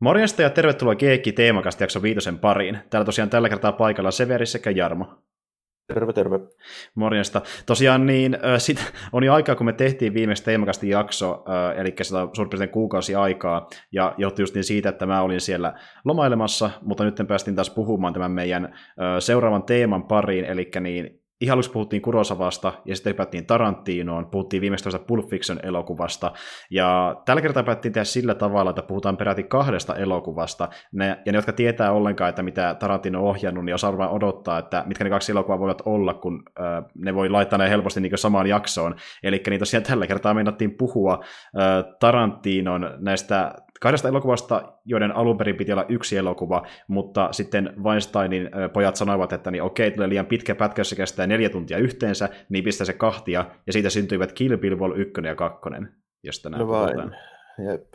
Morjesta ja tervetuloa Geekki Teemakasta jakso viitosen pariin. Täällä tosiaan tällä kertaa paikalla Severi sekä Jarmo. Terve, terve. Morjesta. Tosiaan niin, äh, sit on jo aikaa, kun me tehtiin viimeksi Teemakasti jakso, äh, eli sitä suurin piirtein kuukausi aikaa, ja johtui just niin siitä, että mä olin siellä lomailemassa, mutta nyt päästiin taas puhumaan tämän meidän äh, seuraavan teeman pariin, eli niin ihan aluksi puhuttiin Kurosavasta, ja sitten hypättiin Tarantinoon, puhuttiin viimeistä Pulp Fiction-elokuvasta, ja tällä kertaa päättiin tehdä sillä tavalla, että puhutaan peräti kahdesta elokuvasta, ne, ja ne, jotka tietää ollenkaan, että mitä Tarantino on ohjannut, niin osaa varmaan odottaa, että mitkä ne kaksi elokuvaa voivat olla, kun äh, ne voi laittaa ne helposti niin samaan jaksoon. Eli niin tosiaan tällä kertaa meinattiin puhua äh, Tarantinon näistä kahdesta elokuvasta, joiden alun perin piti olla yksi elokuva, mutta sitten Weinsteinin pojat sanoivat, että niin okei, tulee liian pitkä pätkä, se kestää neljä tuntia yhteensä, niin pistää se kahtia, ja siitä syntyivät Kill Bill Vol 1 ja 2, josta no vain. Jep.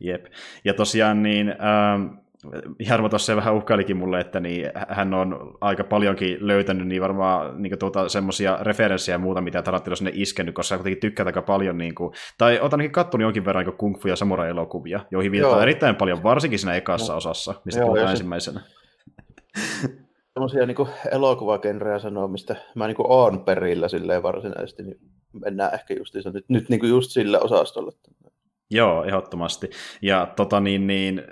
Jep. Ja tosiaan niin, ähm, Jarmo tuossa vähän uhkailikin mulle, että niin, hän on aika paljonkin löytänyt niin varmaan niin tuota, semmoisia referenssejä ja muuta, mitä Tarantino sinne iskenyt, koska hän kuitenkin tykkää aika paljon, niin kuin, tai otan ainakin kattonut jonkin verran niin kung fu- ja samurai-elokuvia, joihin viitataan erittäin paljon, varsinkin siinä ekassa no. osassa, mistä Joo, puhutaan ensimmäisenä. Semmoisia niin elokuvagenrejä sanoo, mistä mä niin oon perillä silleen varsinaisesti, niin mennään ehkä just, nyt, nyt niin just sille osastolle. Joo, ehdottomasti. Ja tota niin, niin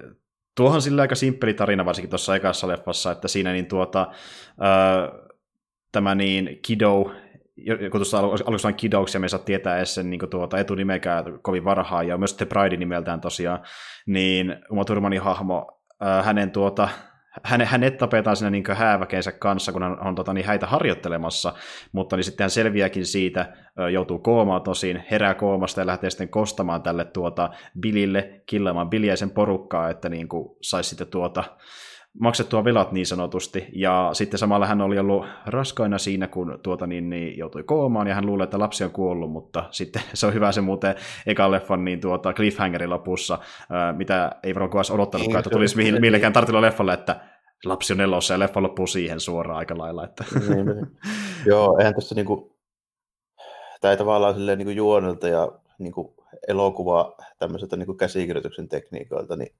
tuohon sillä aika simppeli tarina, varsinkin tuossa ekassa leffassa, että siinä niin tuota, ää, tämä niin Kido, kun tuossa aluksi on Kidouksia, me ei saa tietää edes sen niin tuota, etunimekään kovin varhaan, ja myös The Pride nimeltään tosiaan, niin Uma Thurmanin hahmo, ää, hänen tuota, hänet, hänet tapetaan siinä niin hääväkeensä kanssa, kun hän on tota, niin häitä harjoittelemassa, mutta niin sitten hän selviääkin siitä, joutuu koomaan tosin, herää koomasta ja lähtee sitten kostamaan tälle tuota Billille, killaamaan Billiäisen porukkaa, että niin saisi sitten tuota, maksettua velat niin sanotusti, ja sitten samalla hän oli ollut raskaina siinä, kun tuota niin, niin joutui koomaan, ja hän luulee, että lapsi on kuollut, mutta sitten se on hyvä se muuten ekan leffan niin tuota cliffhangerin lopussa, mitä ei varmaan kukaan odottanutkaan, niin, että tulisi mihin, millekään tartilla leffalle, että lapsi on elossa, ja leffa loppuu siihen suoraan aika lailla. Että. Niin, niin. Joo, eihän tässä niinku, tämä ei tavallaan silleen niinku juonelta ja niinku elokuva tämmöiseltä niinku käsikirjoituksen tekniikoilta, niin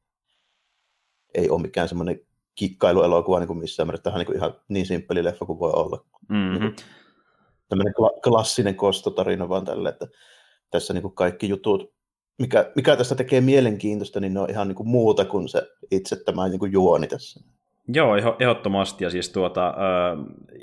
ei ole mikään semmoinen kikkailuelokuva niin kuin missään määrin. Tämä on niin ihan niin simppeli leffa kuin voi olla. Mm-hmm. Niin tämmöinen kla- klassinen kostotarina vaan tälle, että tässä niin kuin kaikki jutut, mikä, mikä tästä tekee mielenkiintoista, niin ne on ihan niin kuin muuta kuin se itse tämä niin kuin juoni tässä. Joo, ehdottomasti, ja siis tuota,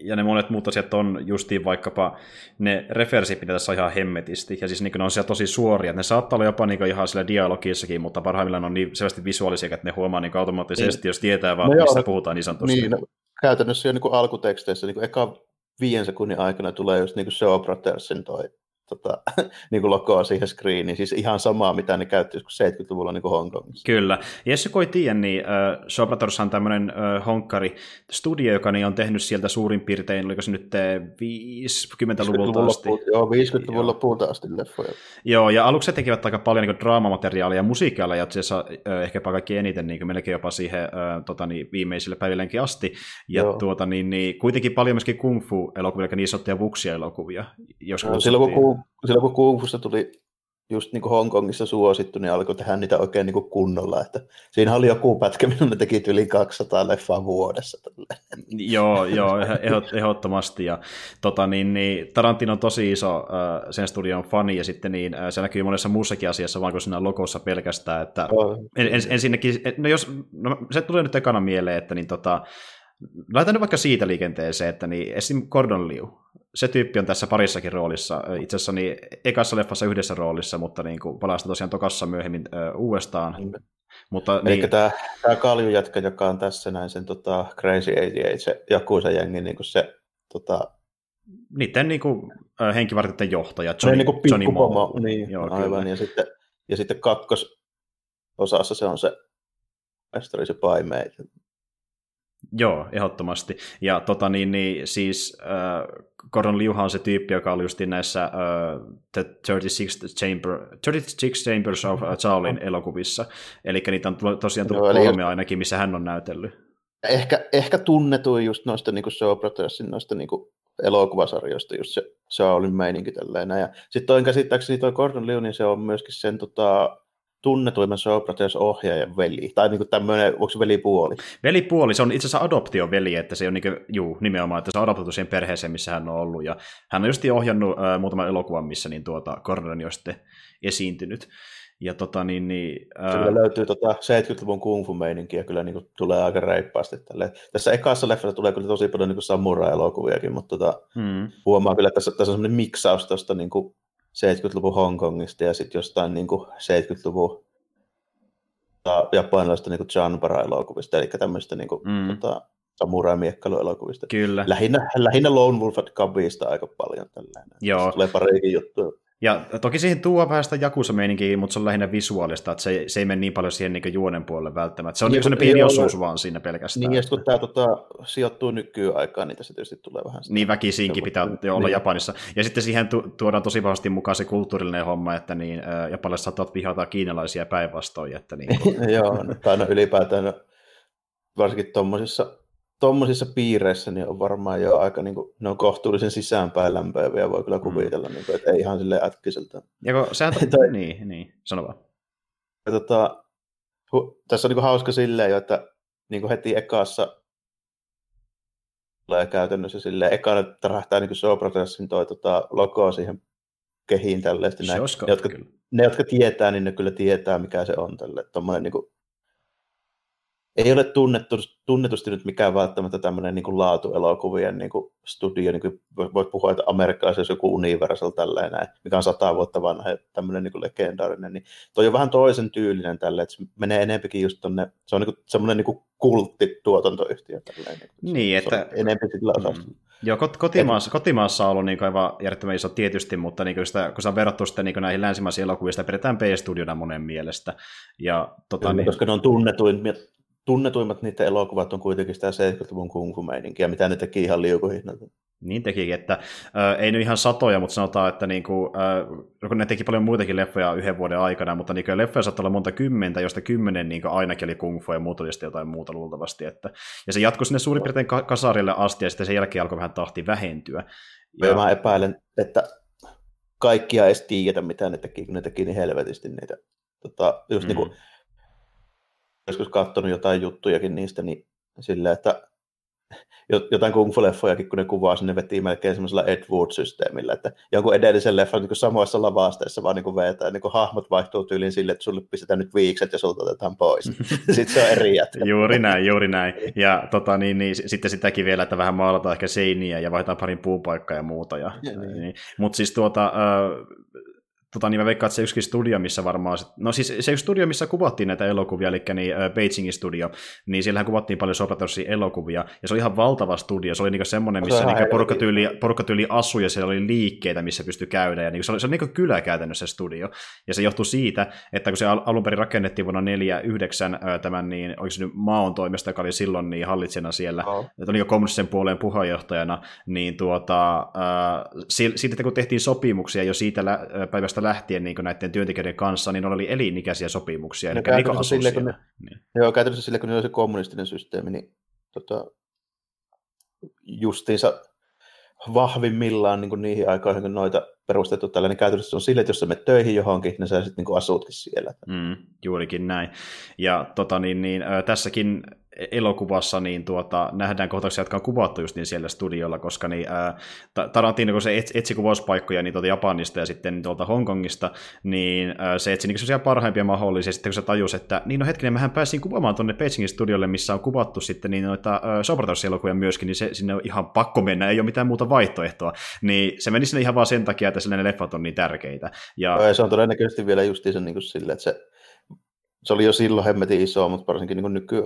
ja ne monet muut asiat on justiin vaikkapa ne referenssit, mitä tässä on ihan hemmetisti, ja siis niin ne on siellä tosi suoria, ne saattaa olla jopa niin ihan sillä dialogissakin, mutta parhaimmillaan on niin selvästi visuaalisia, että ne huomaa niin automaattisesti, niin. jos tietää vaan, no mistä joo, puhutaan niin sanotusti. Niin, no, käytännössä jo niin alkuteksteissä, niin eka viien sekunnin aikana tulee just niin kuin Show Brothersin toi tota, niin kuin logoa siihen screeniin. Siis ihan samaa, mitä ne käytti 70-luvulla niin kuin Hongkongissa. Kyllä. Jos joku ei tiedä, niin uh, Showbrothers on tämmöinen uh, honkkari studio, joka niin on tehnyt sieltä suurin piirtein, oliko se nyt 50-luvulta asti? Loppuun, joo, 50-luvun loppuulta asti leffoja. Joo, ja aluksi he tekivät aika paljon niin draamamateriaalia ja musiikkia, ja asiassa uh, ehkäpä kaikki eniten niin melkein jopa siihen uh, tota, niin, viimeisille päivilleenkin asti. Ja tuota, niin, niin, kuitenkin paljon myöskin kung fu-elokuvia, eli niin sanottuja vuksia-elokuvia. Jos no, silloin kun silloin kun Kung Fusta tuli just niin kuin Hongkongissa suosittu, niin alkoi tehdä niitä oikein niin kuin kunnolla. Että siinä oli joku pätkä, minun ne teki yli 200 leffaa vuodessa. joo, joo ehdottomasti. Ja, tota, niin, niin, Tarantino on tosi iso äh, sen studion fani, ja sitten niin, äh, se näkyy monessa muussakin asiassa, vaan kuin siinä logossa pelkästään. Että, oh. en, en, ensinnäkin, no jos, no, se tulee nyt ekana mieleen, että niin, tota, Laitan nyt vaikka siitä liikenteeseen, että niin esim. Gordon Liu, se tyyppi on tässä parissakin roolissa. Itse asiassa niin ekassa leffassa yhdessä roolissa, mutta niin kuin palastaa tosiaan tokassa myöhemmin ö, uudestaan. Mm. Mutta, Eli niin... tämä, tämä kaljujätkä, joka on tässä näin sen tota, Crazy 88, se jengi, niin kuin se tota... Niiden niin kuin, henkivartijoiden johtaja, Johnny, niin kuin Johnny Moe. Niin, Joo, aivan. Ja sitten, ja sitten kakkososassa se on se mestari se paimeen. Joo, ehdottomasti. Ja tota niin, niin siis äh, Gordon Liuhan on se tyyppi, joka oli just näissä uh, The 36 Chamber, 36 Chambers of uh, Shaolin elokuvissa. Eli niitä on tosiaan tullut Joo, kolme ainakin, missä hän on näytellyt. Ehkä, ehkä tunnetuin just noista niin kuin Show Brothersin noista niin kuin elokuvasarjoista, just se Shaolin meininki tälleen. Ja sitten toin käsittääkseni toi Gordon Liu, niin se on myöskin sen tota, tunnetuimman Show ohjaajan veli, tai niin tämmöinen, onko se velipuoli? Velipuoli, se on itse asiassa adoptioveli, että se on niin kuin, juu, nimenomaan, että se on adoptoitu siihen perheeseen, missä hän on ollut, ja hän on just ohjannut äh, muutaman elokuvan, missä niin tuota, Gordon on sitten esiintynyt. Ja tota, niin, niin, ää... Kyllä löytyy tota 70-luvun kung fu meininkiä, kyllä niin kuin, tulee aika reippaasti. Tälle. Tässä ekassa leffassa tulee kyllä tosi paljon niin samurai-elokuviakin, mutta tota, hmm. huomaa kyllä, että tässä, tässä on sellainen miksaus tuosta niin 70-luvun Hongkongista ja sitten jostain niin kuin 70-luvun japanilaisista niin Chanbara-elokuvista, eli tämmöistä niin kuin, mm. tota, samurai-miekkailuelokuvista. Kyllä. Lähinnä, lähinnä Lone Wolf at Cubista aika paljon tällainen. Joo. tulee parikin juttuja. Ja toki siihen tuo vähän sitä jakusa mutta se on lähinnä visuaalista, että se, se ei mene niin paljon siihen niin juonen puolelle välttämättä. Se on niin, sellainen pieni osuus vaan siinä pelkästään. Niin, ja kun tämä tota, sijoittuu nykyaikaan, niin tässä tietysti tulee vähän sitä. Niin väkisinkin pitää jo olla niin. Japanissa. Ja sitten siihen tu- tuodaan tosi vahvasti mukaan se kulttuurillinen homma, että niin, äh, japanilaiset saattavat vihata kiinalaisia päinvastoin. Että niin. Joo, tai no ylipäätään varsinkin tuommoisissa tuommoisissa piireissä niin on varmaan jo aika, niin kuin, ne on kohtuullisen sisäänpäin lämpöäviä, voi kyllä mm. kuvitella, mm. niin kuin, että ei ihan sille äkkiseltä. Ja kun sehän, tai, niin, niin, sano vaan. Ja, tota, hu, tässä on niin kuin hauska silleen jo, että niin kuin heti ekassa tulee käytännössä silleen, ekana tärähtää niin Showprocessin toi tota, logo siihen kehiin tälleen. Näin. ne, jotka, ne, jotka tietää, niin ne kyllä tietää, mikä se on tälle. Tuommoinen niin kuin, ei ole tunnettu, tunnetusti nyt mikään välttämättä tämmöinen niin laatuelokuvien niin kuin studio, niin kuin voit puhua, että amerikkalaisessa joku Universal tällainen, mikä on sata vuotta vanha ja tämmöinen niin legendaarinen, niin toi on vähän toisen tyylinen tälle, että se menee enempikin just tonne, se on niin kuin, semmoinen niin kulttituotantoyhtiö tällainen. Niin, niin että... Enempi sillä osasta. Mm. Joo, kotimaassa, kotimaassa on ollut niin aivan järjettömän iso tietysti, mutta niin sitä, kun se on verrattu sitten niin näihin länsimaisiin elokuviin, sitä pidetään B-studiona monen mielestä. Ja, tota, Kyllä, niin... Koska ne on tunnetuin, tunnetuimmat niiden elokuvat on kuitenkin sitä 70-luvun kung fu mitä ne teki ihan liukuhinnalta. Niin tekikin, että äh, ei nyt ihan satoja, mutta sanotaan, että niinku, äh, kun ne teki paljon muitakin leffoja yhden vuoden aikana, mutta niinku, leffoja saattaa olla monta kymmentä, josta kymmenen niinku, ainakin oli kung fu ja muuta jotain muuta luultavasti. Että, ja se jatkui sinne suurin piirtein kasarille asti ja sitten sen jälkeen alkoi vähän tahti vähentyä. Ja, ja mä epäilen, että kaikkia edes tiedetä, mitä ne teki, kun ne teki niin helvetisti niitä. Tota, just mm. niin kuin, joskus katsonut jotain juttujakin niistä, niin silleen, että jotain kung fu-leffojakin, kun ne kuvaa, sinne veti melkein semmoisella Ed Wood-systeemillä, että jonkun edellisen leffan niin samoissa lavasteissa vaan niin vetää, niin hahmot vaihtuu tyyliin sille, että sulle pistetään nyt viikset ja sulta otetaan pois. sitten se on eri jätkä. juuri näin, juuri näin. Ja tota, niin, niin, sitten sitäkin vielä, että vähän maalataan ehkä seiniä ja vaihtaa parin puupaikkaa ja muuta. Ja, ja niin. niin. Mutta siis tuota, äh, tota, niin mä veikkaan, että se yksikin studio, missä varmaan, no siis se yksi studio, missä kuvattiin näitä elokuvia, eli niin, uh, Beijingin studio, niin siellähän kuvattiin paljon Sopratorsin elokuvia, ja se oli ihan valtava studio, se oli niinku semmoinen, missä niinku porukkatyyli, porukkatyyli asui, ja siellä oli liikkeitä, missä pystyi käydä, ja niinku, se oli, se oli niinku kylä käytännössä se studio, ja se johtui siitä, että kun se al- alun perin rakennettiin vuonna 49 tämän, niin oliko se nyt Maon toimesta, joka oli silloin niin hallitsena siellä, oh. että oli jo kommunistisen puoleen puheenjohtajana, niin tuota, äh, siitä kun tehtiin sopimuksia jo siitä lä- päivästä lähtien niin näiden työntekijöiden kanssa, niin oli elinikäisiä sopimuksia. Eli käytännössä, sille, kun ne, niin. joo, käytännössä sille, kun ne oli se kommunistinen systeemi, niin tota, justiinsa vahvimmillaan niin kuin niihin aikoihin, kun noita perustettu tällä, niin käytännössä on sille, että jos sä menet töihin johonkin, niin sä sitten niin asutkin siellä. Mm, juurikin näin. Ja tota, niin, niin, äh, tässäkin elokuvassa niin tuota, nähdään kohtauksia, jotka on kuvattu just niin siellä studiolla, koska niin, ää, Tarantino, kun se etsi kuvauspaikkoja niin tuota Japanista ja sitten niin tuolta Hongkongista, niin ää, se etsi niin parhaimpia mahdollisia, sitten kun se tajus, että niin no hetkinen, mähän pääsin kuvaamaan tuonne Beijingin studiolle, missä on kuvattu sitten niin noita Sopratos-elokuvia myöskin, niin se, sinne on ihan pakko mennä, ei ole mitään muuta vaihtoehtoa, niin se meni sinne ihan vaan sen takia, että sille ne leffat on niin tärkeitä. Ja... ja se on todennäköisesti vielä justiinsa niin kuin sille, että se, se oli jo silloin hemmetin iso, mutta varsinkin niin nyky,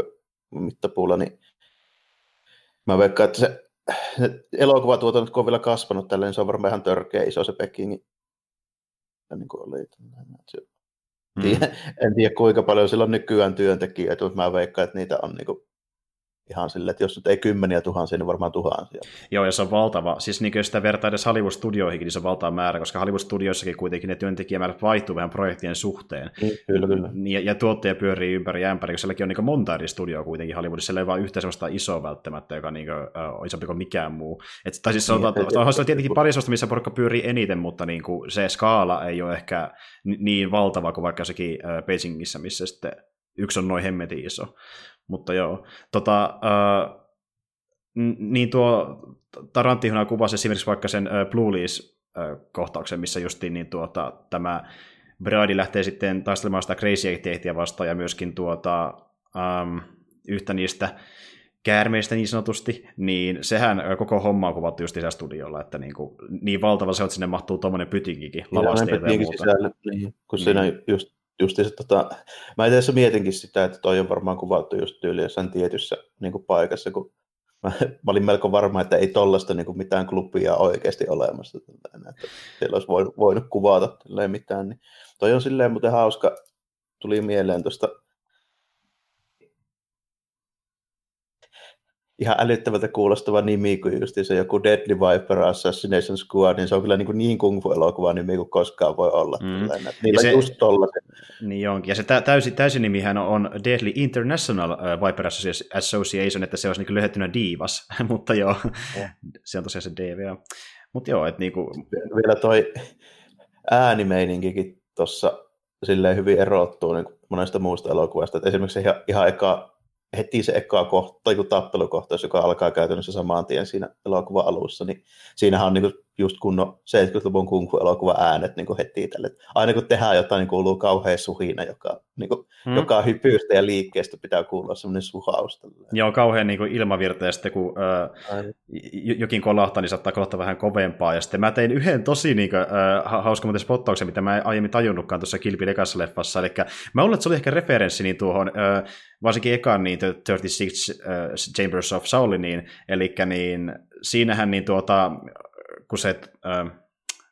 mittapuulla, niin mä veikkaan, että se, elokuvatuotanto, kun on vielä kasvanut tällä, niin se on varmaan ihan törkeä iso se Pekingin. Niin kuin oli. Mm. en tiedä kuinka paljon sillä on nykyään työntekijöitä, mutta mä veikkaan, että niitä on niin kuin ihan silleen, että jos nyt ei kymmeniä tuhansia, niin varmaan tuhansia. Joo, ja se on valtava. Siis niin jos sitä vertaa edes Hollywood-studioihinkin, niin se on valtava määrä, koska Hollywood-studioissakin kuitenkin ne työntekijämäärät vaihtuu vähän projektien suhteen. Mm, kyllä, kyllä. Ja, ja tuottaja pyörii ympäri ja ympäri, koska sielläkin on niin monta eri studioa kuitenkin Hollywoodissa. Siellä ei vain yhtä sellaista isoa välttämättä, joka niin kuin, uh, on isompi kuin mikään muu. Et, tai siis niin, sanotaan, että on tietenkin pari sellaista, missä porukka pyörii eniten, mutta niin kuin se skaala ei ole ehkä niin valtava kuin vaikka sekin uh, Beijingissä, missä sitten yksi on noin hemmetin iso. Mutta joo, tota, uh, niin tuo Tarantino kuvasi esimerkiksi vaikka sen uh, Blue Lease-kohtauksen, missä justiin niin tuota, tämä Brady lähtee sitten taistelemaan sitä Crazy Eightia vastaan ja myöskin tuota, um, yhtä niistä käärmeistä niin sanotusti, niin sehän koko homma on kuvattu just studiolla, että niin, kuin, niin valtava se on, että sinne mahtuu tuommoinen pytinkikin lavasteita ja muuta. Sisälle, niin, kun niin. siinä just, just se, tota, mä itse mietinkin sitä, että toi on varmaan kuvattu just tyyli jossain tietyssä niin kuin paikassa, kun mä, mä olin melko varma, että ei tollasta niin mitään klubia oikeasti olemassa, että siellä olisi voinut, voinut kuvata mitään, niin toi on silleen muuten hauska, tuli mieleen tuosta ihan älyttävältä kuulostava nimi kuin just se joku Deadly Viper Assassination Squad, niin se on kyllä niin, kuin niin kung fu elokuva nimi kuin koskaan voi olla. Mm. Niillä se, just tollasen. Niin onkin, ja se täysi, täysin nimihän on Deadly International uh, Viper Association, että se olisi niin lyhettynä Divas, mutta joo, oh. se on tosiaan se DVA. Mutta joo, että niinku... Vielä toi äänimeininkikin tuossa silleen hyvin erottuu niin monesta muusta elokuvasta. että esimerkiksi ihan, ihan eka heti se eka kohta, tai tappelukohtaus, joka alkaa käytännössä saman tien siinä elokuvan alussa, niin siinähän on niin just kunnon 70-luvun kung elokuva äänet niin heti tälle. Aina kun tehdään jotain, niin kuuluu kauhean suhina, joka, niin kuin, hmm. joka hypyystä ja liikkeestä pitää kuulla semmoinen suhaus. Joo, kauhean niin ilmavirta, ja sitten kun äh, jokin kolahtaa, niin saattaa kolahtaa vähän kovempaa. Ja sitten mä tein yhden tosi niin kuin, äh, hauskan muuten spottauksen, mitä mä en aiemmin tajunnutkaan tuossa Kilpi leffassa. Eli mä luulen, että se oli ehkä referenssi niin tuohon, äh, varsinkin ekan niin 36 uh, Chambers of Souliniin, eli niin siinähän niin tuota, kun se äh,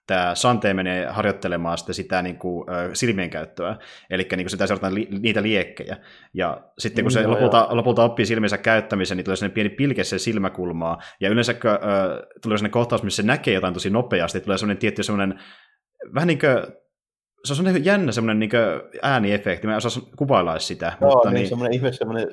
tämä Sante menee harjoittelemaan sitä, sitä niin kuin, äh, silmien käyttöä, eli niin kuin sitä seurataan li, niitä liekkejä. Ja sitten kun se mm, lopulta, lopulta oppii silmiensä käyttämisen, niin tulee sellainen pieni pilke sen silmäkulmaa, ja yleensä äh, tulee sellainen kohtaus, missä se näkee jotain tosi nopeasti, tulee sellainen tietty sellainen vähän niin kuin se on semmoinen jännä semmoinen niin ääniefekti, mä en osaa kuvailla sitä. Joo, mutta niin, niin, semmoinen ihme semmoinen...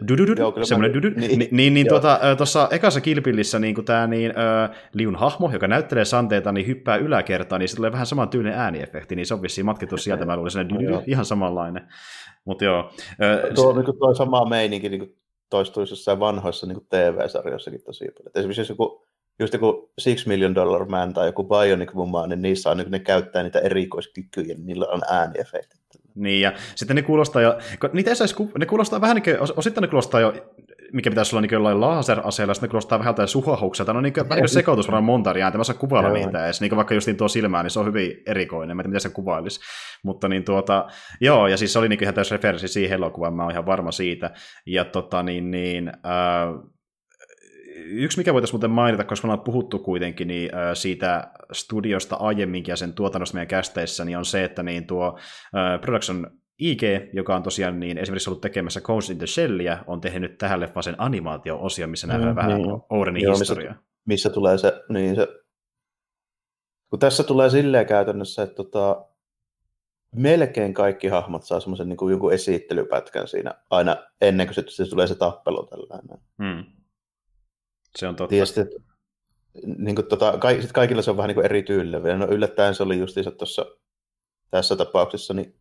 semmoinen dudu. Niin, niin, niin, niin tuota, tuossa ekassa kilpillissä niin tämä niin, äh, Liun hahmo, joka näyttelee santeita, niin hyppää yläkertaan, niin se tulee vähän saman tyylinen ääniefekti, niin se on vissiin matkittu sieltä, mä luulen, semmoinen ihan samanlainen. Mutta joo. Tuo on niin tuo sama meininki niin toistuisi jossain vanhoissa niin TV-sarjoissakin tosi paljon. Esimerkiksi jos joku just joku Six Million Dollar Man tai joku Bionic Woman, niin niissä on, niin ne käyttää niitä erikoiskykyjä, niin niillä on ääniefektit. Niin, ja sitten ne kuulostaa jo, niitä sais, ne kuulostaa vähän niin kuin, osittain ne kuulostaa jo, mikä pitäisi olla niin jollain laser-aseella, sitten ne kuulostaa vähän jotain suhahukselta, no niin kuin, vähän niin kuin sekoitus varmaan monta eri ääntä, mä saan kuvailla Joo. niitä edes, niin kuin vaikka justiin tuo silmää, niin se on hyvin erikoinen, mä en tiedä, miten se kuvailisi, mutta niin tuota, joo, ja siis se oli niin ihan täysin referenssi siihen elokuvaan, mä oon ihan varma siitä, ja tota niin, niin äh, yksi, mikä voitaisiin muuten mainita, koska me ollaan puhuttu kuitenkin niin, siitä studiosta aiemminkin ja sen tuotannosta meidän kästeissä, niin on se, että niin tuo Production IG, joka on tosiaan niin esimerkiksi ollut tekemässä Ghost in the Shellia, on tehnyt tähän leffaan sen animaatio-osio, missä nähdään mm, vähän niin. Ourenin Joo, historia. Missä, missä, tulee se, niin se, kun tässä tulee silleen käytännössä, että tota, melkein kaikki hahmot saa semmoisen niin jonkun esittelypätkän siinä aina ennen kuin se, se tulee se tappelu tällainen. Hmm. Se on totta. Tiesi, että niin kuin, tota, ka, sit kaikilla se on vähän niin kuin eri tyylillä. No yllättäen se oli justiinsa tuossa tässä tapauksessa, niin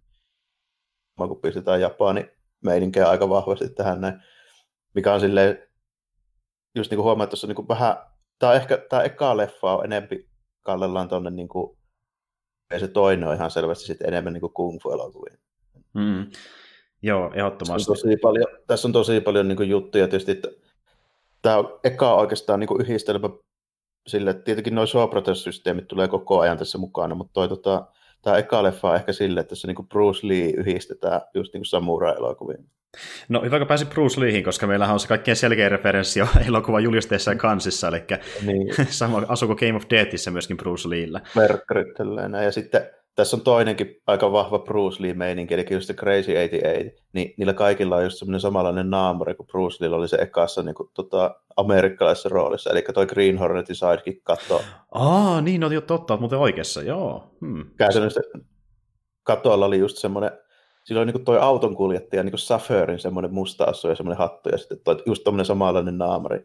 kun pistetään Japani meininkiä aika vahvasti tähän näin, mikä on silleen, just niin kuin huomaa, että tuossa niin kuin vähän, tämä ehkä, tämä eka leffa on enempi kallellaan tuonne niin kuin, ja se toinen on ihan selvästi sitten enemmän niin kuin kung fu-elokuvia. Mm. Joo, ehdottomasti. Tässä on tosi paljon, tässä on tosi paljon niin kuin juttuja tietysti, että tämä on eka oikeastaan niin kuin yhdistelmä sille, että tietenkin nuo Sopratous-systeemit tulee koko ajan tässä mukana, mutta toi, tota, tämä eka leffa on ehkä sille, että se niin kuin Bruce Lee yhdistetään just niin samurai-elokuviin. No hyvä, kun pääsi Bruce Leehin, koska meillähän on se kaikkein selkeä referenssi jo elokuvan julisteessa ja kansissa, eli niin. sama asuuko Game of Deathissä myöskin Bruce Leellä. Merkkarit, ja sitten tässä on toinenkin aika vahva Bruce Lee-meininki, eli just se Crazy 88, niin niillä kaikilla on just semmoinen samanlainen naamari kuin Bruce Lee oli se ekassa niin kuin, tota, amerikkalaisessa roolissa, eli toi Green Hornetin sidekick katto. Aa, niin, on jo totta, muuten oikeassa, joo. Hmm. Käytännössä katolla oli just semmoinen, sillä oli niin toi auton kuljettaja, niin Saferin semmoinen musta asu ja semmoinen hattu, ja sitten toi, just tommoinen samanlainen naamari.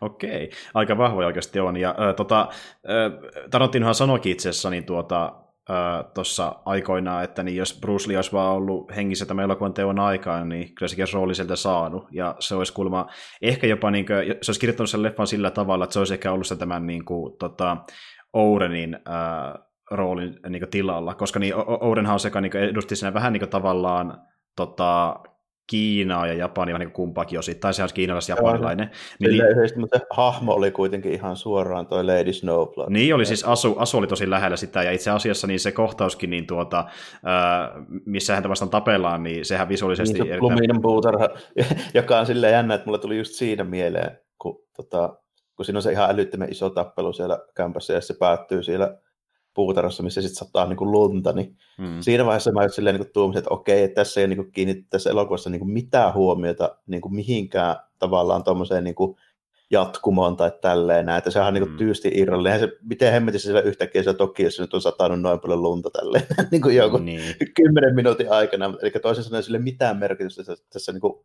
Okei, aika vahva oikeasti on. Ja äh, tota, äh, Tarantinohan sanoikin itse asiassa, niin tuota, tuossa aikoinaan, että niin jos Bruce Lee olisi vaan ollut hengissä tämän elokuvan teon aikaan, niin kyllä sekin olisi rooli sieltä saanut. Ja se olisi kuulemma ehkä jopa, niin kuin, se olisi kirjoittanut sen leffan sillä tavalla, että se olisi ehkä ollut tämän niin kuin, tota, Ourenin ää, roolin niin kuin, tilalla, koska niin, Ourenhan on sekä niin edusti siinä vähän niin kuin, tavallaan tota, Kiinaa ja Japania vähän niin kumpaakin osittain, sehän olisi kiinalais-japanilainen. Niin, niin, yhdessä, mutta hahmo oli kuitenkin ihan suoraan toi Lady Snowblood. Niin oli, siis Asu, Asu oli tosi lähellä sitä, ja itse asiassa niin se kohtauskin, niin tuota, äh, missä häntä vastaan tapellaan, niin sehän visuaalisesti... Niin se erittäin... luminen puutarha, joka on silleen jännä, että mulle tuli just siinä mieleen, kun, tota, kun siinä on se ihan älyttömän iso tappelu siellä kämpässä, ja se päättyy siellä puutarhassa, missä sitten sataa niin kuin lunta, niin mm. siinä vaiheessa mä silleen niin tuumisin, että okei, että tässä ei niin kuin kiinnitti tässä elokuvassa niin kuin mitään huomiota niin kuin mihinkään tavallaan tuommoiseen niin kuin jatkumoon tai tälleen näin, että sehän on niin kuin mm. tyysti irrallinen. Se, miten hemmetissä siellä yhtäkkiä se toki, jos nyt on satanut noin paljon lunta tälleen, niin kuin joku niin. kymmenen minuutin aikana. Eli toisin sanoen sille mitään merkitystä tässä, tässä niin kuin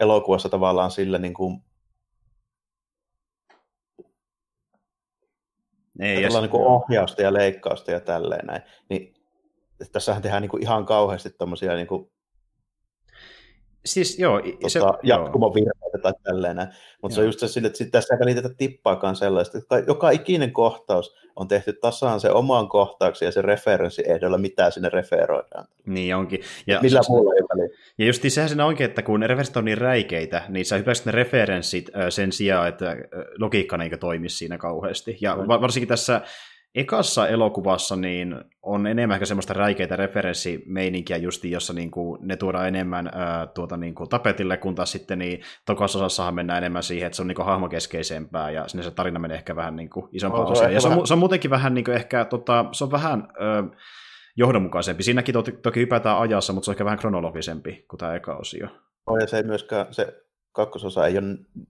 elokuvassa tavallaan sillä niin kuin Ei, ja niin ohjausta ja leikkausta ja tälleen näin. Niin tässähän tehdään niin kuin ihan kauheasti tämmöisiä niin kuin Siis joo, tota, se, jatkumovirheitä tai tälleen Mutta se on just se sille, että tässä ei välitetä tippaakaan sellaista, että joka ikinen kohtaus on tehty tasaan se omaan kohtaukseen ja se referenssi ehdolla, mitä sinne referoidaan. Niin onkin. Ja, Millä se, muulla ei väliä. Ja just sehän siinä onkin, että kun referenssit on niin räikeitä, niin sä hyväksyt ne referenssit sen sijaan, että logiikka ei toimisi siinä kauheasti. Ja varsinkin tässä ekassa elokuvassa niin on enemmän semmoista räikeitä referenssimeininkiä justi, jossa niin kuin ne tuodaan enemmän ää, tuota, niin kuin tapetille, kun taas sitten niin tokassa osassahan mennään enemmän siihen, että se on niin kuin hahmokeskeisempää ja sinne se tarina menee ehkä vähän niin kuin isompaan oh, Ja se on, se on muutenkin vähän niin kuin ehkä, tota, se on vähän ö, johdonmukaisempi. Siinäkin to, toki hypätään ajassa, mutta se on ehkä vähän kronologisempi kuin tämä eka osio. Oh, ja se ei myöskään, se kakkososa ei ole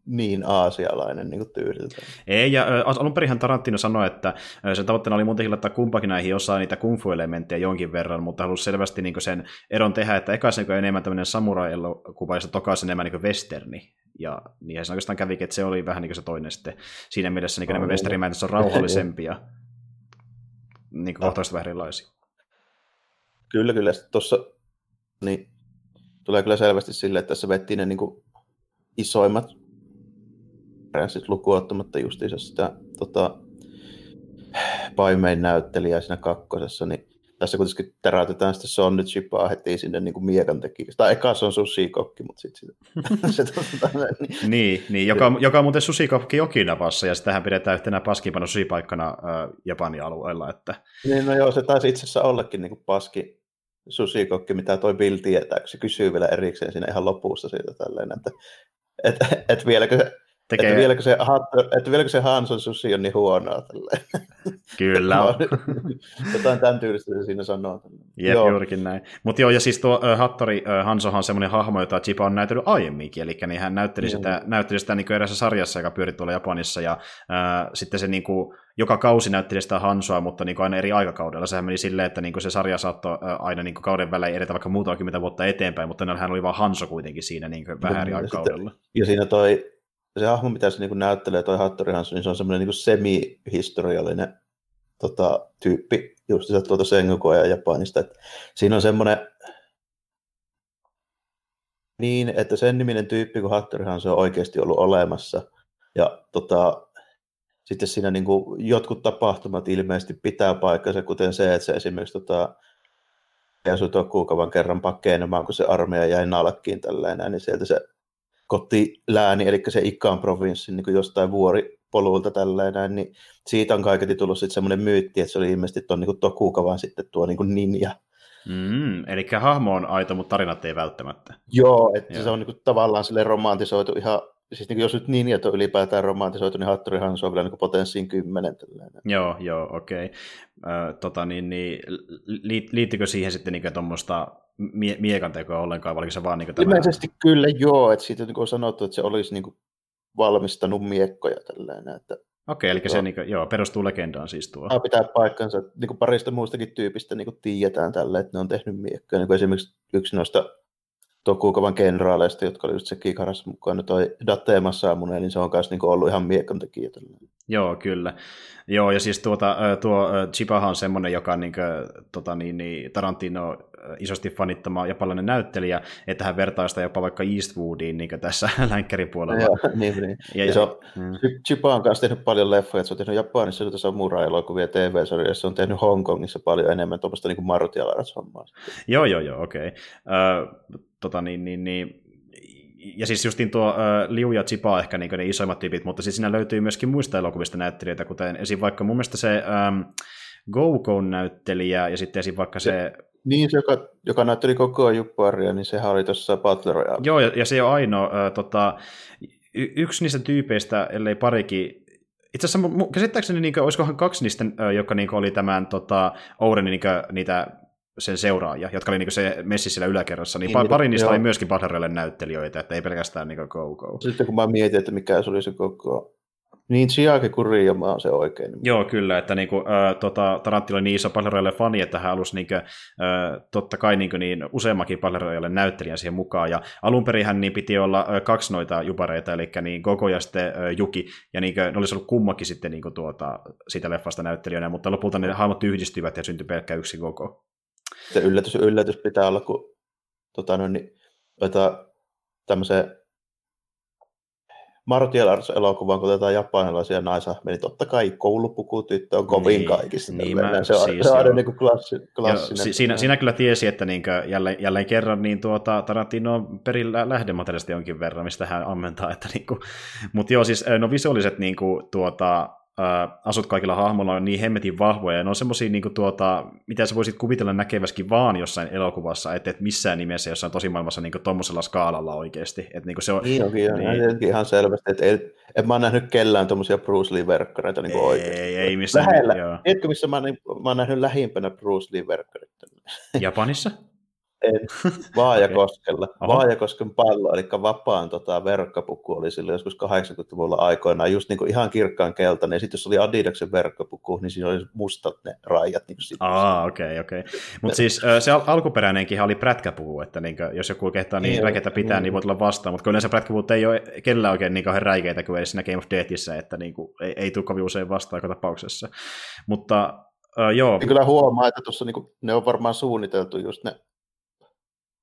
niin aasialainen niin tyyliltä. Ei, ja alun perinhän Tarantino sanoi, että sen tavoitteena oli muutenkin laittaa kumpakin näihin osaa niitä kung fu-elementtejä jonkin verran, mutta halusi selvästi niin sen eron tehdä, että eka se enemmän tämmöinen samurai-elokuva, ja toka enemmän niin westerni. Ja niin se oikeastaan kävikin, että se oli vähän niin se toinen sitten. Siinä mielessä niin nämä westernimät on rauhallisempia, niin kuin kohtaisesti vähän erilaisia. Kyllä, kyllä. Tuossa niin, tulee kyllä selvästi sille, että tässä vettiin ne niin kuin isoimmat bränssit lukuun ottamatta justiinsa sitä tota, paimein näyttelijää siinä kakkosessa, niin tässä kuitenkin teräytetään sitten Sonny Chipaa heti sinne niin kuin miekan tekijäksi. Tai eka se on susikokki, mutta sitten se, tota, niin. niin, niin joka, joka on muuten susikokki Jokinavassa, ja sitähän pidetään yhtenä paskimpana susipaikkana äh, Japanin alueella. Että... Niin, no joo, se taisi itse asiassa ollakin niin kuin paski susikokki, mitä toi Bill tietää, kun se kysyy vielä erikseen siinä ihan lopussa siitä tälleen, että että et vieläkö, Tekee... Että vieläkö, se, että vieläkö se Hanson sushi on niin huonoa. Kyllä on. Jotain tämän tyylistä se siinä sanoo. Jep, joo. juurikin näin. Mutta joo, ja siis tuo uh, Hattori uh, Hansohan on semmoinen hahmo, jota Chipa on näytellyt aiemminkin, eli niin hän näytteli mm. sitä, näytteli sitä niin erässä sarjassa, joka pyöri tuolla Japanissa, ja uh, sitten se niin kuin, joka kausi näytteli sitä Hansoa, mutta niin kuin aina eri aikakaudella. Sehän meni silleen, että niin kuin se sarja saattoi aina niin kuin kauden välein edetä vaikka muutama kymmentä vuotta eteenpäin, mutta hän oli vain Hanso kuitenkin siinä niin kuin vähän eri aikakaudella. Ja siinä toi se hahmo, mitä se niin näyttelee, toi Hattori Hansson, niin se on semmoinen niin semi-historiallinen tota, tyyppi, just se tuolta Sengokoa ja Japanista. Et siinä on semmoinen, niin, että sen niminen tyyppi kuin Hattori Hansson on oikeasti ollut olemassa. Ja tota, sitten siinä niin kuin, jotkut tapahtumat ilmeisesti pitää paikkansa, kuten se, että se esimerkiksi tota, asui kuukavan kerran pakenemaan, kun se armeija jäi nalkkiin tällainen, niin sieltä se kotilääni, eli se Ikkaan provinssi niin jostain vuoripolulta tällainen, niin siitä on kaiketi tullut sitten semmoinen myytti, että se oli ilmeisesti tuon niin Tokukavan sitten tuo niin ninja. Mm, eli hahmo on aito, mutta tarinat ei välttämättä. Joo, että Joo. se on niin kuin, tavallaan sille romantisoitu ihan siis niin jos nyt että on ylipäätään romantisoitu, niin Hattori Hanso on vielä niin potenssiin kymmenen. Tällainen. Joo, joo, okei. Okay. tota, niin, niin, liittyykö siihen sitten niin tuommoista mie- miekan tekoa ollenkaan, vai oliko se vaan niin tämä... Ilmeisesti kyllä joo, että siitä niin on sanottu, että se olisi niin kuin valmistanut miekkoja tällainen, että Okei, eli se niin kuin, joo, perustuu legendaan siis tuo. Tämä pitää paikkansa. Niin kuin parista muustakin tyypistä niin kuin tiedetään tällä, että ne on tehnyt miekkoja. Niin kuin esimerkiksi yksi noista Tokukavan kenraaleista, jotka oli just se Kikaras mukana, toi Date Massamune, niin se on myös niin ollut ihan miekon tekijä. Joo, kyllä. Joo, ja siis tuota, tuo Chipahan on semmoinen, joka on niin kuin, tota, niin, niin Tarantino isosti fanittama japanilainen näyttelijä, että hän vertaa sitä jopa vaikka Eastwoodiin niin tässä länkkäripuolella. Joo, niin, niin. Ja, ja, se on, mm. Chipa on kanssa tehnyt paljon leffoja, että se on tehnyt Japanissa jotain samurai-elokuvia TV-sarjoja, se on tehnyt Hongkongissa paljon enemmän tuommoista niin martial hommaa Joo, joo, joo, okei. Okay. Tota, niin, niin, niin, ja siis justiin tuo uh, Liu ja Chipa ehkä niin ne isoimmat tyypit, mutta siis siinä löytyy myöskin muista elokuvista näyttelijöitä, kuten esim. vaikka mun mielestä se um, Go-Go-näyttelijä ja sitten esim. vaikka se... Niin, se, joka, joka näytteli koko ajan Jupparia, niin sehän oli tuossa Battle Royale. Joo, ja, ja se on ainoa, uh, tota, y- yksi niistä tyypeistä, ellei parikin, itse asiassa käsittääkseni, niin kuin, olisikohan kaksi niistä, jotka niin kuin, oli tämän tota, Ourenin niin kuin, niitä sen seuraajia, jotka oli niin se messi siellä yläkerrassa, niin, niin pari niistä joo. oli myöskin Battle näyttelijöitä, että ei pelkästään niin Go-Go. Sitten kun mä mietin, että mikä se oli se koko niin Chiaki Kuriyama on se oikein. Joo, kyllä, että niin kuin, äh, tota, Tarantino oli niin iso Battle fani, että hän halusi niin kuin, äh, totta kai niin, kuin, niin useammakin Battle näyttelijän siihen mukaan, ja alun perin hän niin piti olla äh, kaksi noita jupareita, eli niin Gogo ja sitten äh, Juki, ja niin kuin, ne olisi ollut kummakin sitten niin kuin, tuota, siitä leffasta näyttelijänä, mutta lopulta ne hahmot yhdistyivät ja syntyi pelkkä yksi Gogo. Se yllätys, yllätys pitää olla, kun tota, no, niin, tämmöisen Martial Arts-elokuvan, kun otetaan japanilaisia naishahmeja, niin totta kai koulupukutyttö on kovin niin, kaikissa. Niin, mä, se on, siis, se on aina niin kuin klassi, klassinen. Joo, siinä, siinä kyllä tiesi, että niin kuin, jälleen, jälleen kerran niin tuota, Tarantino on perillä lähdemateriaalista jonkin verran, mistä hän ammentaa. Että, niin kuin, mutta joo, siis no visuaaliset niin kuin, tuota, ää, asut kaikilla hahmoilla on niin hemmetin vahvoja, ja ne on semmosia, niin tuota, mitä sä voisit kuvitella näkeväskin vaan jossain elokuvassa, että et missään nimessä jossain tosimaailmassa niin tuommoisella skaalalla oikeasti. Et, niin, se on, niin onkin, niin. ihan selvästi, että ei, en mä oon nähnyt kellään tuommoisia Bruce Lee-verkkareita niin oikeasti. Ei, ei missään. Lähellä. Joo. Tiedätkö, missä mä, niin, mä oon nähnyt lähimpänä Bruce Lee-verkkareita? Japanissa? En. Vaajakoskella. okay. Vaajakosken pallo, eli vapaan tota, verkkapuku oli silloin joskus 80-luvulla aikoinaan, just niin kuin ihan kirkkaan keltainen. Ja sitten jos oli Adidaksen verkkapuku, niin siinä oli mustat ne rajat. Niin Aa, okei, okei. Okay. Mutta siis se al- alkuperäinenkin oli prätkäpuku, että niin kuin, jos joku kehtaa niin, niin räikeitä pitää, niin, niin voit olla vastaan. Mutta yleensä prätkäpuvut ei ole kellään oikein niin kauhean räikeitä kuin edes siinä Game of Deathissä, että niin kuin, ei, ei tule kovin usein vastaan tapauksessa. Mutta Uh, joo. Ja kyllä huomaa, että tuossa niinku, ne on varmaan suunniteltu just ne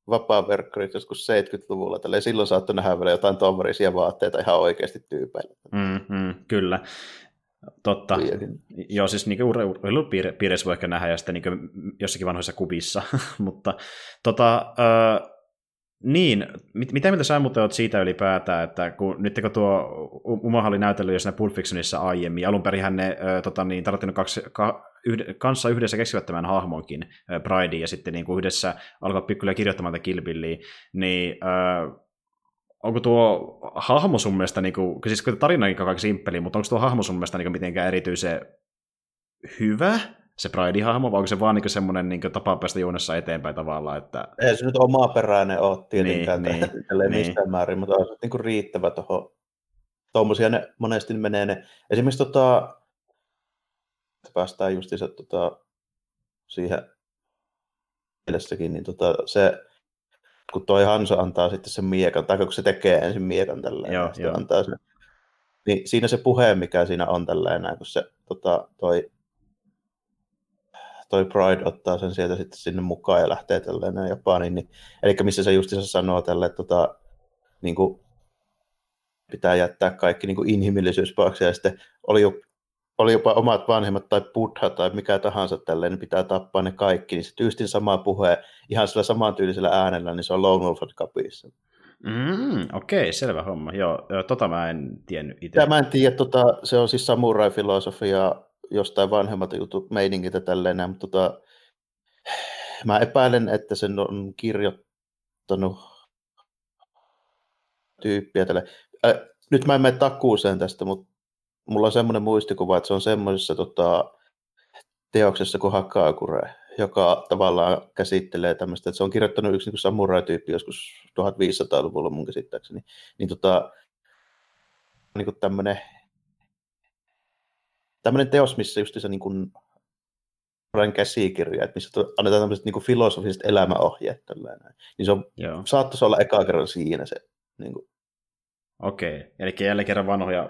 vapaa-verkkarit joskus 70-luvulla. Tällä silloin saattoi nähdä vielä jotain tuommoisia vaatteita ihan oikeasti tyypeillä. Mm, mm, kyllä. Totta. Liekin. Joo, siis niin urheilupiirissä voi ehkä nähdä ja sitten niin jossakin vanhoissa kuvissa. Mutta tota, niin, mit, mitä mieltä sä muuten oot siitä ylipäätään, että kun, nyt kun tuo Umaha oli näytellyt jo siinä Pulp Fictionissa aiemmin, alun perin ne äh, tota, niin, kaksi, ka, yhde, kanssa yhdessä keksivät tämän hahmonkin, Pride, ja sitten niin kuin yhdessä alkaa pikkuhiljaa kirjoittamaan tätä Kilbilliä, niin äh, onko tuo hahmo sun mielestä, niin kuin, siis tarina on aika simppeli, mutta onko tuo hahmo sun mielestä niin kuin mitenkään erityisen hyvä, se Pride-hahmo, vai onko se vaan niin semmoinen niin tapa päästä juonessa eteenpäin tavallaan? Että... Ei se nyt peräinen ole tietenkään niin, niin, niin. mistään määrin, mutta on se niin riittävä tuohon. Tuommoisia ne monesti menee ne. Esimerkiksi tota, päästään justiinsa tota, siihen mielessäkin, niin tota, se, kun toi Hansa antaa sitten sen miekan, tai kun se tekee ensin miekan tälleen, joo, joo. antaa sen, niin siinä se puhe, mikä siinä on tälleen, kun se tota, toi toi Pride ottaa sen sieltä sitten sinne mukaan ja lähtee tälleen Japaniin. Niin, eli missä se justiinsa sanoo tälle, että tota, niin kuin, pitää jättää kaikki niin inhimillisyys ja sitten oli, jo, oli jopa omat vanhemmat tai buddha tai mikä tahansa tälleen, niin pitää tappaa ne kaikki, niin se tyystin sama puhe ihan sillä samantyylisellä äänellä, niin se on Lone Wolf Cupissa. Mm, okei, okay, selvä homma. Joo, tota mä en tiennyt itse. Mä en tiedä, tota, se on siis samurai-filosofia jostain vanhemmat jutut, meiningit ja tälleen mutta tota, mä epäilen, että sen on kirjoittanut tyyppiä tälle. Äh, nyt mä en mene takuuseen tästä, mutta mulla on semmoinen muistikuva, että se on semmoisessa tota, teoksessa kuin Hakakure, joka tavallaan käsittelee tämmöistä, että se on kirjoittanut yksi niin samurai-tyyppi joskus 1500-luvulla mun käsittääkseni, niin tota, niin tämmöinen, tämmöinen teos, missä just se niin kuin käsikirja, että missä annetaan tämmöiset niin kuin filosofiset elämäohjeet. Tällainen. Niin se on, saattaisi olla eka kerran siinä se. Niin kuin. Okei, eli jälleen kerran vanhoja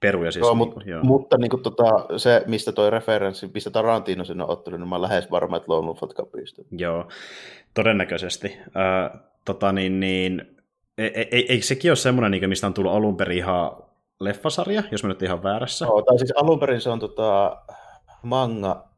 peruja siis. Joo, niin kuin, joo. mutta niin kuin, tota, se, mistä toi referenssi, mistä Tarantino sinne on ottanut, niin mä olen lähes varma, että Lone Wolf. Joo, todennäköisesti. Äh, tota, niin, niin, eikö e, e, sekin ole semmoinen, niin mistä on tullut alun perin ihan leffasarja, jos mä nyt ihan väärässä? Joo, tai siis alun perin se on tota, manga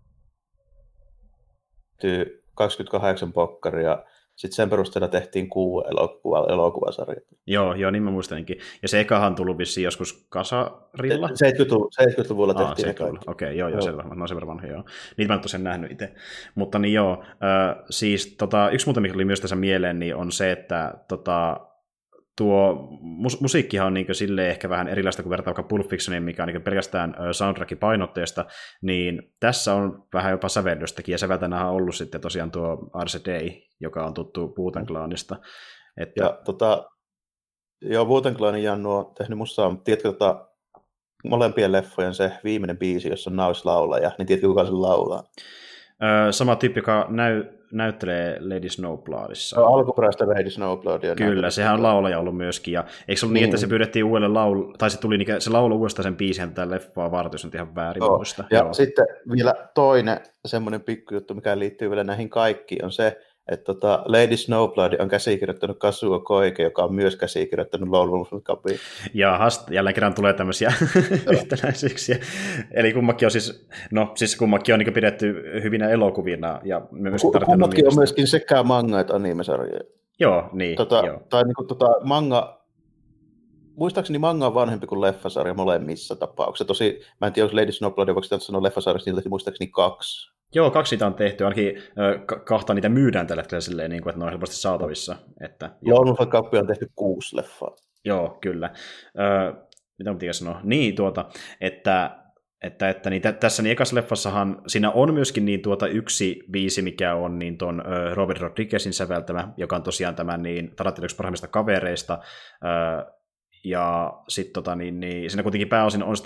28 pokkaria, sitten sen perusteella tehtiin kuu elokuva, elokuvasarja. Joo, joo, niin mä muistankin. Ja se ekahan tullut vissiin joskus kasarilla? 70-luvulla, 70-luvulla tehtiin Aa, Okei, okay, joo, joo, joo. selvä. No sen verran vanha, joo. Niitä mä en tosiaan nähnyt itse. Mutta niin joo, äh, siis tota, yksi muuta, mikä tuli myös tässä mieleen, niin on se, että tota, tuo mus- musiikkihan on niin sille ehkä vähän erilaista kuin vertaa vaikka Pulp Fictioniin, mikä on niin pelkästään soundtrackin painotteesta, niin tässä on vähän jopa sävellystäkin, ja säveltänä on ollut sitten tosiaan tuo Day, joka on tuttu Puuten klaanista. Että... Ja tota, joo, Puuten klaanin Jannu on tehnyt musta, tiedätkö tota, molempien leffojen se viimeinen biisi, jossa on naislaulaja, niin tiedätkö kuka sen laulaa? Öö, sama tyyppi, joka näy, näyttelee Lady Snowbloodissa. No, alkuperäistä Lady Snowbloodia. Kyllä, sehän on laulaja ollut myöskin. Ja eikö se ollut niin, niin että se pyydettiin uudelle laulu, tai se tuli se laulu uudestaan sen biisin tätä leffaa varten, jos nyt ihan väärin muista. Ja Joo. sitten vielä toinen semmoinen pikkujuttu, mikä liittyy vielä näihin kaikkiin, on se, että tota, Lady Snowblood on käsikirjoittanut Kazuo Koike, joka on myös käsikirjoittanut Wolf Cupia. Ja hast, jälleen kerran tulee tämmöisiä yhtäläisyyksiä. Eli kummakin on siis, no siis kummakin on niin pidetty hyvinä elokuvina. Ja myös kummakin on myöskin sekä manga että anime-sarjoja. Joo, niin. Tota, joo. Tai niin kuin, tota, manga, muistaakseni manga on vanhempi kuin leffasarja molemmissa tapauksissa. Tosi, mä en tiedä, jos Lady Snowblood voiko sanoa leffasarjasta, niitä muistaakseni kaksi Joo, kaksi sitä on tehty, ainakin kahta niitä myydään tällä hetkellä silleen, niin kuin, että ne on helposti saatavissa. Että, Lone on tehty kuusi leffaa. Joo, kyllä. Ö, mitä mä sanoa? Niin, tuota, että, että, että niin tässä niin ekassa leffassahan siinä on myöskin niin tuota yksi biisi, mikä on niin ton Robert Rodriguezin säveltämä, joka on tosiaan tämän niin Tarantino parhaimmista kavereista, ja sitten tota, niin, niin, siinä kuitenkin pääosin on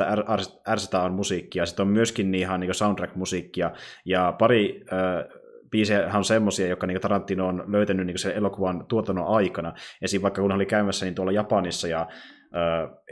sitä on musiikkia, sitten on myöskin niin ihan niin soundtrack-musiikkia, ja pari äh, biisejä on semmoisia, jotka niin Tarantino on löytänyt niin sen elokuvan tuotannon aikana. Esim. vaikka kun hän oli käymässä niin tuolla Japanissa ja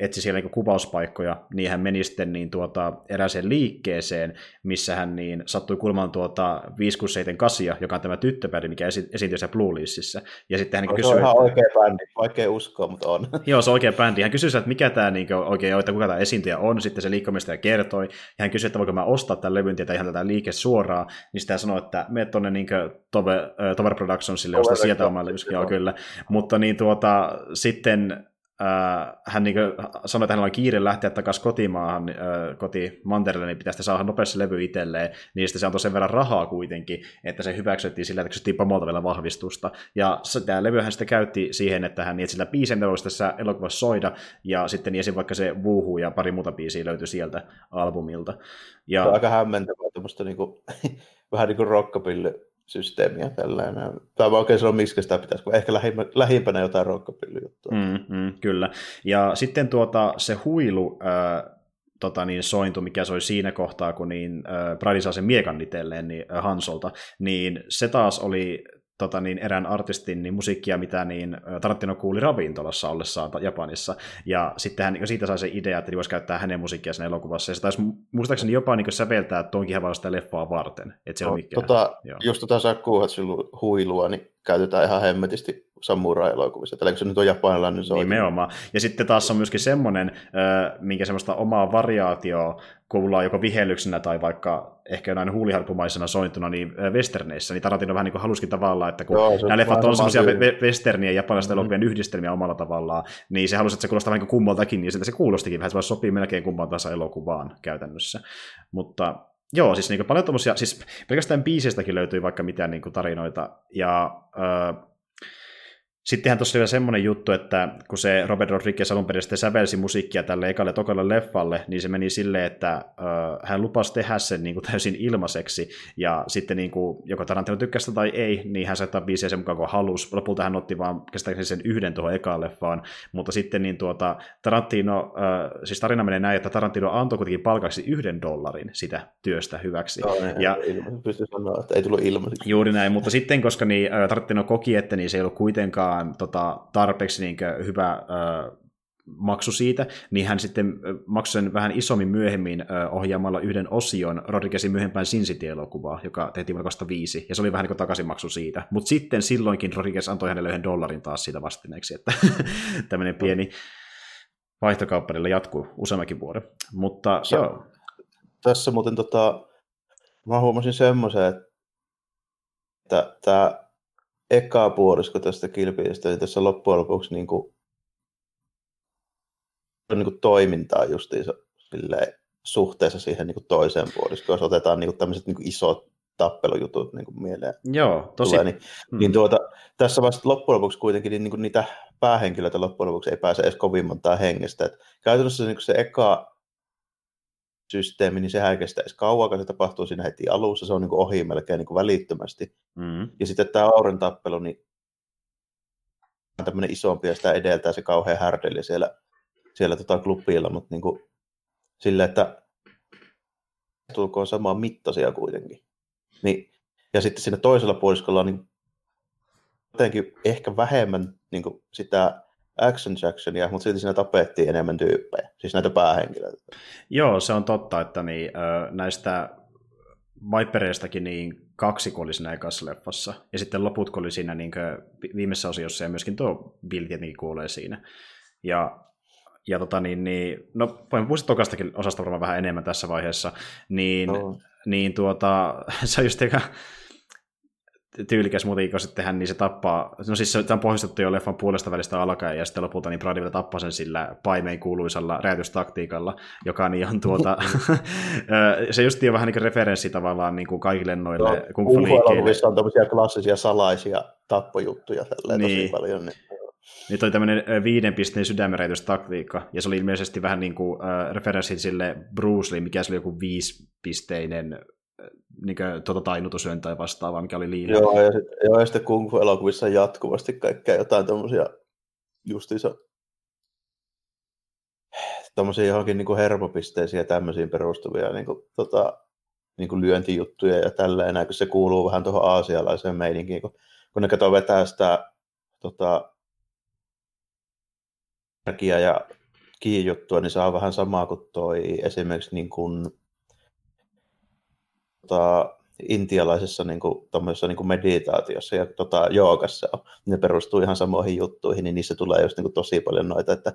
etsi siellä niin kuvauspaikkoja, niin hän meni sitten niin tuota, erääseen liikkeeseen, missä hän niin sattui kulmaan tuota 568, joka on tämä tyttöbändi, mikä esi- esiintyy siellä Blue Listissä. Ja sitten hän no, kysyi, se on ihan että... oikea bändi, vaikea uskoa, mutta on. Joo, se on oikea bändi. Hän kysyi, että mikä tämä niin oikein on, että kuka tämä esiintyjä on, sitten se liikkomista kertoi, ja hän kysyi, että voinko mä ostaa tämän levyn tietä ihan tätä liike suoraan, niin sitten hän sanoi, että mene tuonne niin Tover, Tover Productionsille, ostaa sieltä oman levyn, joo, kyllä. Mutta niin tuota, sitten hän niin sanoi, että hänellä on kiire lähteä takaisin kotimaahan, uh, kotimantereelle, niin pitäisi saada nopeasti levy itselleen, niin sitten se antoi sen verran rahaa kuitenkin, että se hyväksyttiin sillä, että kysyttiin pomolta vielä vahvistusta. Ja tämä levyhän sitten käytti siihen, että hän niin, sillä biisin voisi tässä elokuvassa soida, ja sitten niin esim. vaikka se Wuhu ja pari muuta biisiä löytyi sieltä albumilta. Ja... Se on aika hämmentävää, tämmöistä niin kuin, vähän niin kuin rockapilly systeemiä tällainen. Tai mä oikein sanoa, miksi sitä pitäisi, kun ehkä lähimpänä, jotain rokkapillijuttua. Mm, mm, kyllä. Ja sitten tuota, se huilu, äh, tota niin, sointu, mikä soi siinä kohtaa, kun niin, äh, Brady saa sen miekan itselleen niin, äh, Hansolta, niin se taas oli tota, niin, erään artistin niin musiikkia, mitä niin Tarantino kuuli ravintolassa ollessaan Japanissa. Ja sitten hän niin siitä sai se idea, että voisi käyttää hänen musiikkia siinä elokuvassa. Ja se taisi muistaakseni jopa niin säveltää tuonkin havalla sitä leffaa varten. Että se no, on mikään. Tota, just tota Sakuhatsun huilua, niin käytetään ihan hemmetisti samurai-elokuvissa. Tällä se nyt on japanilainen, niin se on Nimenomaan. Ja sitten taas on myöskin semmoinen, minkä semmoista omaa variaatioa kuullaan joko vihellyksenä tai vaikka ehkä jonain huuliharpumaisena sointuna niin westerneissä, niin Tarantino vähän niin kuin halusikin tavallaan, että kun Joo, nämä leffat on semmoisia westernien ja japanilaisten mm-hmm. elokuvien yhdistelmiä omalla tavallaan, niin se halusi, että se kuulostaa vähän niin kuin kummaltakin, niin se kuulostikin vähän, se sopii melkein kumman taas elokuvaan käytännössä. Mutta Joo, siis niin paljon tommosia, siis pelkästään biiseistäkin löytyy vaikka mitään niin kuin tarinoita, ja Sittenhän tuossa oli vielä semmoinen juttu, että kun se Robert Rodriguez alun perin sävelsi musiikkia tälle ekalle tokalle leffalle, niin se meni silleen, että äh, hän lupasi tehdä sen niin kuin täysin ilmaiseksi, ja sitten niin kuin, joko Tarantino tykkäsi tai ei, niin hän saattaa biisiä sen mukaan kuin halusi. Lopulta hän otti vaan käsittääkseni sen yhden tuohon ekaan leffaan, mutta sitten niin tuota, Tarantino, äh, siis tarina menee näin, että Tarantino antoi kuitenkin palkaksi yhden dollarin sitä työstä hyväksi. No, ja, pysty sanoa, että ei tullut ilmaiseksi. Juuri näin, mutta sitten koska niin, Tarantino koki, että niin se ei ollut kuitenkaan tota, tarpeeksi niin hyvä äh, maksu siitä, niin hän sitten maksoi sen vähän isommin myöhemmin ohjaamalla yhden osion Rodriguezin myöhempään Sin City-elokuvaa, joka tehtiin vuonna 2005, ja se oli vähän niin kuin takaisinmaksu siitä. Mutta sitten silloinkin Rodriguez antoi hänelle yhden dollarin taas siitä vastineeksi, että tämmöinen pieni vaihtokauppa jatkuu useammankin vuoden. Mutta se, joo. Tässä muuten tota, mä huomasin semmoisen, että tämä eka puolisko tästä kilpistä, niin tässä loppujen lopuksi niin kuin, niin kuin toimintaa justiinsa silleen, suhteessa siihen niin kuin toiseen puoliskoon, jos otetaan niin kuin tämmöiset niin kuin isot tappelujutut niin kuin mieleen. Joo, tosi. Tulee, niin, hmm. niin tuota, tässä vasta loppujen lopuksi kuitenkin niin, niin kuin niitä päähenkilöitä loppujen lopuksi ei pääse edes kovin montaa hengestä. Et käytännössä niin kuin se eka systeemi, niin sehän ei kestä edes kauan, se tapahtuu siinä heti alussa, se on niin kuin ohi melkein niin kuin välittömästi. Mm. Ja sitten tämä Auren tappelu, niin on tämmöinen isompi ja sitä edeltää se kauhean härdeli siellä, siellä tota klubilla, mutta niin kuin, sille, että tulkoon samaa mittaisia kuitenkin. Niin, ja sitten siinä toisella puoliskolla on niin jotenkin ehkä vähemmän niin kuin sitä action Jacksonia, mutta silti siinä tapettiin enemmän tyyppejä, siis näitä päähenkilöitä. Joo, se on totta, että niin, näistä Vipereistakin niin kaksi oli siinä ekassa leffassa, ja sitten loput oli siinä niin viimeisessä osiossa, ja myöskin tuo Bill tietenkin kuulee siinä. Ja, ja tota niin, niin no voin puhua tokastakin osasta varmaan vähän enemmän tässä vaiheessa, niin, no. niin tuota, se on just eikä, tyylikäs musiikka sittenhän, niin se tappaa, no siis se on pohjustettu jo leffan puolesta välistä alkaen, ja sitten lopulta niin Brady vielä tappaa sen sillä paimeen kuuluisalla räjäytystaktiikalla, joka niin on tuota, se just on vähän niin kuin referenssi tavallaan niin kuin kaikille noille no, kung fu on tämmöisiä klassisia salaisia tappojuttuja tälleen niin. tosi paljon. Niin. Nyt oli tämmöinen viiden pisteen sydämenräjäytystaktiikka, ja se oli ilmeisesti vähän niin kuin äh, referenssi sille Bruce Lee, mikä se oli joku viisipisteinen niin kuin, tuota tainutusyön tai vastaavaa, mikä oli liian. Joo, ja, sit, joo, ja sitten kung fu-elokuvissa jatkuvasti kaikkea jotain tämmöisiä justiinsa tämmöisiä johonkin niin kuin hermopisteisiin ja tämmöisiin perustuvia niin kuin, tota, niin kuin lyöntijuttuja ja tälleen, kun se kuuluu vähän tuohon aasialaiseen meininkiin, kun, kun ne katsoo vetää sitä tota, ja kiijuttua, niin on vähän samaa kuin toi esimerkiksi niin kuin tota, intialaisessa niin kuin, niin kuin meditaatiossa ja tota, joogassa on. Ne perustuu ihan samoihin juttuihin, niin niissä tulee just niin kuin, tosi paljon noita, että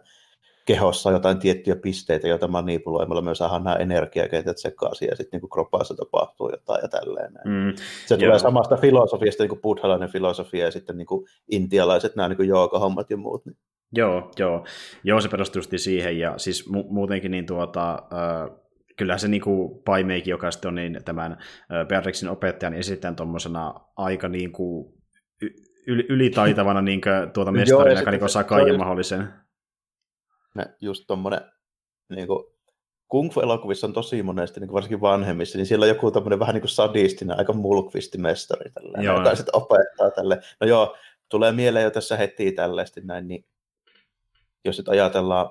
kehossa on jotain tiettyjä pisteitä, joita manipuloimalla myös saadaan nämä energiakentät sekaisin ja sitten niin kropassa tapahtuu jotain ja tälleen. Mm, se joo. tulee samasta filosofiasta, niin kuin buddhalainen filosofia ja sitten niin kuin intialaiset nämä niin joogahommat ja muut. Niin. Joo, joo. joo, se perustuu siihen ja siis mu- muutenkin niin tuota, äh, kyllähän se niinku Paimeiki, joka sitten on niin tämän Beatrixin opettajan esittäen tuommoisena aika niinku yl- ylitaitavana niin tuota mestarina, joka niinku osaa kaiken mahdollisen. Ne, just tuommoinen niin kuin, kung fu-elokuvissa on tosi monesti, niin varsinkin vanhemmissa, niin siellä on joku tämmöinen vähän niin kuin sadistinen, aika mulkvisti mestari, joo. joka sitten opettaa tälle. No joo, tulee mieleen jo tässä heti tällaisesti näin, niin jos nyt ajatellaan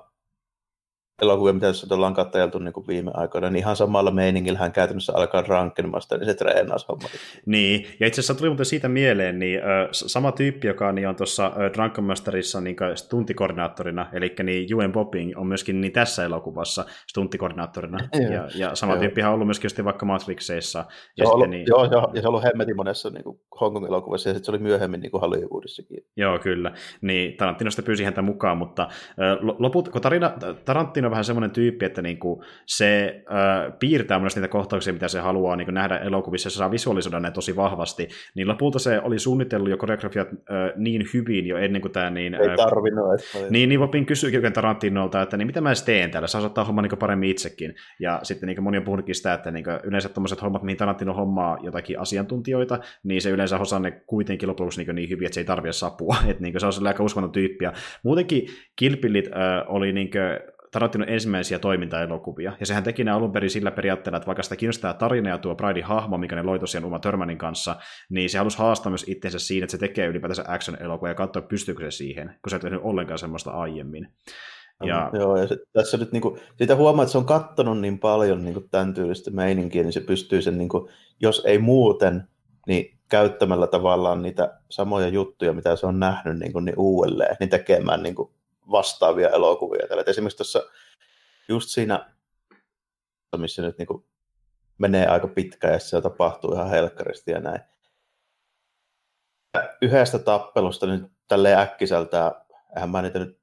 elokuvia, mitä tässä ollaan katseltu niin kuin viime aikoina, niin ihan samalla meiningillä hän käytännössä alkaa Drunken Master, niin se treenaus homma. Niin, ja itse asiassa tuli muuten siitä mieleen, niin sama tyyppi, joka niin on tuossa Drunken Masterissa niin stuntikoordinaattorina, eli niin Juen Bobbing on myöskin niin tässä elokuvassa stuntikoordinaattorina, ja, ja sama tyyppi on ollut myöskin just vaikka Matrixeissa. Ja ollut, niin... Joo, joo, ja se on ollut hemmetin monessa niin kuin Hongkong-elokuvassa, ja sitten se oli myöhemmin niin kuin Hollywoodissakin. Joo, kyllä. Niin, Tarantino sitten pyysi häntä mukaan, mutta äh, loput, kun tarina, Tarantino Tarantino on vähän semmoinen tyyppi, että niinku se äh, piirtää myös niitä kohtauksia, mitä se haluaa niinku nähdä elokuvissa, se saa visualisoida ne tosi vahvasti, niin lopulta se oli suunnitellut jo koreografiat äh, niin hyvin jo ennen kuin tämä niin... Ei tarvinnut edes. Niin, niin Vopin kysyi oikein Tarantinolta, että niin mitä mä edes teen täällä, saa ottaa homma niin paremmin itsekin. Ja sitten niin moni on puhunutkin sitä, että niin yleensä tuommoiset hommat, mihin Tarantino hommaa jotakin asiantuntijoita, niin se yleensä osaa ne kuitenkin lopuksi niin, niin hyvin, että se ei tarvitse sapua. että niin se on aika uskonnon tyyppi. Ja muutenkin Kilpillit äh, oli niin Tarantinon ensimmäisiä toimintaelokuvia, ja sehän teki ne alun perin sillä periaatteella, että vaikka sitä kiinnostaa tarina ja tuo Pridein hahmo, mikä ne loi tosiaan Uma Thurmanin kanssa, niin se halusi haastaa myös itsensä siinä, että se tekee ylipäätänsä action-elokuvia ja katsoa, pystyykö se siihen, kun se ei tehnyt ollenkaan semmoista aiemmin. Ja... Joo, ja se, tässä nyt niinku, siitä huomaa, että se on kattonut niin paljon niinku tämän tyylistä meininkiä, niin se pystyy sen, niinku, jos ei muuten, niin käyttämällä tavallaan niitä samoja juttuja, mitä se on nähnyt niin, kuin, niin uudelleen, niin tekemään niin kuin, vastaavia elokuvia. Tällä. esimerkiksi tuossa just siinä, missä nyt niin kuin, menee aika pitkä ja se tapahtuu ihan helkkaristi ja näin. Yhdestä tappelusta nyt tälleen äkkiseltään, eihän mä niitä nyt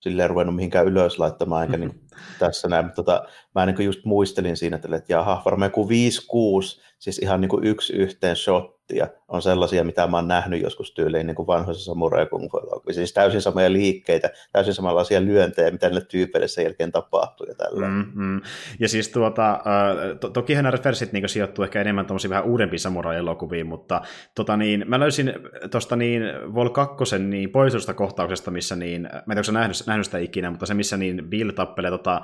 silleen ruvennut mihinkään ylös laittamaan, enkä niin tässä näin, mutta tota, mä niin just muistelin siinä, että jaha, varmaan joku 5-6, siis ihan niin kuin yksi yhteen shottia on sellaisia, mitä mä oon nähnyt joskus tyyliin niin kuin vanhoissa fu Siis täysin samoja liikkeitä, täysin samanlaisia lyöntejä, mitä niille tyypeille sen jälkeen tapahtuu ja tällä. Mm-hmm. Ja siis tuota, äh, to- toki nämä referenssit niin sijoittuu ehkä enemmän tuommoisiin vähän uudempiin samurai-elokuviin, mutta tota niin, mä löysin tuosta niin Vol 2 niin poistusta kohtauksesta, missä niin, mä en tiedä, nähnyt, nähnyt sitä ikinä, mutta se missä niin Bill tappelee tota,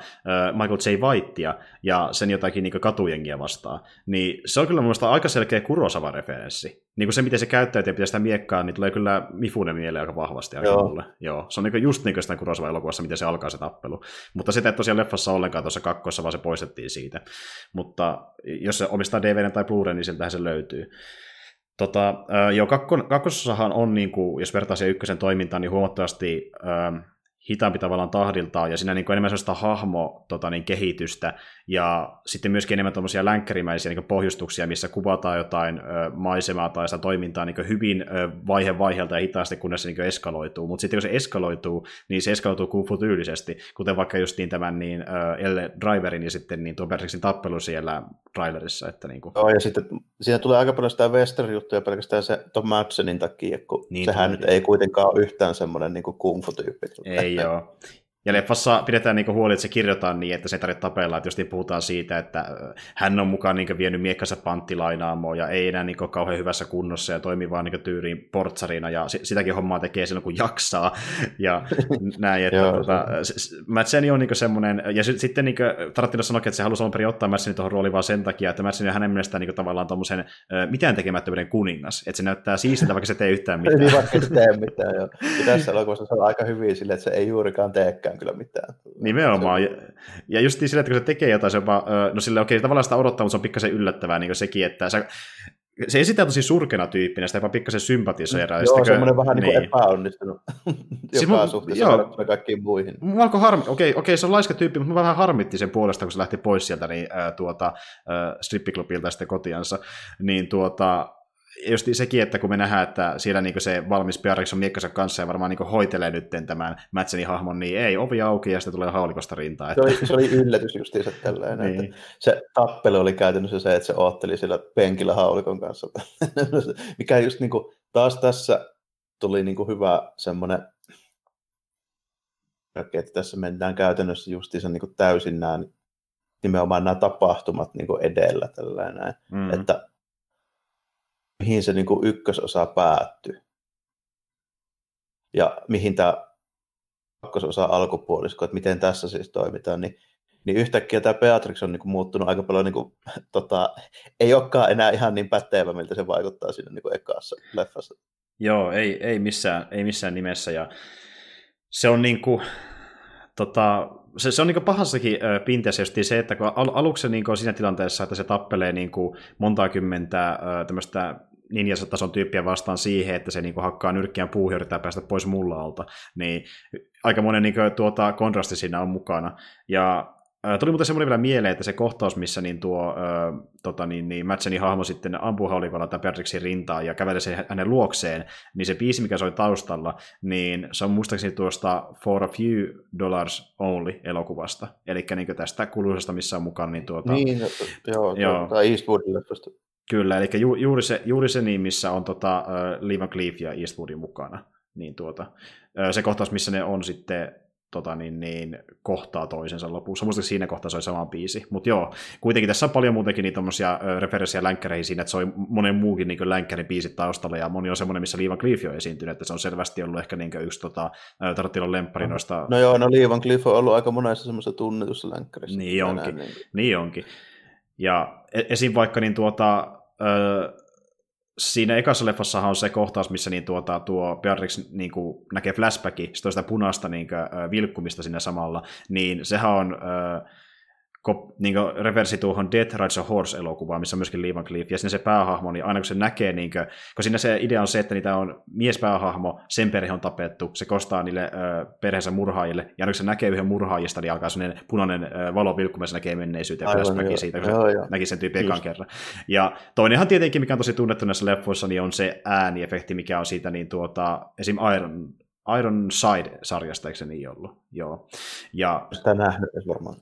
Michael J. Whitea ja sen jotakin niin katujengiä vastaan, niin se on kyllä mun aika selkeä Kurosawa-referenssi. Niin kuin se, miten se käyttäytyy ja pitää sitä miekkaa, niin tulee kyllä Mifune mieleen aika vahvasti Joo. mulle. Joo. Se on niin just niin kuin sitä Kurosawa-elokuvassa, miten se alkaa se tappelu. Mutta sitä ei tosiaan leffassa ollenkaan tuossa kakkossa, vaan se poistettiin siitä. Mutta jos se omistaa DVD tai Blu-ray, niin sieltähän se löytyy. Tota, joo, kakkososahan on, niin kuin, jos vertaa siihen ykkösen toimintaan, niin huomattavasti äh, hitaampi tavallaan tahdiltaan, ja siinä niin kuin enemmän sellaista hahmo tota, niin kehitystä, ja sitten myöskin enemmän tuommoisia länkkärimäisiä niin pohjustuksia, missä kuvataan jotain ö, maisemaa tai sitä toimintaa niin hyvin ö, vaihe vaiheelta ja hitaasti, kunnes se niin eskaloituu. Mutta sitten kun se eskaloituu, niin se eskaloituu kufu tyylisesti, kuten vaikka just niin tämän niin, Elle Driverin ja sitten niin tuo Bertrixin tappelu siellä trailerissa. Että niin kuin. Joo, ja sitten siinä tulee aika paljon sitä western-juttuja pelkästään se Tom Madsenin takia, kun niin, sehän nyt ei kuitenkaan ole yhtään semmoinen niin kung fu-tyyppi. Ei joo. Ja leffassa pidetään niinku huoli, että se kirjoitetaan niin, että se ei tarvitse tapella, että jos niin puhutaan siitä, että hän on mukaan niinku vienyt miekkansa panttilainaamoon ja ei enää niinku kauhean hyvässä kunnossa ja toimii vaan niinku tyyliin portsarina ja sitäkin hommaa tekee silloin, kun jaksaa ja näin. Että Joo, tota, Madsen on niinku semmoinen, ja sitten niinku, Tarantino sanoi, että se halusi alun perin ottaa Madsenin tuohon rooliin vaan sen takia, että Madsen on hänen mielestään niinku tavallaan tuommoisen mitään tekemättömyyden kuningas, että se näyttää siistiltä, vaikka se tee yhtään mitään. niin, vaikka se tee mitään, joo. Ja tässä elokuvassa se on aika hyvin sille, että se ei juurikaan teekään kyllä mitään. Nimenomaan. Ja, ja just niin sille, että kun se tekee jotain, se jopa, no sille okei, okay, tavallaan sitä odottaa, mutta se on pikkasen yllättävää niin sekin, että sä, se esitää tosi surkena tyyppinä, sitä jopa pikkasen sympatisoidaan. Joo, semmoinen vähän niin. niin epäonnistunut siis joka suhteessa joo, kaikkiin muihin. Mua alkoi harmi, okei, okei, se on laiska tyyppi, mutta mä vähän harmitti sen puolesta, kun se lähti pois sieltä niin, äh, tuota, äh, strippiklubilta sitten kotiansa. Niin tuota, just sekin, että kun me nähdään, että siellä niin se valmis Beatrix on miekkansa kanssa ja varmaan niin hoitelee nyt tämän Mätsenin hahmon, niin ei, ovi auki ja sitten tulee haulikosta rintaa. Että... Se, oli, se oli yllätys justiinsa tällainen. niin. että se tappelu oli käytännössä se, että se ootteli sillä penkillä haulikon kanssa. Mikä just niin kuin, taas tässä tuli niin kuin hyvä semmoinen että tässä mennään käytännössä justiinsa niin kuin täysin nämä nimenomaan nämä tapahtumat niin kuin edellä tällainen, mm. että mihin se niin kuin ykkösosa päättyy. Ja mihin tämä kakkososa alkupuolisko, että miten tässä siis toimitaan, niin, niin yhtäkkiä tämä Beatrix on niin kuin muuttunut aika paljon, niin kuin, tota, ei olekaan enää ihan niin pätevä, miltä se vaikuttaa siinä niin kuin ekassa leffassa. Joo, ei, ei, missään, ei missään nimessä, ja se on niin kuin, tota, se, se on niin pahassakin pinteessä just se, että kun al- aluksi niin on siinä tilanteessa, että se tappelee niin monta kymmentä tämmöistä ninja-tason tyyppiä vastaan siihen, että se niinku hakkaa nyrkkiään puuhin ja yrittää päästä pois mulla alta, niin aika monen niinku, tuota, kontrasti siinä on mukana. Ja Tuli muuten semmoinen vielä mieleen, että se kohtaus, missä niin tuo äh, tota niin, niin Mätsenin hahmo sitten ampuu haulikolla tämän Beatrixin rintaan ja kävelee sen hänen luokseen, niin se biisi, mikä soi taustalla, niin se on muistaakseni tuosta For a Few Dollars Only elokuvasta. Eli niin tästä kuuluisesta, missä on mukaan. Niin, tuota, niin joo, joo. Tuota Eastwoodin Kyllä, eli ju, juuri, se, juuri se niin, missä on tota, uh, Lee McLeaf ja Eastwoodin mukana. Niin tuota, se kohtaus, missä ne on sitten tota, niin, niin, kohtaa toisensa lopussa. Muista siinä kohtaa se oli sama biisi. Mutta joo, kuitenkin tässä on paljon muutenkin niitä tommosia referenssejä länkkäreihin siinä, että se on monen muukin niin länkkärin biisit taustalla, ja moni on semmoinen, missä Liivan Cliff on esiintynyt, että se on selvästi ollut ehkä niin yksi tota, Tarttilon lemppari no. noista... No joo, no Liivan Cliff on ollut aika monessa semmoisessa tunnetussa länkkärissä. Niin onkin, niin. niin onkin. Ja e- esim. vaikka niin tuota, siinä ekassa leffassahan on se kohtaus, missä niin tuota, tuo Beatrix niin kuin, näkee flashbacki, sitä punaista niin kuin, vilkkumista siinä samalla, niin sehän on äh, ko, niin reversi tuohon Death Rides a Horse-elokuvaan, missä on myöskin Lee Van Cleef, ja sinne se päähahmo, niin aina kun se näkee, niin kuin, kun siinä se idea on se, että niitä on miespäähahmo, sen perhe on tapettu, se kostaa niille ö, perheensä murhaajille, ja aina kun se näkee yhden murhaajista, niin alkaa sellainen punainen ö, valo vilkkumassa näkee menneisyyteen, ja siitä, kun joo, se joo. näki sen tyypin ekan kerran. Ja toinenhan tietenkin, mikä on tosi tunnettu näissä leffoissa, niin on se ääniefekti, mikä on siitä, niin tuota, esim. Iron, Iron Side-sarjasta, eikö se niin ollut? Joo. Ja, Sitä nähnyt varmaan.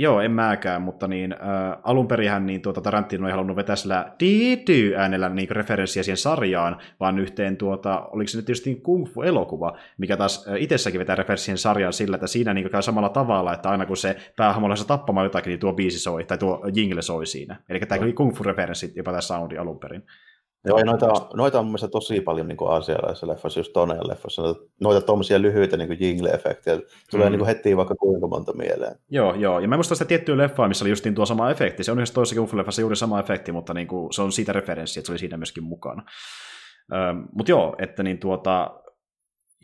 Joo, en mäkään, mutta niin, äh, alun perinhän niin tuota, Tarantino ei halunnut vetää sillä diity äänellä niin referenssiä siihen sarjaan, vaan yhteen, tuota, oliko se nyt tietysti kung fu-elokuva, mikä taas äh, itsessäkin vetää referenssien sarjaan sillä, että siinä niin käy samalla tavalla, että aina kun se päähahmo tappamaan jotakin, niin tuo biisi soi, tai tuo jingle soi siinä. Eli tämä oli kung fu-referenssi jopa tämä soundi alun perin. Joo, noita, noita on mielestäni tosi paljon niin aasialaisissa leffoissa, just Tonen leffoissa, noita tuommoisia lyhyitä niin jingle-efektejä. Tulee mm. niin heti vaikka kuinka monta mieleen. Joo, joo. Ja mä muistan sitä tiettyä leffaa, missä oli justiin tuo sama efekti. Se on yhdessä toisessa leffassa juuri sama efekti, mutta niin kuin, se on siitä referenssi, että se oli siinä myöskin mukana. Ähm, mutta joo, että niin tuota,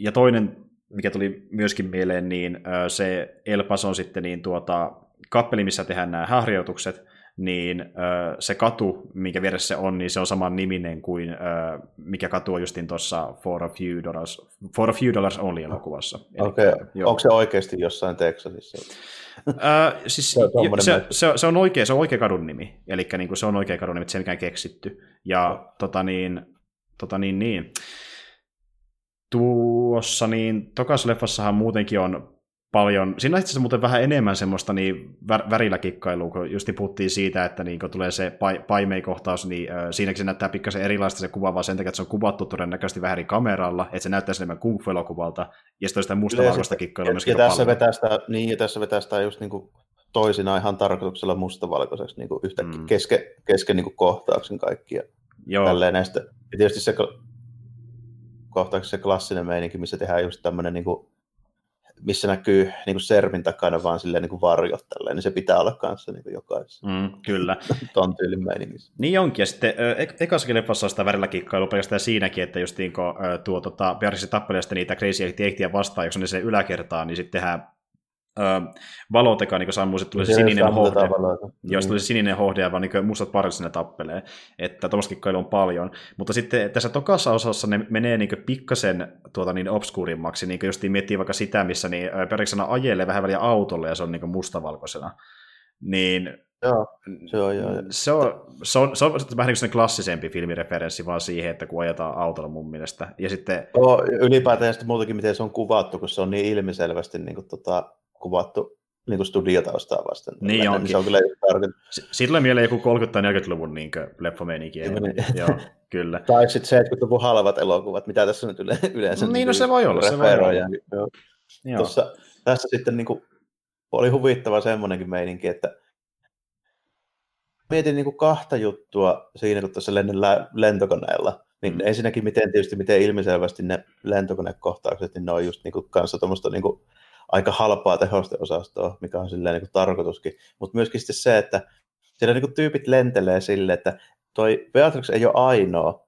ja toinen, mikä tuli myöskin mieleen, niin se Elpas on sitten niin tuota, kappeli, missä tehdään nämä harjoitukset, niin se katu, minkä vieressä se on, niin se on saman niminen kuin mikä katu on justin tuossa For a Few Dollars, For a Few Dollars Only elokuvassa. Okei, okay. onko se oikeasti jossain Texasissa? äh, siis, se, on se, se, se, on oikea, se on oikea kadun nimi, eli niin kuin se on oikea kadun nimi, että se ei mikään keksitty. Ja no. tota niin, tota niin, niin. Tuossa niin, tokas leffassahan muutenkin on paljon, siinä on itse asiassa muuten vähän enemmän semmoista niin vär, värillä kikkailua, kun just puhuttiin siitä, että niin kun tulee se pai, paimeikohtaus, niin siinäkin se näyttää pikkasen erilaista se kuva, vaan sen takia, että se on kuvattu todennäköisesti vähän eri kameralla, että se näyttää enemmän kung fu-elokuvalta, ja sitten on sitä mustavalkoista kikkailua myöskin ja, tässä vetää sitä, niin, ja tässä vetää sitä just niin kuin toisinaan ihan tarkoituksella mustavalkoiseksi niin kuin yhtäkkiä mm. kesken, kesken niin kuin kohtauksen kaikkia. Joo. Tälleen näistä. Ja tietysti se kohtauksen se klassinen meininki, missä tehdään just tämmöinen niin kuin missä näkyy niin kuin sermin takana vaan silleen niin kuin varjot tälleen, niin se pitää olla kanssa niin kuin jokaisessa. Mm, kyllä. Ton tyylin meiningissä. Niin onkin, ja sitten e- ekassakin leffassa on sitä värillä kikkailu pelkästään siinäkin, että just niin kuin, tuo tota, Beatrice tappelee niitä Crazy Eightia vastaan, jos ne se yläkertaa, niin sitten tehdään valoteka, niin kuin sammuu, että tulee se sininen hohde. Jos tulee se sininen hohde ja vaan niin mustat parit sinne tappelee. Että tuommoista on paljon. Mutta sitten tässä tokassa osassa ne menee niin pikkasen tuota, niin obskuurimmaksi. Niin just miettii vaikka sitä, missä niin periksena ajelee vähän väliä autolle ja se on niin mustavalkoisena. Niin Joo, se on, joo. Se on, se on, se on, se on vähän niin klassisempi filmireferenssi vaan siihen, että kun ajetaan autolla mun mielestä. Ja sitten... Joo, ylipäätään sitten muutenkin, miten se on kuvattu, kun se on niin ilmiselvästi niin kuin, tota, kuvattu niin kuin studiotaustaa vasten. Niin Lännen, onkin. Se on kyllä Siitä tulee mieleen joku 30- tai 40-luvun niin leffomeininki. Joo, kyllä. Tai sitten se, että kun halvat elokuvat, mitä tässä nyt yleensä... Niin, niin no se voi olla, se voi olla. Joo. Joo. Tuossa, tässä sitten niin kuin, oli huvittava semmoinenkin meininki, että mietin niin kuin kahta juttua siinä, kun tuossa lennän lentokoneella. Niin mm. ensinnäkin miten tietysti miten ilmiselvästi ne lentokonekohtaukset, niin ne on just niin kuin kanssa tuommoista niin kuin aika halpaa tehosteosastoa, mikä on silleen niin tarkoituskin. Mutta myöskin sitten se, että siellä niin tyypit lentelee sille, että toi Beatrix ei ole ainoa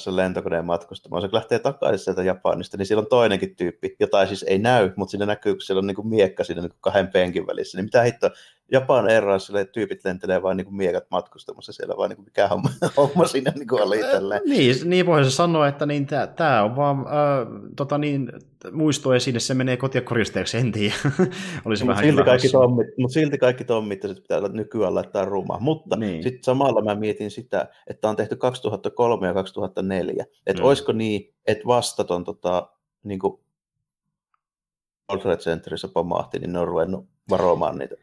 se lentokoneen matkustamaan. Se lähtee takaisin sieltä Japanista, niin siellä on toinenkin tyyppi, jota ei siis ei näy, mutta siinä näkyy, kun siellä on niin miekka siinä niin kahden penkin välissä. Niin mitä hitto, Japan Airlinesille tyypit lentelee vain niin miekat matkustamassa siellä, vaan niin mikä homma, homma siinä niin oli tälleen. Niin, niin voisi sanoa, että niin, tämä on vaan äh, tota niin, muisto sinne, se menee kotia koristeeksi, en tiedä. Olisi vähän silti kaikki tommit, mutta silti kaikki tommit pitää nykyään laittaa ruma. Mutta niin. sitten samalla mä mietin sitä, että on tehty 2003 ja 2004. Että mm. olisiko niin, että vasta ton tota, niin kuin World Trade Centerissä pomahti, niin ne on ruvennut varomaan niitä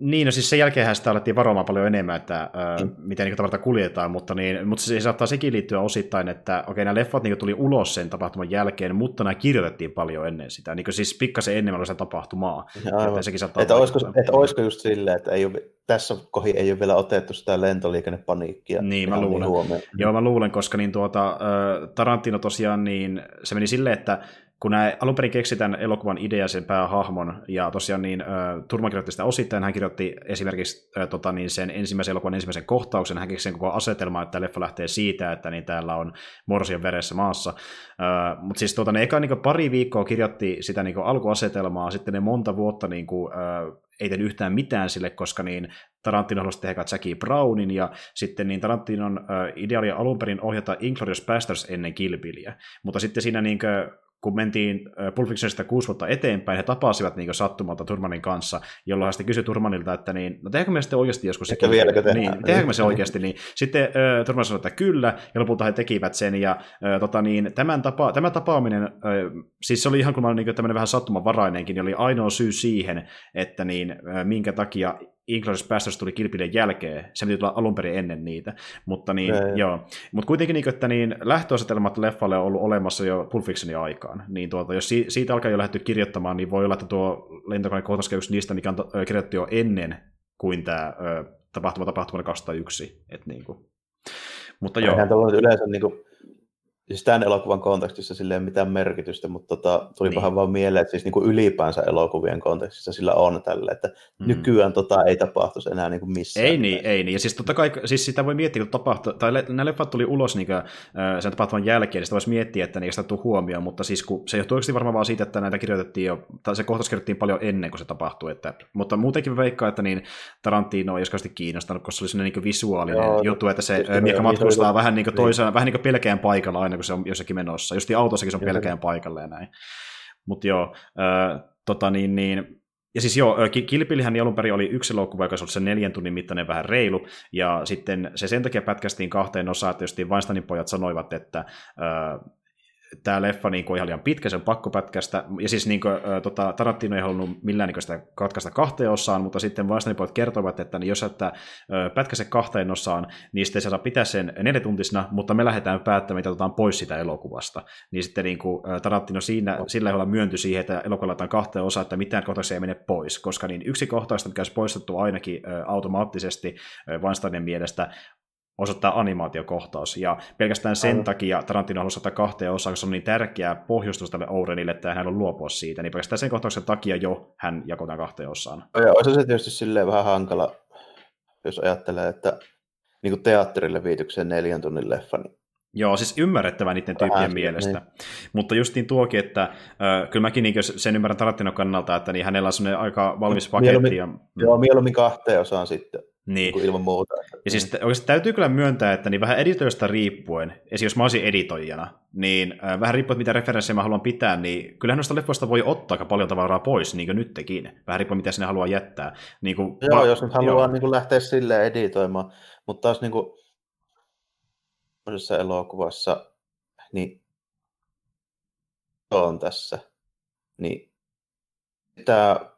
niin, no siis sen jälkeen sitä alettiin varomaan paljon enemmän, että mm. miten niin tavaraa kuljetaan, mutta, niin, mutta se saattaa sekin liittyä osittain, että okei, nämä leffat niin tuli ulos sen tapahtuman jälkeen, mutta nämä kirjoitettiin paljon ennen sitä, niin siis pikkasen enemmän oli se tapahtumaa. Että, sekin saattaa että, olisiko, että olisiko just silleen, että ei ole, tässä kohi ei ole vielä otettu sitä lentoliikennepaniikkia. Niin, mä luulen. Niin Joo, mä luulen, koska niin tuota, Tarantino tosiaan, niin se meni silleen, että kun nämä alun perin keksitään elokuvan idea sen päähahmon, ja tosiaan niin Turman kirjoitti sitä osittain, hän kirjoitti esimerkiksi tota, niin sen ensimmäisen elokuvan ensimmäisen kohtauksen, hän keksi sen koko asetelman, että leffa lähtee siitä, että niin täällä on morsion veressä maassa. Mutta siis tota, ne eka niin pari viikkoa kirjoitti sitä niin alkuasetelmaa, sitten ne monta vuotta niin kuin, ei tehnyt yhtään mitään sille, koska niin Tarantino halusi tehdä Jackie Brownin, ja sitten niin Tarantinon äh, ideaali alun perin ohjata Inglourious Basterds ennen Kilpiliä. Mutta sitten siinä niin kuin, kun mentiin Pulp Fictionista kuusi vuotta eteenpäin, he tapasivat niin sattumalta Turmanin kanssa, jolloin hän sitten kysyi Turmanilta, että niin, no tehdäänkö me sitten oikeasti joskus se vieläkö tehdään? Niin, tehdäänkö me se oikeasti? Niin. Sitten äh, Turman sanoi, että kyllä, ja lopulta he tekivät sen, ja äh, tota, niin, tämän tapa, tämä tapaaminen, äh, siis se oli ihan kuin niin tämmöinen vähän sattumanvarainenkin, niin oli ainoa syy siihen, että niin, äh, minkä takia Inglourious Basterds tuli kilpiden jälkeen, se piti tulla alun perin ennen niitä, mutta niin, joo. Mut kuitenkin niin, että niin, lähtöasetelmat leffalle on ollut olemassa jo Pulp Fictionin aikaan, niin tuota, jos siitä alkaa jo lähdetty kirjoittamaan, niin voi olla, että tuo lentokone kohtaisi yksi niistä, mikä on kirjoitettu jo ennen kuin tämä tapahtuma tapahtuma 2001, et niin kuin. Mutta joo. Eihän yleensä niin kuin siis tämän elokuvan kontekstissa ei ole mitään merkitystä, mutta tota, tuli niin. vähän vaan mieleen, että siis niin kuin ylipäänsä elokuvien kontekstissa sillä on tälle, että mm. nykyään tota ei tapahtuisi enää niin kuin missään. Ei niin, ei niin. Ja siis totta kai, siis sitä voi miettiä, kun tapahtui, tai nämä leffat tuli ulos niin kuin, sen tapahtuman jälkeen, niin sitä voisi miettiä, että niistä tuu huomioon, mutta siis kun, se johtuu oikeasti varmaan vaan siitä, että näitä kirjoitettiin jo, tai se kohtaus kirjoitettiin paljon ennen kuin se tapahtui, että, mutta muutenkin veikkaa, että niin Tarantino ei olisi kiinnostanut, koska se oli sellainen niin visuaalinen Joo, juttu, että se mikä matkustaa vähän niin kuin toisaan, niin. vähän niin kuin pelkään paikalla aina, kun se on jossakin menossa. Just autossakin se on pelkään paikalle ja näin. Mutta joo, äh, tota niin, niin, ja siis joo, Kilpilihän niin alun perin oli yksi elokuva, joka oli se neljän tunnin mittainen vähän reilu, ja sitten se sen takia pätkästiin kahteen osaan, että just Weinsteinin pojat sanoivat, että äh, tämä leffa niin kuin, ihan liian pitkä, se on pakko pätkästä. Ja siis niin kuin, ä, tota, Tarantino ei halunnut millään niin sitä katkaista kahteen osaan, mutta sitten vastaanipuolet kertovat, että niin jos että pätkäse kahteen osaan, niin sitten se saa pitää sen neljätuntisena, mutta me lähdetään päättämään, että otetaan pois sitä elokuvasta. Niin sitten niin kuin, Tarantino siinä, sillä tavalla myöntyi siihen, että elokuva laitetaan kahteen osaan, että mitään kohtauksia ei mene pois, koska niin yksi kohtaus, mikä olisi poistettu ainakin ä, automaattisesti Weinsteinin mielestä, osoittaa animaatiokohtaus. Ja pelkästään sen Aivan. takia Tarantino halusi ottaa kahteen osaan, koska se on niin tärkeä pohjustus tälle Ourenille, että hän on luopua siitä. Niin pelkästään sen kohtauksen takia jo hän jakoi tämän kahteen osaan. Ja olisi se tietysti silleen vähän hankala, jos ajattelee, että niin kuin teatterille viitykseen neljän tunnin leffa, niin Joo, siis ymmärrettävä niiden tyyppien Vähän, mielestä. Niin. Mutta niin tuokin, että äh, kyllä mäkin niin sen ymmärrän Tarantinon kannalta, että niin hänellä on sellainen aika valmis paketti. Mieluummin, ja, mm. Joo, mieluummin kahteen osaan sitten. Niin. niin ilman muuta. Ja siis oikeasti täytyy kyllä myöntää, että niin vähän editoista riippuen, esimerkiksi jos mä olisin editoijana, niin äh, vähän riippuen, mitä referenssejä mä haluan pitää, niin kyllähän noista leffoista voi ottaa aika paljon tavaraa pois, niin kuin nytkin. Vähän riippuen, mitä sinne haluaa jättää. Niin kuin, joo, va- jos nyt haluaa niin kuin lähteä silleen editoimaan, mutta taas niin kuin, elokuvassa, niin on tässä, niin tämä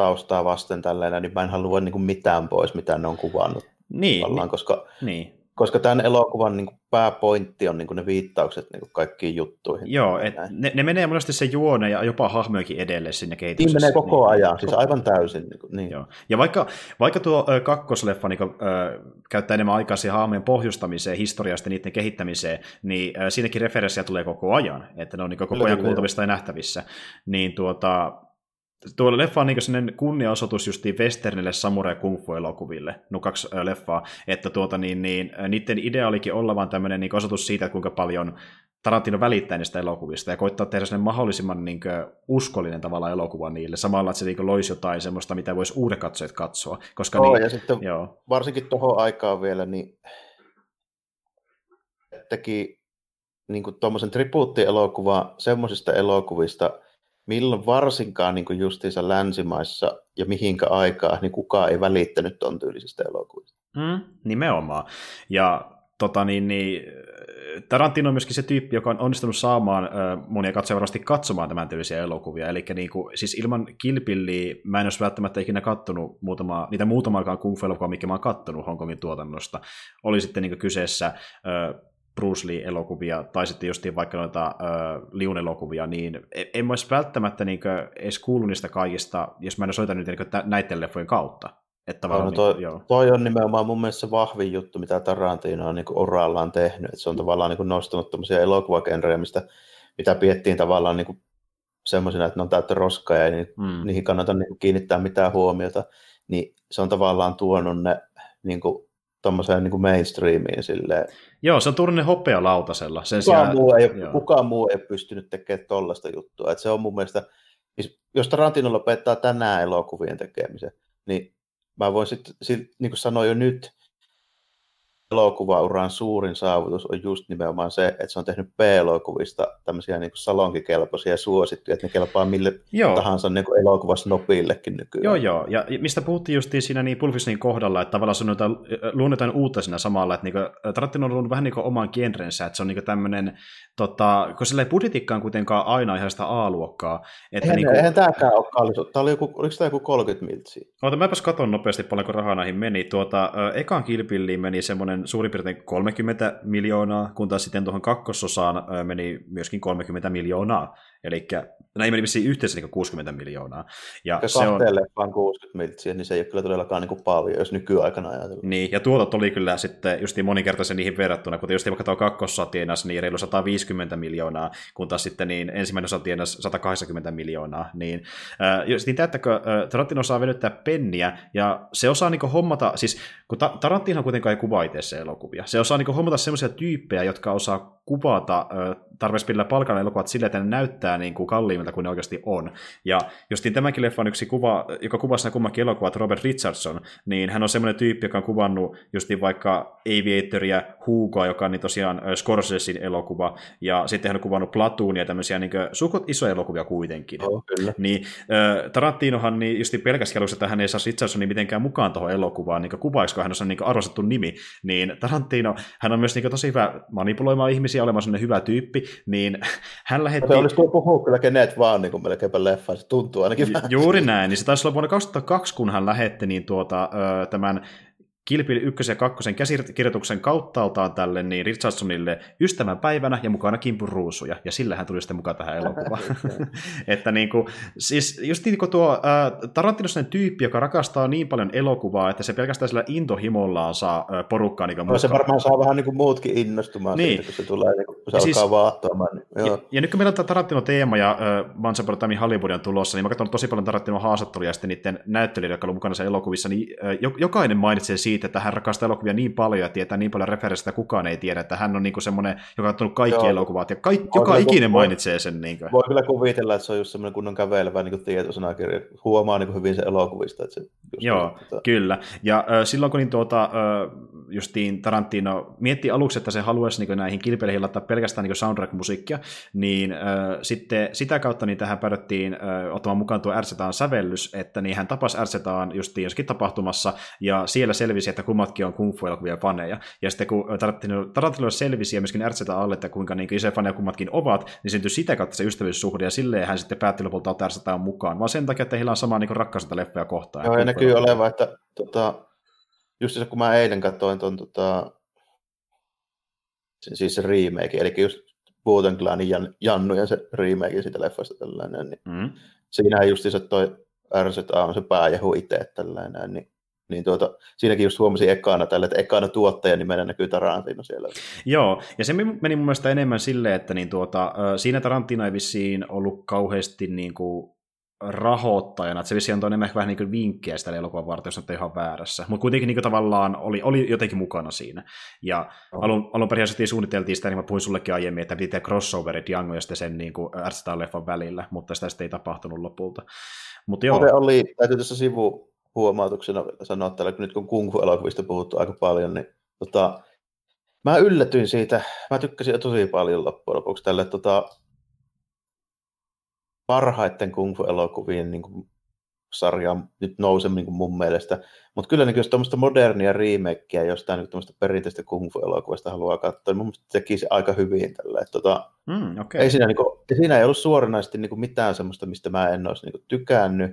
taustaa vasten tällainen, niin mä en halua niin kuin mitään pois, mitä ne on kuvannut. Niin. Tavallaan, koska, niin. koska tämän elokuvan niin kuin pääpointti on niin kuin ne viittaukset niin kuin kaikkiin juttuihin. Joo, et ne, ne, menee monesti se juone ja jopa hahmojakin edelle sinne kehityksessä. Niin menee koko niin, ajan, siis aivan täysin. Niin, kuin, niin. Joo. Ja vaikka, vaikka tuo ö, kakkosleffa niin kuin, ö, käyttää enemmän aikaa siihen hahmojen pohjustamiseen, historiasta niiden kehittämiseen, niin ö, siinäkin referenssiä tulee koko ajan, että ne on niin koko ajan kuultavista ja nähtävissä. Niin tuota, Tuo leffa on niin kunniaosoitus justiin westernille samurai kung fu elokuville, no kaksi leffaa, että tuota niin, niin, niiden idea olikin olla vaan tämmöinen niin osoitus siitä, kuinka paljon Tarantino välittää niistä elokuvista ja koittaa tehdä sen mahdollisimman niin kuin, uskollinen tavalla elokuva niille, samalla että se niin kuin, loisi jotain semmoista, mitä voisi uudet katsojat katsoa. Koska, Joo, niin, ja sitten joo. varsinkin tuohon aikaan vielä, niin teki niin tuommoisen tribuuttielokuva semmoisista elokuvista, milloin varsinkaan niin justiinsa länsimaissa ja mihinkä aikaa, niin kukaan ei välittänyt ton tyylisistä elokuvista. Mm, nimenomaan. Ja tota, niin, niin, Tarantino on myöskin se tyyppi, joka on onnistunut saamaan äh, monia katsoja katsomaan tämän tyylisiä elokuvia. Eli niin kuin, siis ilman kilpilliä mä en olisi välttämättä ikinä kattonut muutama, niitä muutamaakaan kung fu elokuvaa, mikä mä oon kattonut Hongkongin tuotannosta. Oli sitten niin kyseessä äh, Bruce Lee-elokuvia, tai sitten justiin vaikka noita äh, Liun-elokuvia, niin e-, en mä olisi välttämättä niin edes kuullut niistä kaikista, jos mä en olisi nyt niin näiden leffojen kautta. Että no, no toi, niin, toi, on nimenomaan mun mielestä se vahvin juttu, mitä Tarantino on niin orallaan tehnyt. Että se on tavallaan niin nostanut tämmöisiä elokuvagenrejä, mistä, mitä piettiin tavallaan niin semmoisina, että ne on täyttä roskaa ja niin, mm. niihin kannata niin kiinnittää mitään huomiota. Niin se on tavallaan tuonut ne niin kuin, tommoseen niin mainstreamiin silleen. Joo, se on turne hopea lautasella. Sen kukaan, sijaan, muu ei, kukaan muu ei pystynyt tekemään tollaista juttua. Et se on mun mielestä, jos Tarantino lopettaa tänään elokuvien tekemisen, niin mä voin sitten sit, niin kuin sanoa jo nyt, elokuvauran suurin saavutus on just nimenomaan se, että se on tehnyt B-elokuvista tämmöisiä niin kuin salonkikelpoisia suosittuja, että ne kelpaa mille joo. tahansa niin kuin elokuvasnopillekin nykyään. Joo, joo. Ja mistä puhuttiin just siinä niin Pulfisnin kohdalla, että tavallaan se on jotain, jotain uutta siinä samalla, että niin Tarantino on ollut vähän niin kuin oman genrensä, että se on niin tämmöinen, tota, kun sillä ei budjetikkaan kuitenkaan aina ihan sitä A-luokkaa. Että eihän, niin kuin... eihän tämäkään ole kallis. Tämä oli joku, oliko tämä joku 30 miltsiä? Oota, mäpäs katon nopeasti paljonko rahaa näihin meni. Tuota, ekan kilpilliin meni semmoinen suurin piirtein 30 miljoonaa, kun taas sitten tuohon kakkososaan meni myöskin 30 miljoonaa. Eli näin meni vissiin yhteensä niin 60 miljoonaa. Ja se on... leffaan 60 miltsiä, niin se ei ole kyllä todellakaan niin paljon, jos nykyaikana ajatellaan. Niin, ja tuotot oli kyllä sitten just moninkertaisen niihin verrattuna, kuten just vaikka tuo kakkossa tienasi niin reilu 150 miljoonaa, kun taas sitten niin ensimmäinen osa tienasi 180 miljoonaa. Niin, äh, just niin täyttäkö, äh, Tarantino osaa venyttää penniä, ja se osaa niin hommata, siis kun ta- Tarantino kuitenkaan ei kuvaa itse elokuvia, se osaa niin hommata sellaisia tyyppejä, jotka osaa kuvata tarpeeksi pillä palkalla elokuvat silleen, että ne näyttää niin kuin kalliimmilta kuin ne oikeasti on. Ja justiin tämäkin leffa on yksi kuva, joka kuvasi nämä kummankin elokuvat, Robert Richardson, niin hän on semmoinen tyyppi, joka on kuvannut justiin vaikka Aviatoria, Hugoa, joka on niin tosiaan Scorsesin elokuva, ja sitten hän on kuvannut Platoonia, tämmöisiä niin suukot isoja elokuvia kuitenkin. Oh, kyllä. Niin äh, Tarantinohan niin justiin pelkästään aluksi, että hän ei saa Richardsonin mitenkään mukaan tuohon elokuvaan, niin kuvaisiko hän on niin arvostettu nimi, niin Tarantino, hän on myös niin tosi hyvä manipuloimaan ihmisiä, olemaan sellainen hyvä tyyppi, niin hän lähetti... Se olisi tuo puhua kyllä kenet vaan niin kuin melkeinpä leffa, se tuntuu ainakin Ju-. Juuri näin, niin se taisi olla vuonna 2002, kun hän lähetti niin tuota, tämän Kilpili 1 ja 2 käsikirjoituksen kauttaaltaan tälle niin Richardsonille ystävänpäivänä ja mukana Kimpun ruusuja, ja sillä hän tuli sitten mukaan tähän elokuvaan. että niin kuin, siis just niin kuin tuo äh, Tarantino tyyppi, joka rakastaa niin paljon elokuvaa, että se pelkästään sillä intohimollaan saa äh, porukkaa niin no, se varmaan saa vähän niin kuin muutkin innostumaan niin. siitä, kun se tulee, niin kun se ja siis, alkaa vaahtoamaan. Niin, ja, ja, nyt kun meillä on Tarantino-teema ja äh, Once Upon a Time Hollywood on tulossa, niin mä katson tosi paljon Tarantino haastatteluja ja sitten niiden näyttelijöiden, jotka ovat mukana sen elokuvissa, niin äh, jokainen mainitsee siitä, siitä, että hän rakastaa elokuvia niin paljon ja tietää niin paljon referenssistä, että kukaan ei tiedä, että hän on niin semmoinen, joka on ottanut kaikki Joo. elokuvat ja kaik, joka ikinen voi, mainitsee sen. Niin kuin. Voi kyllä kuvitella, että se on just semmoinen kunnon kävelevä niin tietosanakirja. Huomaa niin hyvin se elokuvista. Että se Joo, niin, tota... kyllä. Ja äh, silloin kun niin tuota, äh, justiin Tarantino mietti aluksi, että se haluaisi niin näihin kilpeileihin laittaa pelkästään niin soundtrack-musiikkia, niin äh, sitten sitä kautta niin tähän päädyttiin äh, ottamaan mukaan tuo Ärsetaan sävellys, että niin hän tapasi Ärsetaan justiin joskin tapahtumassa, ja siellä selvisi, että kummatkin on kung fu-elokuvia faneja. Ja sitten kun Tarantino, Tarantino selvisi ja myöskin Ärtsetä alle, että kuinka niin isoja faneja kummatkin ovat, niin syntyi sitä kautta se ystävyyssuhde, ja silleen hän sitten päätti lopulta ottaa Ärtsetaan mukaan, vaan sen takia, että heillä on sama niin rakkausta leffoja kohtaan. Joo, ja näkyy olevan, että tota, just se, kun mä eilen katsoin tuon tota, siis se remake, eli just Booten Clanin Jan, Jannu ja se remake siitä leffasta tällainen, niin mm. siinähän se toi RZA on se pääjehu itse tällainen, niin niin tuota, siinäkin just huomasin ekana tällä, että ekana tuottaja nimenä näkyy Tarantino siellä. Joo, ja se meni mun mielestä enemmän silleen, että niin tuota, siinä Tarantino ei vissiin ollut kauheasti niin kuin rahoittajana, että se vissi antoi enemmän vähän niin vinkkejä sitä elokuvan varten, jos on ihan väärässä. Mutta kuitenkin niin tavallaan oli, oli jotenkin mukana siinä. Ja oh. alun, alun perin suunniteltiin sitä, niin mä puhuin sullekin aiemmin, että piti tehdä crossoverit Django ja sitten sen niin leffan välillä, mutta sitä sitten ei tapahtunut lopulta. Mutta joo. oli, täytyy tässä sivu huomautuksena sanoa, että nyt kun kung fu-elokuvista puhuttu aika paljon, niin tota, mä yllätyin siitä, mä tykkäsin tosi paljon loppujen lopuksi tälle tota, parhaiten kung fu-elokuvien niin kuin, sarja nyt nouse niin kuin mun mielestä. Mutta kyllä niin jos tuommoista modernia remakeä jostain niin tuommoista perinteistä kung fu-elokuvasta haluaa katsoa, niin mun mielestä teki se aika hyvin tällä. Tota, mm, okay. ei, siinä, niin kuin, siinä ei ollut suoranaisesti niin kuin mitään semmoista, mistä mä en olisi niin kuin, tykännyt.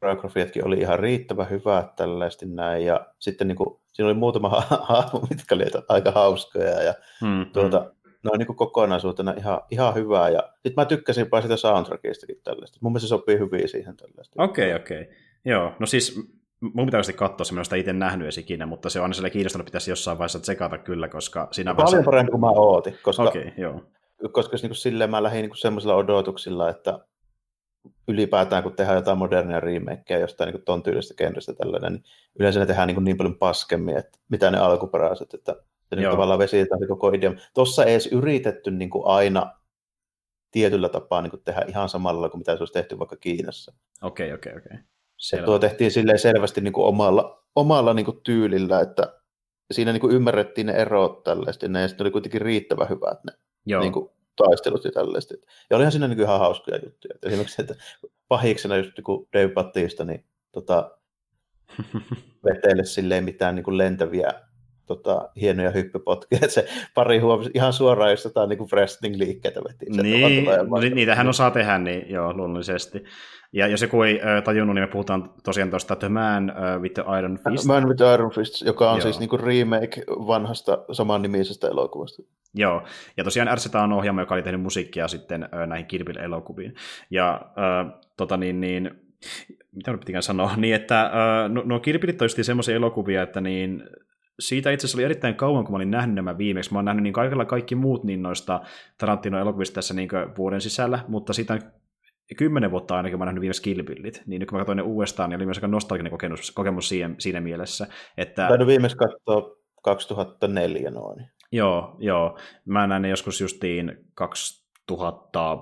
Koreografiatkin oli ihan riittävän hyvät tällaisesti näin. Ja sitten niin kuin, siinä oli muutama hahmo, mitkä oli aika hauskoja. Ja, mm, tuota, mm noin niin kokonaisuutena ihan, ihan hyvää. Ja sitten mä tykkäsin sitä soundtrackistakin tällaista. Mun mielestä se sopii hyvin siihen tällaista. Okei, okay, okei. Okay. Joo, no siis mun pitää katsoa, se sitä itse nähnyt edes ikinä, mutta se on aina sille kiinnostanut, pitäisi jossain vaiheessa tsekata kyllä, koska siinä Paljon vaiheessa... parempi kuin mä ootin, koska, okay, joo. koska niin kuin silleen mä lähdin niin semmoisilla odotuksilla, että ylipäätään kun tehdään jotain modernia remakeä jostain niin ton tyylistä genrestä tällainen, niin yleensä ne tehdään niin, niin paljon paskemmin, että mitä ne alkuperäiset, että se nyt tavallaan vesitetään se koko idea. Tuossa ei edes yritetty niin kuin aina tietyllä tapaa niin kuin tehdä ihan samalla kuin mitä se olisi tehty vaikka Kiinassa. Okei, okei, okei. Tuo tehtiin silleen selvästi niin kuin omalla, omalla niin kuin tyylillä, että siinä niin kuin ymmärrettiin ne erot tällaista, ja sitten oli kuitenkin riittävän hyvät ne Joo. Niin kuin, taistelut ja tällaista. Ja olihan siinä niin kuin ihan hauskoja juttuja. Et esimerkiksi, että pahiksena just niin Dave Bautista, niin tota, veteille silleen mitään niin kuin lentäviä tota, hienoja hyppypotkia, että se pari huomasi ihan suoraan, jos jotain niin wrestling-liikkeitä veti. Niin, no, niitähän osaa tehdä, niin joo, luonnollisesti. Ja jos joku ei äh, tajunnut, niin me puhutaan tosiaan tuosta The Man uh, with the Iron Fist. Man with the Iron Fist, joka on joo. siis niin kuin remake vanhasta samannimisestä elokuvasta. Joo, ja tosiaan RCT on ohjaama, joka oli tehnyt musiikkia sitten äh, näihin Kirbil-elokuviin. Ja äh, tota niin, niin mitä nyt pitikään sanoa, niin että äh, no, no Kirpilit on semmoisia elokuvia, että niin siitä itse asiassa oli erittäin kauan, kun mä olin nähnyt nämä viimeksi. Mä oon nähnyt niin kaikilla kaikki muut niin noista Tarantino-elokuvista tässä niin vuoden sisällä, mutta siitä on kymmenen vuotta ainakin mä oon nähnyt viimeksi Killbillit, niin nyt kun mä katsoin ne uudestaan, niin oli myös aika nostalginen kokemus, kokemus siinä, siinä mielessä. Että... Taidu viimeksi katsoa 2004 noin. Joo, joo. Mä näin ne joskus justiin 2000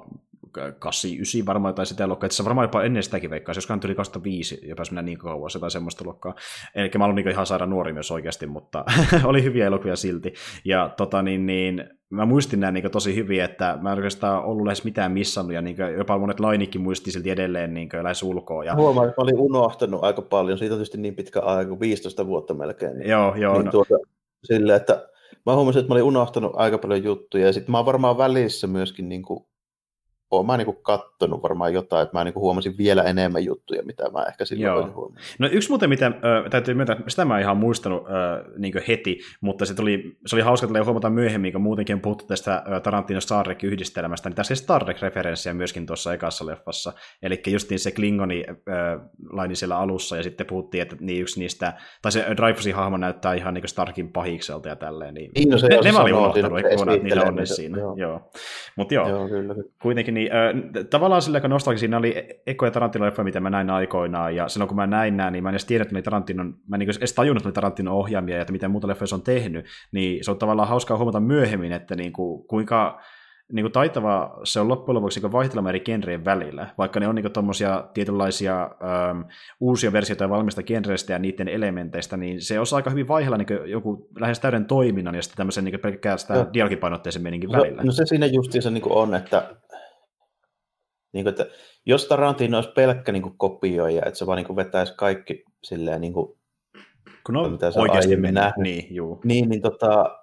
89 varmaan tai sitä luokkaa, että se varmaan jopa ennen sitäkin veikkaa, joskaan tuli 2005, jopa mennä niin kauan, jotain semmoista luokkaa. Eli mä olin niin ihan saada nuori myös oikeasti, mutta oli hyviä elokuvia silti. Ja tota niin, niin mä muistin nämä niin tosi hyvin, että mä en oikeastaan ollut lähes mitään missannut, ja niin jopa monet lainikin muisti silti edelleen niin lähes ulkoa. Ja... Huomaan, että mä olin unohtanut aika paljon, siitä on tietysti niin pitkä aika, 15 vuotta melkein. Niin, joo, joo. Niin no. tuota, sille, että mä huomasin, että mä olin unohtanut aika paljon juttuja, ja sitten mä oon varmaan välissä myöskin niin kuin oon mä niin kattonut varmaan jotain, että mä niin huomasin vielä enemmän juttuja, mitä mä ehkä silloin Joo. huomannut. No yksi muuten, mitä äh, täytyy myöntää, sitä mä en ihan muistanut äh, niin heti, mutta se, tuli, se oli hauska että huomata myöhemmin, kun muutenkin on puhuttu tästä Tarantino Star Trek-yhdistelmästä, niin tässä on Star Trek-referenssiä myöskin tuossa ekassa leffassa, eli justiin se Klingoni äh, laini siellä alussa, ja sitten puhuttiin, että niin yksi niistä, tai se Dreyfusin hahmo näyttää ihan niin Starkin pahikselta ja tälleen, niin, niin no se ne, ne mä olin unohtanut, että niillä on siinä. Joo. Joo. Mutta joo, joo kyllä. kuitenkin niin äh, tavallaan sillä aika nostalgisia, siinä oli ekoja Tarantino-leffoja, mitä mä näin aikoinaan, ja silloin kun mä näin nämä, niin mä en edes tiedä, että ne Tarantinon, mä en niin edes tajunnut, että ne Tarantinon ohjaamia ja että miten muuta leffoja se on tehnyt, niin se on tavallaan hauskaa huomata myöhemmin, että niin kuin, kuinka niin kuin taitava se on loppujen lopuksi niin vaihtelemaan eri genreen välillä, vaikka ne on niin tuommoisia tietynlaisia ähm, uusia versioita valmista genreistä ja niiden elementeistä, niin se osaa aika hyvin vaihdella niin joku lähes täyden toiminnan ja sitten tämmöisen niin pelkästään no. dialogipainotteisen meninkin no, välillä. No se siinä justiinsa niin on, että niin kuin, että jos Tarantino olisi pelkkä niin kuin kopioija, että se vaan niin kuin vetäisi kaikki silleen, niin kuin, kun on mitä se oikeasti on nähnyt, niin, juu. niin, niin tota,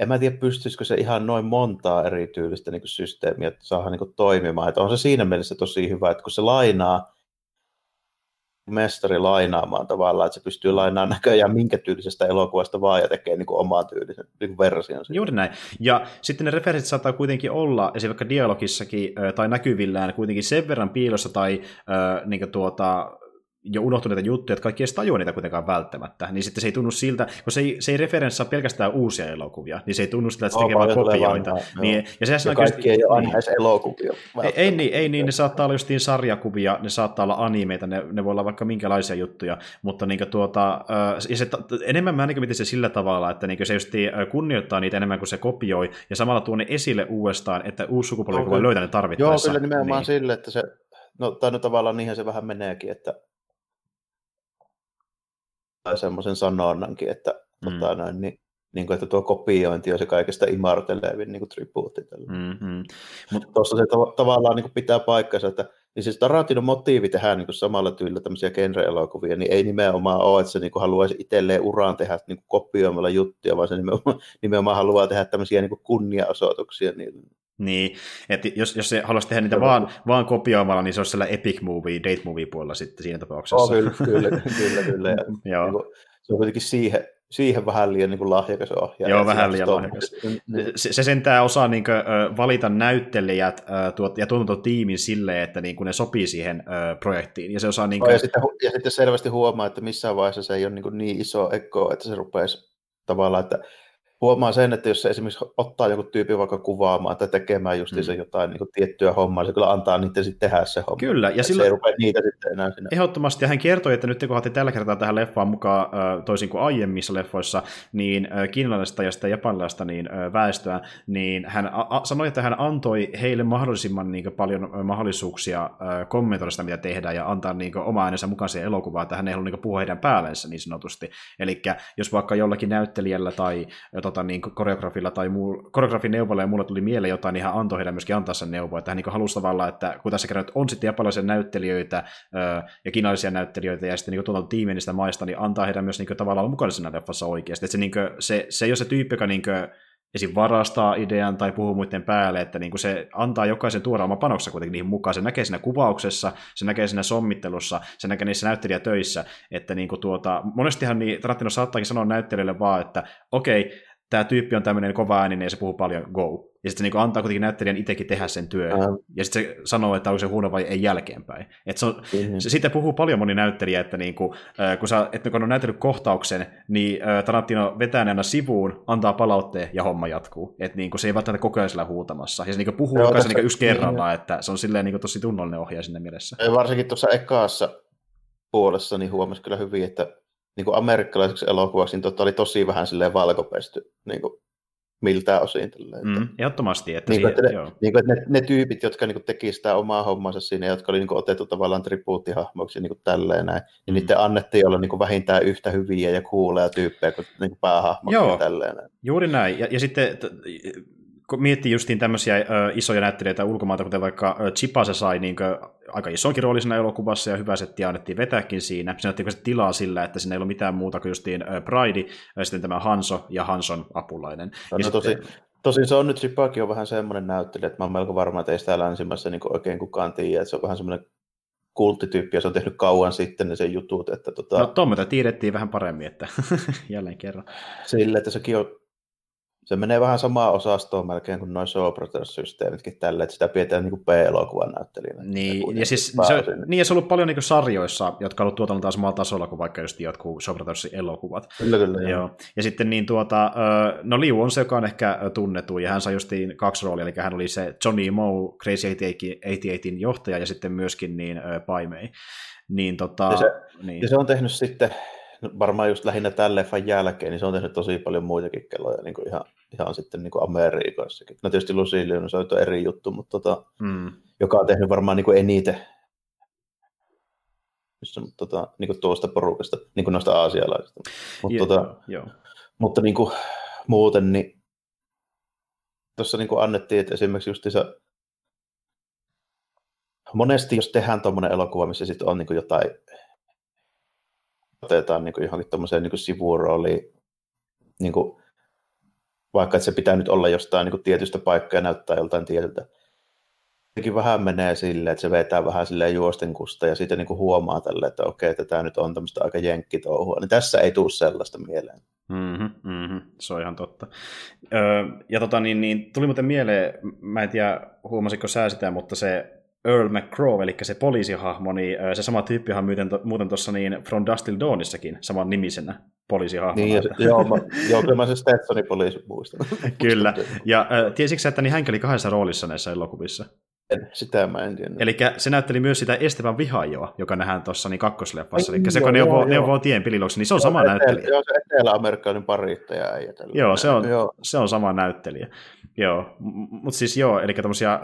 en mä tiedä, pystyisikö se ihan noin montaa eri tyylistä niin kuin systeemiä että saadaan niin kuin toimimaan. Että on se siinä mielessä tosi hyvä, että kun se lainaa mestari lainaamaan tavallaan, että se pystyy lainaamaan näköjään minkä tyylisestä elokuvasta vaan ja tekee niin oman tyylisen niin version. Juuri näin. Ja sitten ne referenssit saattaa kuitenkin olla, esimerkiksi dialogissakin tai näkyvillään kuitenkin sen verran piilossa tai äh, niin tuota, jo unohtuneita juttuja, että kaikki ei tajua niitä kuitenkaan välttämättä, niin sitten se ei tunnu siltä, kun se ei, se ei referenssaa pelkästään uusia elokuvia, niin se ei tunnu siltä, että se tekee vain kopioita. Niin, ja, se ja kaikki ei ole aina edes elokuvia. Ei, ei, niin, ei niin, ne saattaa olla justiin sarjakuvia, ne saattaa olla animeita, ne, ne voi olla vaikka minkälaisia juttuja, mutta niin tuota, ja se, enemmän mä niin se sillä tavalla, että niin se justiin kunnioittaa niitä enemmän kuin se kopioi, ja samalla tuo ne esille uudestaan, että uusi sukupolvi voi löytää ne tarvittaessa. Joo, kyllä nimenomaan niin. sille, että se, no tai no tavallaan niinhän se vähän meneekin, että semmoisen sanonnankin, että, mm. tota, noin, niin, niin kuin, että tuo kopiointi on se kaikesta imartelevin niin kuin tribuutti. Mm-hmm. Mutta tuossa se tav- tavallaan niin kuin pitää paikkansa, että niin siis Tarantinon motiivi tehdä niin kuin samalla tyylillä tämmöisiä genre-elokuvia, niin ei nimenomaan ole, että se niin kuin haluaisi itselleen uraan tehdä niin kuin kopioimalla juttuja, vaan se nimenomaan, nimenomaan haluaa tehdä tämmöisiä niin kuin kunniaosoituksia niin niin, että jos, jos se haluaisi tehdä niitä vaan, vaan kopioimalla, niin se olisi siellä epic movie, date movie puolella sitten siinä tapauksessa. Oh, kyllä, kyllä, kyllä, kyllä. Ja, Joo. Niin kuin, se on kuitenkin siihen, siihen vähän liian niin kuin lahjakas ohjaaja. Joo, vähän liian lahjakas. Se, se sentään osaa niin kuin, valita näyttelijät tuot, ja tuotantotiimin silleen, että niin kuin ne sopii siihen projektiin. Ja, se osaa, niin kuin... ja, sitten, ja sitten selvästi huomaa, että missään vaiheessa se ei ole niin, kuin niin iso ekko, että se rupeaisi tavallaan, että huomaa sen, että jos se esimerkiksi ottaa joku tyyppi vaikka kuvaamaan tai tekemään just mm. jotain niin kuin tiettyä hommaa, se kyllä antaa niiden sitten tehdä se homma. Kyllä, ja silloin... se ei rupea niitä sitten enää sinne. Ehdottomasti, ja hän kertoi, että nyt kun otti tällä kertaa tähän leffaan mukaan, toisin kuin aiemmissa leffoissa, niin kiinalaista ja sitä japanilaista niin väestöä, niin hän a- sanoi, että hän antoi heille mahdollisimman niin paljon mahdollisuuksia kommentoida sitä, mitä tehdään, ja antaa niin oma äänensä mukaan siihen elokuvaan, että hän ei halua niin puhua heidän päällensä niin sanotusti. Eli jos vaikka jollakin näyttelijällä tai tota, niin koreografilla tai muu, koreografin neuvolla ja muulla tuli mieleen jotain, niin hän antoi heidän myöskin antaa sen neuvoa, että hän niin halusi tavallaan, että kun tässä kerran on sitten japanilaisia näyttelijöitä öö, ja kiinalaisia näyttelijöitä ja sitten niin tuolta niistä maista, niin antaa heidän myös niin tavallaan mukana siinä leffassa oikeasti. Että se, niin kuin, se, se ei ole se tyyppi, joka niin kuin, esim. varastaa idean tai puhuu muiden päälle, että niin kuin se antaa jokaisen tuoda oma panoksensa kuitenkin niihin mukaan. Se näkee siinä kuvauksessa, se näkee siinä sommittelussa, se näkee niissä näyttelijätöissä, että niin kuin tuota, monestihan niin Tarantino saattaakin sanoa näyttelijälle vaan, että okei, okay, tämä tyyppi on tämmöinen kova ääninen ja se puhuu paljon go. Ja sitten se niin antaa kuitenkin näyttelijän itsekin tehdä sen työn. Uh-huh. Ja sitten se sanoo, että onko se huono vai ei jälkeenpäin. Et se, on, uh-huh. se, siitä puhuu paljon moni näyttelijä, että niin kuin, äh, kun, sä, että kun on näytellyt kohtauksen, niin äh, Tarantino vetää aina sivuun, antaa palautteen ja homma jatkuu. Että niin kuin, se ei välttämättä koko ajan sillä huutamassa. Ja se niin kuin, puhuu jokaisen niin yksi kerrallaan, että se on silleen niin kuin, tosi tunnollinen ohjaaja sinne mielessä. Varsinkin tuossa ekaassa puolessa niin huomasi kyllä hyvin, että niin kuin amerikkalaiseksi elokuvaksi, niin tota oli tosi vähän silleen valkopesty niin kuin miltään osin. Tälleen, mm, ehdottomasti. Että, niin kuin, että, ne, niin kuin, että ne, ne, tyypit, jotka niin kuin, teki sitä omaa hommansa siinä, jotka oli niin kuin, otettu tavallaan tribuuttihahmoiksi niin kuin tälleen näin, niin mm. niiden annettiin olla niin kuin, vähintään yhtä hyviä ja kuuleja tyyppejä kuin, niin kuin päähahmoksi Joo, tälleen näin. juuri näin. Ja, ja sitten kun miettii justiin tämmöisiä ö, isoja näyttelijöitä ulkomailta, kuten vaikka Chipase sai niin kuin, aika isoinkin rooli siinä elokuvassa ja hyvä setti annettiin vetääkin siinä. Se annettiin tilaa sillä, että siinä ei ollut mitään muuta kuin justiin Pride, ja sitten tämä Hanso ja Hanson apulainen. No, ja no, tosi, sitten... Tosin se on nyt Chipaki on vähän semmoinen näyttelijä, että mä oon melko varma, että ei sitä länsimässä niin oikein kukaan tiedä, että se on vähän semmoinen kulttityyppi, ja se on tehnyt kauan sitten ne sen jutut. Että tota... No tuommoita tiedettiin vähän paremmin, että jälleen kerran. Sille, että sekin on se menee vähän samaa osastoa melkein kuin noin Show systeemitkin tälle, että sitä pidetään niin B-elokuvan näyttelijänä. Niin, ja siis se, niin, ja se on ollut paljon niin sarjoissa, jotka on ollut tuotannoltaan samalla tasolla kuin vaikka just jotkut Show elokuvat. Kyllä, kyllä. Joo. Ja sitten niin tuota, no Liu on se, joka on ehkä tunnettu, ja hän sai justiin kaksi roolia, eli hän oli se Johnny Moe, Crazy 88 johtaja, ja sitten myöskin niin Paimei. Niin, tota, ja, se, niin. ja se on tehnyt sitten varmaan just lähinnä tämän leffan jälkeen, niin se on tehnyt tosi paljon muitakin kelloja niin kuin ihan, ihan sitten niin kuin Amerikassakin. No tietysti Lucille se on eri juttu, mutta tota, mm. joka on tehnyt varmaan niin kuin eniten mutta tota, niin kuin tuosta porukasta, niin kuin noista aasialaisista. Mutta, yeah, tota, joo. mutta niin kuin, muuten, niin tuossa niin kuin annettiin, että esimerkiksi just monesti jos tehdään tuommoinen elokuva, missä sitten on niin kuin jotain otetaan niin kuin johonkin tuommoiseen niin sivurooliin, niin kuin, vaikka että se pitää nyt olla jostain niin kuin tietystä paikkaa ja näyttää joltain tietyltä. Sekin vähän menee silleen, että se vetää vähän silleen juostenkusta ja sitten niin huomaa tälle, että okei, että tämä nyt on tämmöistä aika jenkkitouhua. Niin tässä ei tule sellaista mieleen. Mm-hmm, mm-hmm, se on ihan totta. Öö, ja tota, niin, niin, tuli muuten mieleen, mä en tiedä huomasitko sä sitä, mutta se Earl McCraw, eli se poliisihahmo, niin se sama tyyppihan muuten, muuten tuossa niin From Dust Till Dawnissakin saman nimisenä poliisihahmona. Niin, joo, mä, joo, kyllä mä se Stetsonin poliisi muistan. kyllä, ja äh, tiesitkö että niin hänkin oli kahdessa roolissa näissä elokuvissa? En, sitä mä en tiedä. Eli se näytteli myös sitä Esteban Vihaajoa, joka nähdään tuossa niin kakkosleffassa. Eli se, kun ne on, ne on tien pililoksi, niin se on joo, sama etelä, näyttelijä. Joo, se etelä-amerikkalainen parittaja äijä. Joo, se on, joo. se on sama näyttelijä. Joo, mutta siis joo, eli tämmöisiä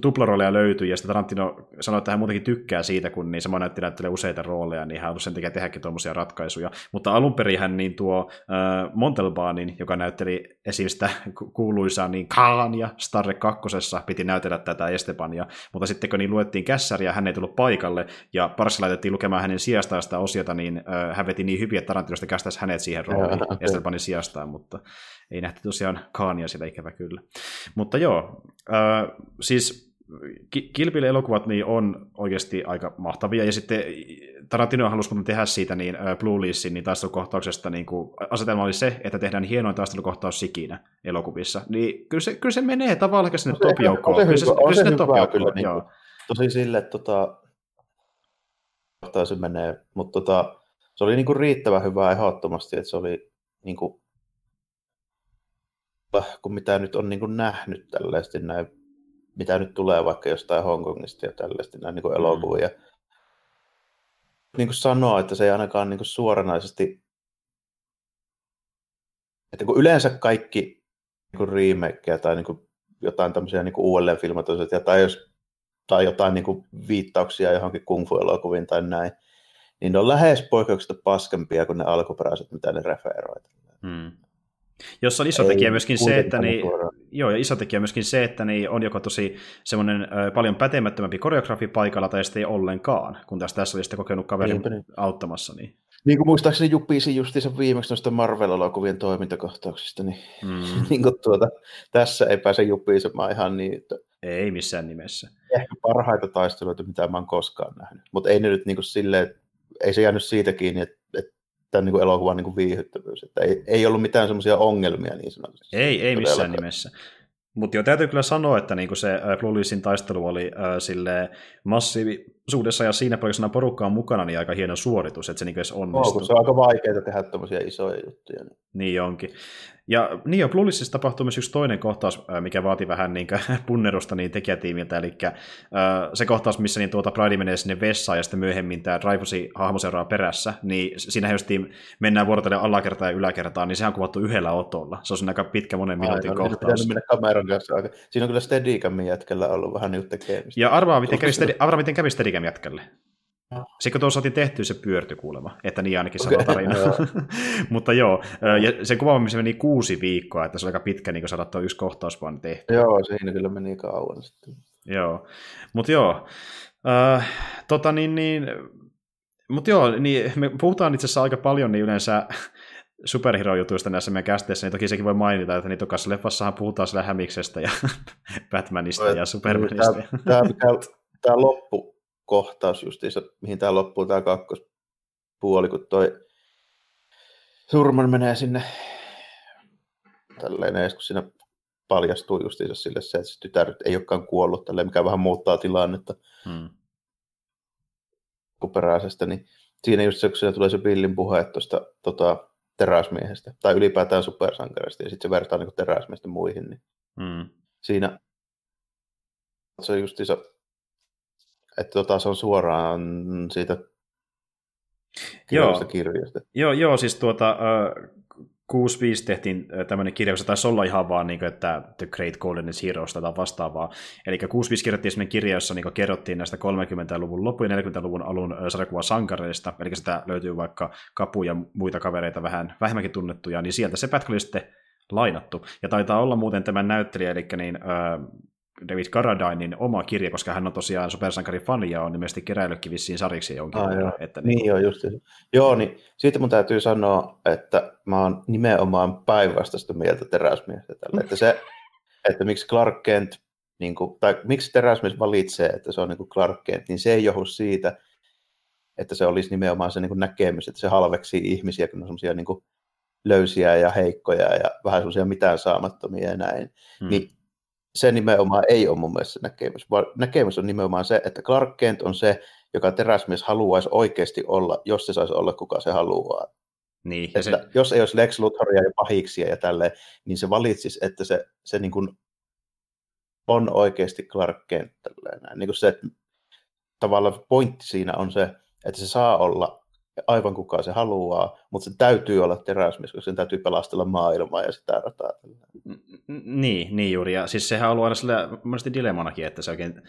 tuplarooleja löytyy, ja sitten Tarantino sanoi, että hän muutenkin tykkää siitä, kun niin sama näytti näyttelee useita rooleja, niin hän on sen takia tehdäkin tuommoisia ratkaisuja. Mutta alun perin hän niin tuo äh, Montelbaanin, joka näytteli esim. sitä kuuluisaa niin ja Starre kakkosessa, piti näytellä tätä Estebania, mutta sitten kun niin luettiin kässäriä, hän ei tullut paikalle, ja parissa laitettiin lukemaan hänen sijastaan sitä osiota, niin äh, hän veti niin hyvin, että Tarantinosta kästäisi hänet siihen rooliin Estebanin sijastaan, mutta ei nähty tosiaan Kaania sitä ikävä kyllä. Mutta joo, äh, siis Kilpille elokuvat niin on oikeasti aika mahtavia, ja sitten Tarantino halusi tehdä siitä niin Blue Leasin niin taistelukohtauksesta, niin kuin, asetelma oli se, että tehdään hienoin taistelukohtaus ikinä elokuvissa. Niin kyllä se, kyllä se menee tavallaan sinne top joukkoon. Kyllä se, kyllä se, top kyllä, niin kuin, tosi sille, että tota, se menee, mutta tota, se oli niin kuin riittävän hyvä ehdottomasti, että se oli niin kuin, kun mitä nyt on niin kuin nähnyt tällaisesti näin, mitä nyt tulee vaikka jostain Hongkongista ja tällaisesti näin niin kuin elokuvia. Mm. Niin kuin sanoa, että se ei ainakaan niin kuin suoranaisesti, että kun yleensä kaikki niin kuin remakeja tai niin kuin jotain tämmöisiä niin kuin uudelleen filmatoisia tai, jos, tai jotain niin kuin viittauksia johonkin kung fu-elokuviin tai näin, niin ne on lähes poikkeuksista paskempia kuin ne alkuperäiset, mitä ne referoivat. Hmm. Jossa on iso tekijä myöskin se, että niin, joo, ja iso tekijä myöskin se, että niin on joko tosi semmoinen paljon pätemättömämpi koreografi paikalla tai sitten ei ollenkaan, kun tässä, tässä oli sitten kokenut kaverin niin. auttamassa. Niin. niin kuin muistaakseni juppiisi justiinsa viimeksi noista Marvel-elokuvien toimintakohtauksista, niin, mm. niin kuin tuota, tässä ei pääse juppiisemaan ihan niin, että ei missään nimessä. Ehkä parhaita taisteluita, mitä mä oon koskaan nähnyt. Mutta ei ne nyt niin kuin silleen, ei se jäänyt siitä kiinni, että, että tämän niin kuin elokuvan niin kuin viihdyttävyys. Että ei, ei ollut mitään semmoisia ongelmia niin sanotusti. Ei, ei missään nimessä. Mutta jo täytyy kyllä sanoa, että niinku se Blue Leasin taistelu oli äh, sille massiivisuudessa ja siinä paljon porukkaa on mukana, niin aika hieno suoritus, että se niinku edes onnistuu. No, se on aika vaikeaa tehdä tämmöisiä isoja juttuja. Niin, niin onkin. Ja niin jo, Bluelistissa tapahtuu myös yksi toinen kohtaus, mikä vaati vähän niin punnerusta niin tekijätiimiltä, eli äh, se kohtaus, missä niin tuota Pride menee sinne vessaan ja sitten myöhemmin tämä Dreyfusi hahmo seuraa perässä, niin siinä justiin mennään vuorotellen alakertaan ja yläkertaan, niin sehän on kuvattu yhdellä otolla. Se on aika pitkä monen minuutin Aivan, kohtaus. Niin mennä kameran kanssa. Siinä on kyllä Steadicamin jätkellä ollut vähän nyt tekemistä. Ja arvaa, miten kävi, steady, arvaa, miten kävi Steadicam jätkelle. Sitten kun tuossa saatiin tehty, se pyörtyi kuulemma, että niin ainakin okay, sanoo tarina. Mutta joo, ja sen kuvaamiseen meni kuusi viikkoa, että se oli aika pitkä niin saada tuo yksi kohtaus vaan tehty. Joo, siinä kyllä meni kauan sitten. Joo, mutta joo, äh, tota niin, niin mutta joo, niin me puhutaan itse asiassa aika paljon niin yleensä superhero-jutuista näissä meidän kästeissä, niin toki sekin voi mainita, että niitä kanssa leffassahan puhutaan sillä Hämiksestä ja Batmanista ja Supermanista. Tämä, tämä, tämä, tämä loppu kohtaus justiinsa, mihin tämä loppuu tämä kakkospuoli, kun toi Surman menee sinne tälleen edes, kun siinä paljastuu justiinsa sille se, että se tytär ei olekaan kuollut, tälleen, mikä vähän muuttaa tilannetta hmm. peräisestä, niin siinä just se, kun siinä tulee se Billin puhe tuosta tota, teräsmiehestä, tai ylipäätään supersankarista, ja sitten se vertaa niin teräsmiestä muihin, niin hmm. siinä se justiinsa että tota, se on suoraan siitä joo. kirjasta. Joo, joo, siis tuota, äh, 65 tehtiin tämmöinen kirja, se taisi olla ihan vaan, niin kuin, että The Great Golden Heroes tai vastaavaa. Eli 65 kirjoittiin sellainen kirja, jossa niin kuin, kerrottiin näistä 30-luvun lopun ja 40-luvun alun sarjakuvasankareista, eli sitä löytyy vaikka Kapu ja muita kavereita vähän vähemmänkin tunnettuja, niin sieltä se pätkä oli sitten lainattu. Ja taitaa olla muuten tämän näyttelijä, eli niin, äh, David Carradinin oma kirja, koska hän on tosiaan supersankari-fani ja on ilmeisesti keräillytkin vissiin sariksi jonkin ah, verran. Että niin, niin joo, just Joo, niin siitä mun täytyy sanoa, että mä oon nimenomaan päinvastaista mieltä teräsmiestä tällä. Että se, että miksi Clark Kent, niin kuin, tai miksi teräsmies valitsee, että se on niin kuin Clark Kent, niin se ei johdu siitä, että se olisi nimenomaan se niin kuin näkemys, että se halveksi ihmisiä, kun on semmoisia niin löysiä ja heikkoja ja vähän semmoisia mitään saamattomia ja näin. Hmm. Niin se nimenomaan ei ole mun mielestä näkemys, vaan näkemys on nimenomaan se, että Clark Kent on se, joka teräsmies haluaisi oikeasti olla, jos se saisi olla kuka se haluaa. Niin, että se... Jos ei olisi Lex Luthoria ja pahiksia ja tälleen, niin se valitsisi, että se, se niin kuin on oikeasti Clark Kent. Niin kuin se, että tavallaan pointti siinä on se, että se saa olla aivan kuka se haluaa, mutta se täytyy olla teräsmies, koska sen täytyy pelastella maailmaa ja sitä rataa. Niin, niin juuri. Ja siis sehän on ollut aina sillä monesti dilemmanakin, että se oikein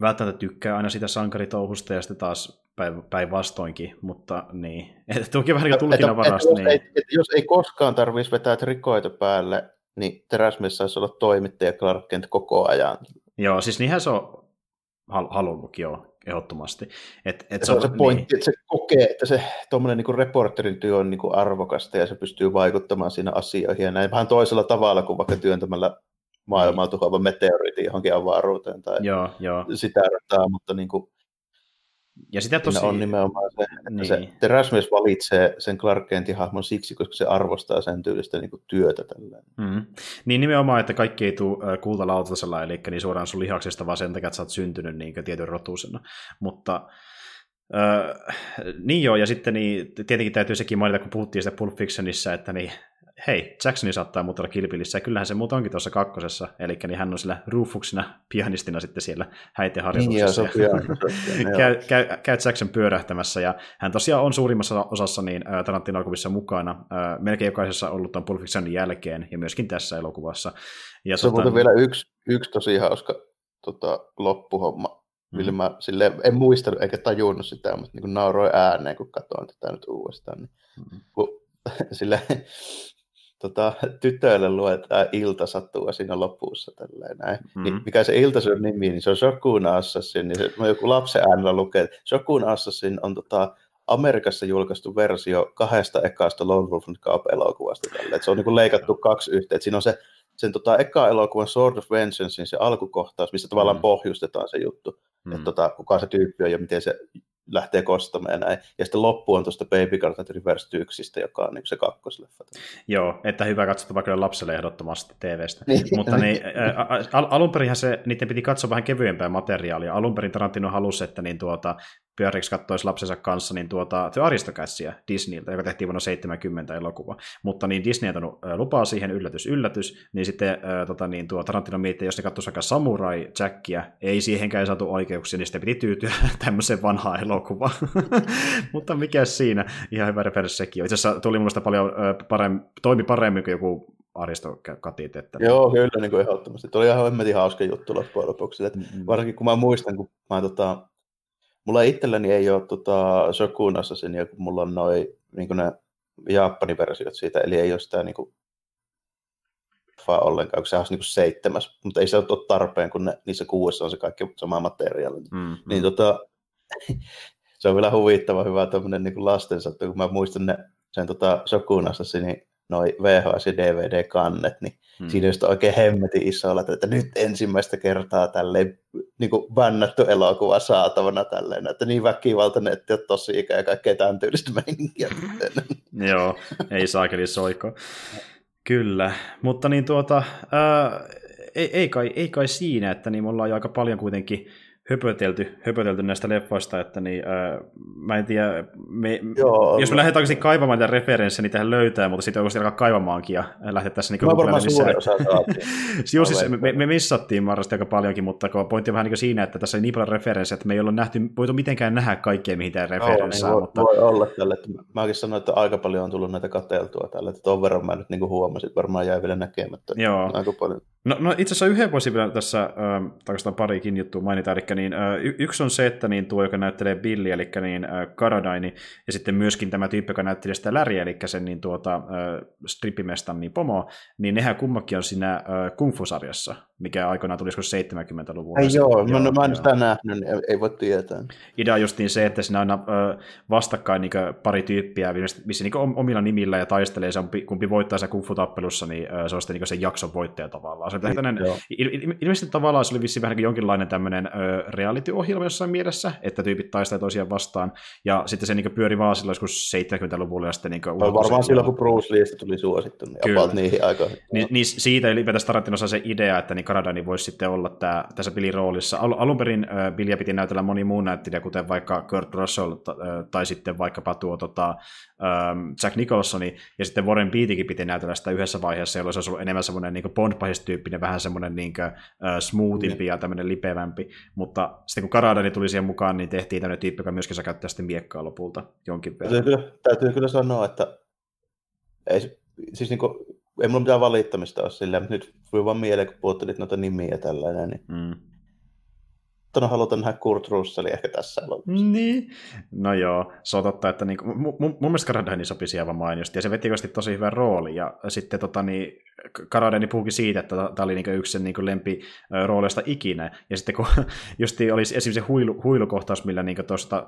välttämättä tykkää aina sitä sankaritouhusta ja sitten taas päinvastoinkin, mutta niin. Että toki vähän niin tulkinnanvarasta. Jos, niin. ei, et jos ei koskaan tarvitsisi vetää trikoita päälle, niin teräsmies saisi olla toimittaja Clark Kent koko ajan. Joo, siis niinhän se on halunnutkin jo ehdottomasti. Et, et se, on se pointti, niin. että se kokee, että se tuommoinen niin reporterin työ on niin kuin arvokasta ja se pystyy vaikuttamaan siinä asioihin ja näin vähän toisella tavalla kuin vaikka työntämällä maailmaa niin. tuhoava meteoriitti johonkin avaruuteen tai joo, joo. sitä rataa, mutta niin kuin, ja sitä tosi... on nimenomaan se, että niin. se teräsmies valitsee sen Clark Kentin hahmon siksi, koska se arvostaa sen tyylistä niin kuin työtä. Tällä. Mm. Niin nimenomaan, että kaikki ei tule kultalautasella, eli niin suoraan sun lihaksesta, vaan sen takia, että sä oot syntynyt niin tietyn rotuisena. Mutta Öö, niin joo, ja sitten niin, tietenkin täytyy sekin mainita, kun puhuttiin sitä Pulp Fictionissa, että niin hei, Jacksoni saattaa muuten olla kilpillissä, ja kyllähän se muuten onkin tuossa kakkosessa, eli niin hän on sillä Rufuksina pianistina sitten siellä häitten harjoituksessa. Niin, ja käy, käy, käy Jackson pyörähtämässä, ja hän tosiaan on suurimmassa osassa niin Tarantino elokuvissa mukana, äh, melkein jokaisessa ollut tuon Pulp Fictionin jälkeen, ja myöskin tässä elokuvassa. Ja se tota, on muuten vielä yksi, yksi tosi hauska tota, loppuhomma, millä mm. mä sille, en muistanut eikä tajunnut sitä, mutta niin nauroin ääneen, kun katsoin tätä nyt uudestaan. Niin, mm. kun, sille, tota, tytöille luetaan iltasattua siinä lopussa. Tälleen, näin. Mm-hmm. Niin, mikä se iltasyön nimi, niin se on Shokun Assassin. Niin se, joku lapsen äänellä lukee, että Shokun Assassin on tota, Amerikassa julkaistu versio kahdesta ekasta Lone Wolf Cup-elokuvasta. Se on niin leikattu kaksi yhteen. Siinä on se sen tota, eka elokuvan Sword of Vengeance, se alkukohtaus, missä tavallaan mm. pohjustetaan se juttu, mm. että tota, kuka se tyyppi on ja miten se lähtee kostamaan ja näin. Ja sitten loppu on tuosta Baby Carter Reverse Tyksistä, joka on niin se kakkosleffa. Joo, että hyvä katsoa vaikka lapselle ehdottomasti TVstä. Niin. Mutta niin, al- alun perin se, niiden piti katsoa vähän kevyempää materiaalia. Alun perin Tarantino halusi, että niin tuota, Pyöriksi katsoisi lapsensa kanssa niin tuota, The Aristocatsia Disneyltä, joka tehtiin vuonna 70 elokuva. Mutta niin Disney on lupaa siihen, yllätys, yllätys, niin sitten tota, niin tuo Tarantino mietti, jos ne katsoisi aika Samurai Jackia, ei siihenkään saatu oikeuksia, niin sitten piti tyytyä tämmöiseen vanhaan elokuvaan. Mutta mikä siinä? Ihan hyvä referenssi sekin. Itse asiassa tuli mun paljon paremmin, toimi paremmin kuin joku aristokatit. Että... Joo, kyllä niin kuin ehdottomasti. Tuo oli ihan hemmetin hauska juttu loppujen lopuksi. Että mm-hmm. Varsinkin kun mä muistan, kun mä tota, Mulla itselläni ei ole tota, Shokun Assassinia, kun mulla on noin niin ne Japanin versiot siitä, eli ei ole sitä niin kuin, ollenkaan, kun se on niin kuin seitsemäs, mutta ei se ole tarpeen, kun ne, niissä kuuessa on se kaikki sama materiaali. Mm-hmm. Niin tota, se on vielä huvittava hyvä tämmöinen niin lastensattu, kun mä muistan ne, sen tota, Shokun Assassinin noi VHS- ja DVD-kannet, niin hmm. siinä just oikein hemmetin isolla, että nyt ensimmäistä kertaa tälleen niin kuin bännätty elokuva saatavana tälleen, että niin väkivaltainen, että ole tosi ikä ja kaikkea tämän tyylistä meininkiä. Joo, ei saakeli soiko. Kyllä, mutta niin tuota, ää, ei, ei, kai, ei kai siinä, että niin me ollaan aika paljon kuitenkin höpötelty, höpötelty näistä leffoista, että niin, äh, mä en tiedä, me, Joo, jos me lähdetään oikeasti kaivamaan niitä referenssejä, niin tähän löytää, mutta sitten oikeasti alkaa kaivamaankin ja lähdettäisiin niin varmaan suuri osa Joo, siis me, me, missattiin varmasti aika paljonkin, mutta pointti on vähän niin kuin siinä, että tässä on niin paljon referenssejä, että me ei ole nähty, voitu mitenkään nähdä kaikkea, mihin tämä. Niin mutta... voi olla tälle, että mäkin sanoin, että aika paljon on tullut näitä kateltua tälle, että ton verran mä nyt niin kuin huomasin, että varmaan jäi vielä näkemättä. Joo. Aika paljon. No, no itse asiassa yhden voisin vielä tässä, äh, oikeastaan parikin juttua mainita, eli niin, y- yksi on se, että niin tuo, joka näyttelee Billy, eli niin äh, Carradine, ja sitten myöskin tämä tyyppi, joka näyttelee sitä Läriä, eli sen niin tuota, strippimestan niin pomo, niin nehän kummakin on siinä äh, Kung Fu-sarjassa, mikä aikoinaan tuli 70-luvulla. Ei joo, joo, no, mä en sitä nähnyt, niin ei voi tietää. Idea on just niin se, että siinä on äh, vastakkain niin pari tyyppiä, missä niin omilla nimillä ja taistelee, se on, kumpi voittaa se Kung Fu-tappelussa, niin se on sitten niin se jakson voittaja tavallaan. Se on tämmöinen, ilmeisesti tavallaan se oli vissiin vähän jonkinlainen tämmöinen reality-ohjelma jossain mielessä, että tyypit taistelee toisiaan vastaan, ja sitten se niin pyöri vaan silloin joskus 70-luvulla ja sitten niin Varmaan silloin, kun Bruce Leestä tuli suosittu, niin Kyllä. niihin aikoihin. Ni, niin siitä ylipäätään Tarantinossa se idea, että niin Karadani voisi sitten olla tää, tässä Billin roolissa. Al- alun perin äh, Billia piti näytellä moni muu näyttelijä, kuten vaikka Kurt Russell t- tai sitten vaikkapa tuo tota, ähm, Jack Nicholsoni, ja sitten Warren Beattykin piti näytellä sitä yhdessä vaiheessa, jolloin se olisi ollut enemmän semmoinen niin bond tyyppinen vähän semmoinen niin kuin, äh, smoothimpi mm. ja tämmöinen lipevämpi, mutta sitten kun Karadani tuli siihen mukaan, niin tehtiin tämmöinen tyyppi, joka myöskin saa käyttää sitten miekkaa lopulta jonkin verran. Täytyy kyllä, täytyy kyllä sanoa, että ei, siis niin kuin, ei mulla mitään valittamista ole sillä, nyt voi vaan mieleen, kun puhuttelit noita nimiä tällainen, niin mm. Mutta halutaan nähdä Kurt Russellin ehkä tässä elokuvassa. Niin. No joo, se on totta, että niinku, mun, mun, mielestä Karadani sopisi aivan mainiosti, ja se veti tosi hyvän rooli, ja sitten tota, niin, Karadani puhukin siitä, että tämä oli niinku yksi sen niinku lempi roolista ikinä, ja sitten kun just oli esimerkiksi se huilu, huilukohtaus, millä niinku tosta,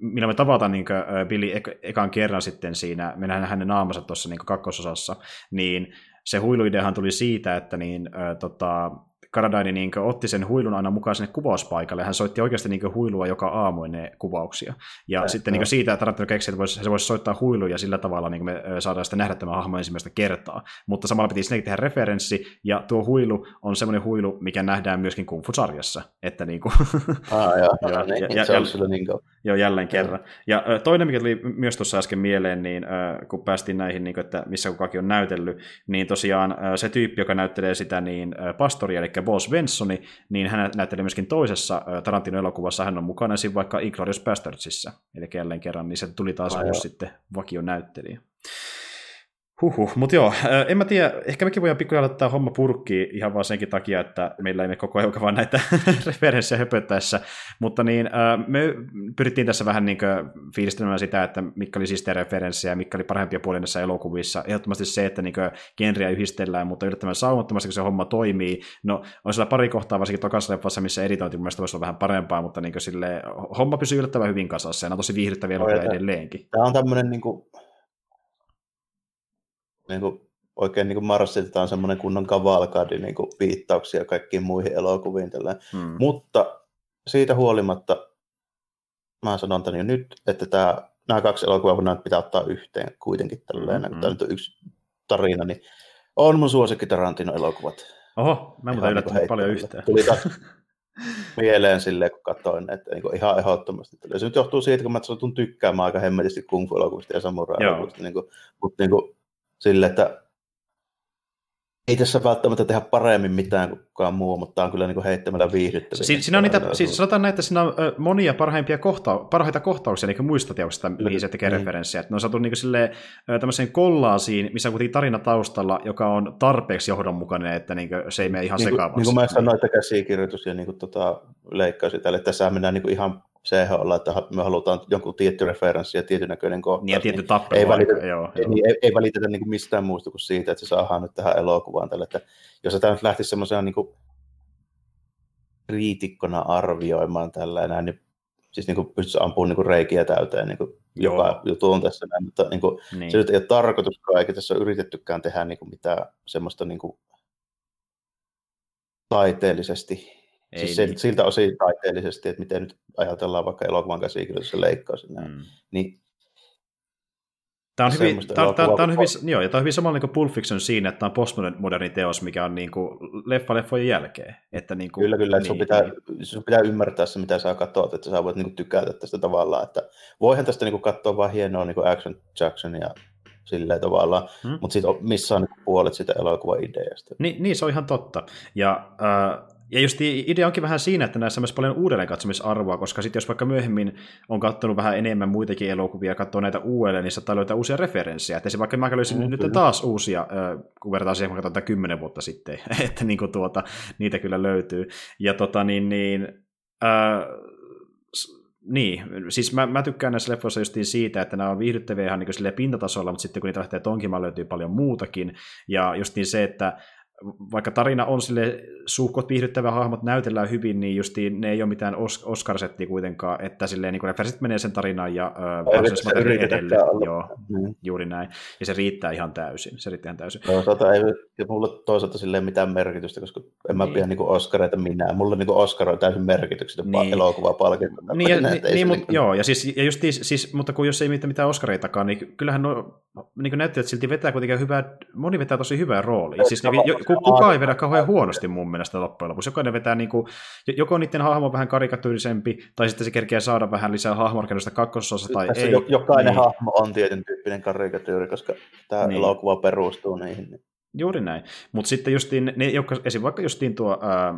millä me tavataan niinku Billy ek- ekan kerran sitten siinä, me nähdään hänen naamansa tuossa niinku kakkososassa, niin se huiluideahan tuli siitä, että niin, äh, tota, Karadaini niin otti sen huilun aina mukaan sinne kuvauspaikalle. Hän soitti oikeasti niin huilua joka aamu ennen kuvauksia. Ja ja sitten niin siitä Tarantino keksi, että se voisi soittaa huiluja ja sillä tavalla niin me saadaan sitten nähdä tämä hahmo ensimmäistä kertaa. Mutta samalla piti sinne tehdä referenssi, ja tuo huilu on semmoinen huilu, mikä nähdään myöskin Kung Fu-sarjassa. Että niin kuin... Ah, joo, ja, niin, ja, se on ja, niin kuin... Joo, jälleen kerran. Ja toinen, mikä tuli myös tuossa äsken mieleen, niin kun päästiin näihin, niin kuin, että missä kukakin on näytellyt, niin tosiaan se tyyppi, joka näyttelee sitä, niin pastori, eli Bo Svenssoni, niin hän näytteli myöskin toisessa Tarantino-elokuvassa, hän on mukana siinä vaikka Inglourious Bastardsissa, eli jälleen kerran, niin se tuli taas uusi sitten vakionäyttelijä. Huhhuh, mutta joo, en mä tiedä, ehkä mekin voidaan pikkuja laittaa homma purkkiin ihan vaan senkin takia, että meillä ei me koko ajan vaan näitä referenssejä höpöttäessä, mutta niin, me pyrittiin tässä vähän niin fiilistelemään sitä, että mikä oli siis referenssejä, mikä oli parhaimpia puolia näissä elokuvissa. Ehdottomasti se, että niin genriä yhdistellään, mutta yllättävän saumattomasti, kun se homma toimii. No, on siellä pari kohtaa, varsinkin tokassa leffassa, missä editointi mun mielestä voisi olla vähän parempaa, mutta niin sille, homma pysyy yllättävän hyvin kasassa ja on tosi viihdyttäviä elokuvia edelleenkin. Tämä on tämmöinen niin kuin niin kuin, oikein niin kuin marssitetaan semmoinen kunnon kavalkadi niin kuin viittauksia kaikkiin muihin elokuviin. Hmm. Mutta siitä huolimatta mä sanon tämän jo nyt, että tämä, nämä kaksi elokuvaa pitää ottaa yhteen kuitenkin tälleen, mm-hmm. tämä nyt on yksi tarina, niin on mun suosikki Tarantino-elokuvat. Oho, mä muuten yllättänyt niin paljon yhteen. Tuli taas mieleen silleen, kun katsoin, että niin ihan ehdottomasti. Se nyt johtuu siitä, kun mä satun tykkäämään aika hemmetisti kung fu-elokuvista ja samurai-elokuvista, niin kuin, mutta niin kuin, sille, että ei tässä välttämättä tehdä paremmin mitään kuin kukaan muu, mutta tämä on kyllä niin heittämällä viihdyttäviä. Si- siinä on niitä, siis sanotaan näin, että siinä on monia parhaimpia kohta- parhaita kohtauksia niin muista teoksista, mihin se tekee niin. referenssiä. Että ne on saatu niin silleen, tämmöiseen kollaasiin, missä on kuitenkin tarina taustalla, joka on tarpeeksi johdonmukainen, että niin se ei mene ihan niin sekavasti. Niin kuin mä sanoin, että käsikirjoitus ja niin kuin, tota, leikkaus tälle, että tässä mennään niin kuin ihan CHL, että me halutaan jonkun tietty referenssi ja tietyn näköinen kohta. Niin ja tietty tappelu. Ei välitetä, joo, joo. Niin, ei, ei välitetä niin kuin mistään muusta kuin siitä, että se saadaan nyt tähän elokuvaan tälle. Että jos tämä nyt lähtisi semmoisena niin kuin kriitikkona arvioimaan tällä niin siis niin kuin pystyisi ampumaan niin kuin reikiä täyteen niin kuin joka juttu on tässä näin, mutta niin kuin, niin. se nyt ei ole tarkoituskaan, eikä tässä ole yritettykään tehdä niin kuin mitään semmoista niin kuin taiteellisesti ei siis niin. siltä osin taiteellisesti, että miten nyt ajatellaan vaikka elokuvan käsikirjoitus ja leikkaus. Mm. Niin Tämä on, hyvin, tämä, tämä, tämä on hyvin, joo, ja tämä on hyvin samalla niin Pulp Fiction siinä, että tämä on postmoderni teos, mikä on niin kuin leffa leffojen jälkeen. Että niin kuin, kyllä, kyllä. Niin, sun, pitää, niin. sun pitää ymmärtää se, mitä sä katsot, että sä voit niin kuin tykätä tästä tavallaan. Että voihan tästä niin kuin katsoa vain hienoa niin kuin action Jacksonia silleen tavallaan, hmm. mutta siitä missä on niin puolet sitä elokuvan ideasta. Niin, niin, se on ihan totta. Ja äh, ja just idea onkin vähän siinä, että näissä on myös paljon uudelleen katsomisarvoa, koska sitten jos vaikka myöhemmin on katsonut vähän enemmän muitakin elokuvia ja katsoo näitä uudelleen, niin saattaa löytää uusia referenssejä. Että se vaikka mä löysin mm, nyt kyllä. taas uusia, kun verrataan siihen, kun katsotaan kymmenen vuotta sitten, että niin kuin tuota, niitä kyllä löytyy. Ja tota niin, niin äh, niin, siis mä, mä tykkään näissä leffoissa justiin siitä, että nämä on viihdyttäviä ihan niin pintatasolla, mutta sitten kun niitä lähtee tonkimaan, löytyy paljon muutakin. Ja justiin se, että vaikka tarina on sille suhkot viihdyttävä hahmot näytellään hyvin, niin justiin ne ei ole mitään os- Oscar-settiä kuitenkaan, että silleen niin referenssit menee sen tarinaan ja äh, edelle. Joo, mm. juuri näin. Ja se riittää ihan täysin. Se riittää ihan täysin. Toisaalta ei mulle toisaalta silleen mitään merkitystä, koska en mä niin. pidä niin Oscareita minä. Mulle niin Oscar on täysin merkityksetön niin. elokuvapalkinto. Niin, ja, niin, niin mutta, joo, ja siis, ja just, siis, mutta kun jos ei mitään, mitään Oscareitakaan, niin kyllähän no, niin näyttelijät silti vetää kuitenkin hyvää, moni vetää tosi hyvää roolia. Siis, ne, jo, kukaan ei vedä kauhean huonosti mun mielestä loppujen lopuksi. Jokainen vetää, niin kuin, joko niiden hahmo vähän karikatyyrisempi, tai sitten se kerkeää saada vähän lisää hahmorakennusta kakkososassa, tai Tässä ei. Jokainen niin. hahmo on tietyn tyyppinen karikatyyri, koska tämä Niin. elokuva perustuu niihin. Juuri näin. Mutta sitten justiin, ne, jotka, esim. vaikka justiin tuo ää,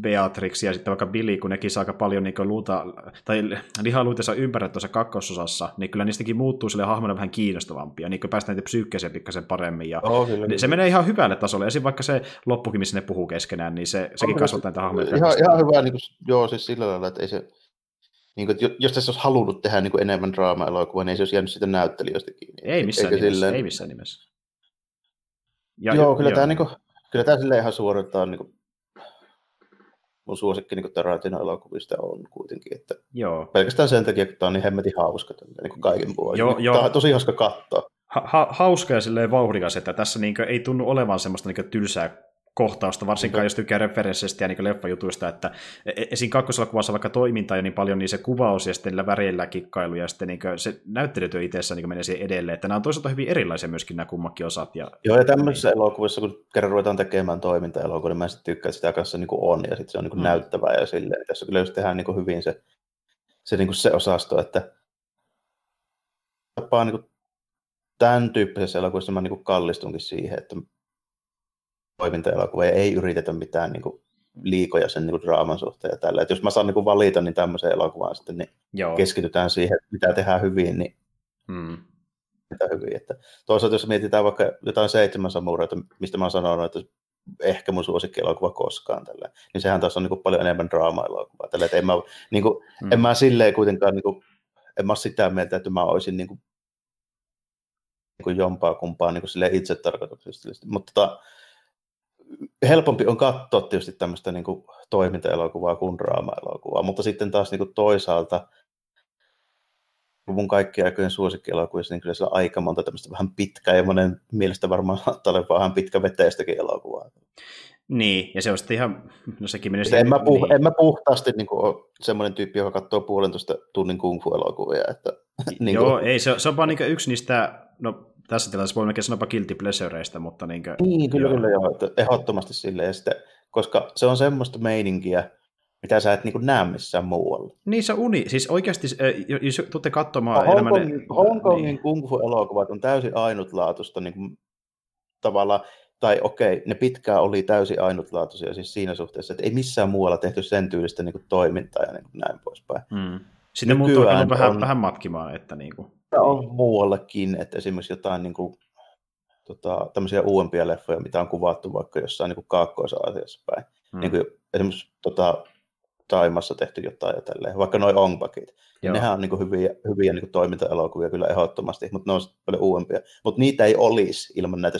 Beatrix ja sitten vaikka Billy, kun nekin saa aika paljon niin luuta, tai lihaluutensa ympärillä tuossa kakkososassa, niin kyllä niistäkin muuttuu sille hahmona vähän kiinnostavampia, niin kun päästään niitä psyykkeeseen pikkasen paremmin. Ja Joo, kyllä, niin se menee ihan hyvälle tasolle. Esim. vaikka se loppukin, missä ne puhuu keskenään, niin se, sekin kasvattaa niitä hahmoja. Ihan, ihan hyvä, niin kuin, joo, siis sillä lailla, että ei se, niin kuin, jos tässä olisi halunnut tehdä niin kuin enemmän draama-elokuvaa, niin ei se olisi jäänyt siitä näyttelijöistä kiinni. Ei missään Eikä nimessä. silleen- Ei missään nimessä. Ja, joo, kyllä tämä, niin kuin, kyllä tämä silleen ihan suoriltaan niin kuin, mun suosikki niin Tarantino-elokuvista on kuitenkin, että Joo. pelkästään sen takia, että tämä on niin hemmetin hauska niin kuin kaiken puolin. Joo, Niin. Tämä on tosi hauska katsoa. Ha- ha- hauska ja silleen vauhdikas, että tässä niinkö ei tunnu olevan semmoista niinkö tylsää kohtausta, varsinkaan jos tykkää referensseistä ja niin leffajutuista, että e- esim. kakkoselokuvassa vaikka toimintaa ja niin paljon, niin se kuvaus ja sitten niillä väreillä kikkailu ja sitten niin se näyttelytyö itsessään niin menee siihen edelleen, että nämä on toisaalta hyvin erilaisia myöskin nämä kummakin osat. Ja, Joo, ja tämmöisissä niin. elokuvissa, kun kerran ruvetaan tekemään toiminta-elokuvia, niin mä sitten tykkään, että sitä kanssa niin on, ja sitten se on niin kuin Mm. mm. näyttävää ja silleen. Tässä kyllä just tehdään niin hyvin se, se, niin se osasto, että tapaa niin kuin tämän tyyppisessä elokuvassa mä niin kuin kallistunkin siihen, että toiminta-elokuvia ei yritetä mitään niin kuin liikoja sen niin kuin draaman suhteen ja tällä. Että jos mä saan niin kuin valita, niin tämmöiseen elokuvaan sitten niin joo. keskitytään siihen, mitä tehdään hyvin, niin Mm. mitä hyvin. Että toisaalta jos mietitään vaikka jotain seitsemän samureita, mistä mä oon sanonut, että ehkä mun suosikkielokuva koskaan tällä, niin sehän taas on niin kuin paljon enemmän draama-elokuvaa. Tällä, että en mä, niin kuin, Mm. en mä silleen kuitenkaan, niin kuin, en mä sitä mieltä, että mä olisin niin kuin, niin kuin jompaa kumpaa niin kuin itse tarkoituksellisesti. Mutta tota, helpompi on katsoa tietysti tämmöistä niin kuin toiminta-elokuvaa kuin draama-elokuvaa, mutta sitten taas niin kuin toisaalta mun kaikkien aikojen suosikkielokuvissa, niin kyllä siellä on aika monta tämmöistä vähän pitkää ja monen mielestä varmaan saattaa olla vähän pitkä veteistäkin elokuvaa. Niin, ja se on sitten ihan, no sekin menee en, mä puh, niin. en mä puhtaasti niin kuin, ole semmoinen tyyppi, joka katsoo puolentoista tunnin kung fu-elokuvia. Että, niin Joo, kuin, ei, se, on- se on vaan niin yksi niistä, no tässä tilanteessa voi melkein sanoa guilty pleasureista, mutta niin kuin, niin, kyllä, joo. kyllä joo, että ehdottomasti silleen. Ja sitten, koska se on semmoista meininkiä, mitä sä et niin kuin näe missään muualla. Niin se uni, siis oikeasti, jos tuutte katsomaan enemmän... Hongkongin, Hongkongin niin. kung fu-elokuvat on täysin ainutlaatuista niin kuin, tavallaan, tai okei, ne pitkään oli täysin ainutlaatuisia siis siinä suhteessa, että ei missään muualla tehty sen tyylistä niin kuin, toimintaa ja niin kuin, näin poispäin. Mm. Sitten muut on Nykyään alkanut vähän, on- vähän matkimaan, että niin kuin, on muuallakin, että esimerkiksi jotain niin kuin, tota, tämmöisiä uudempia leffoja, mitä on kuvattu vaikka jossain niin kuin Kaakkois-Aasiassa päin. mm. Mm. Niin kuin, esimerkiksi tota, Taimassa tehty jotain ja tälleen, vaikka noin Ongpakit. Joo. Nehän on niin kuin hyviä, hyviä niin kuin toimintaelokuvia kyllä ehdottomasti, mutta ne on paljon uudempia. Mutta niitä ei olisi ilman näitä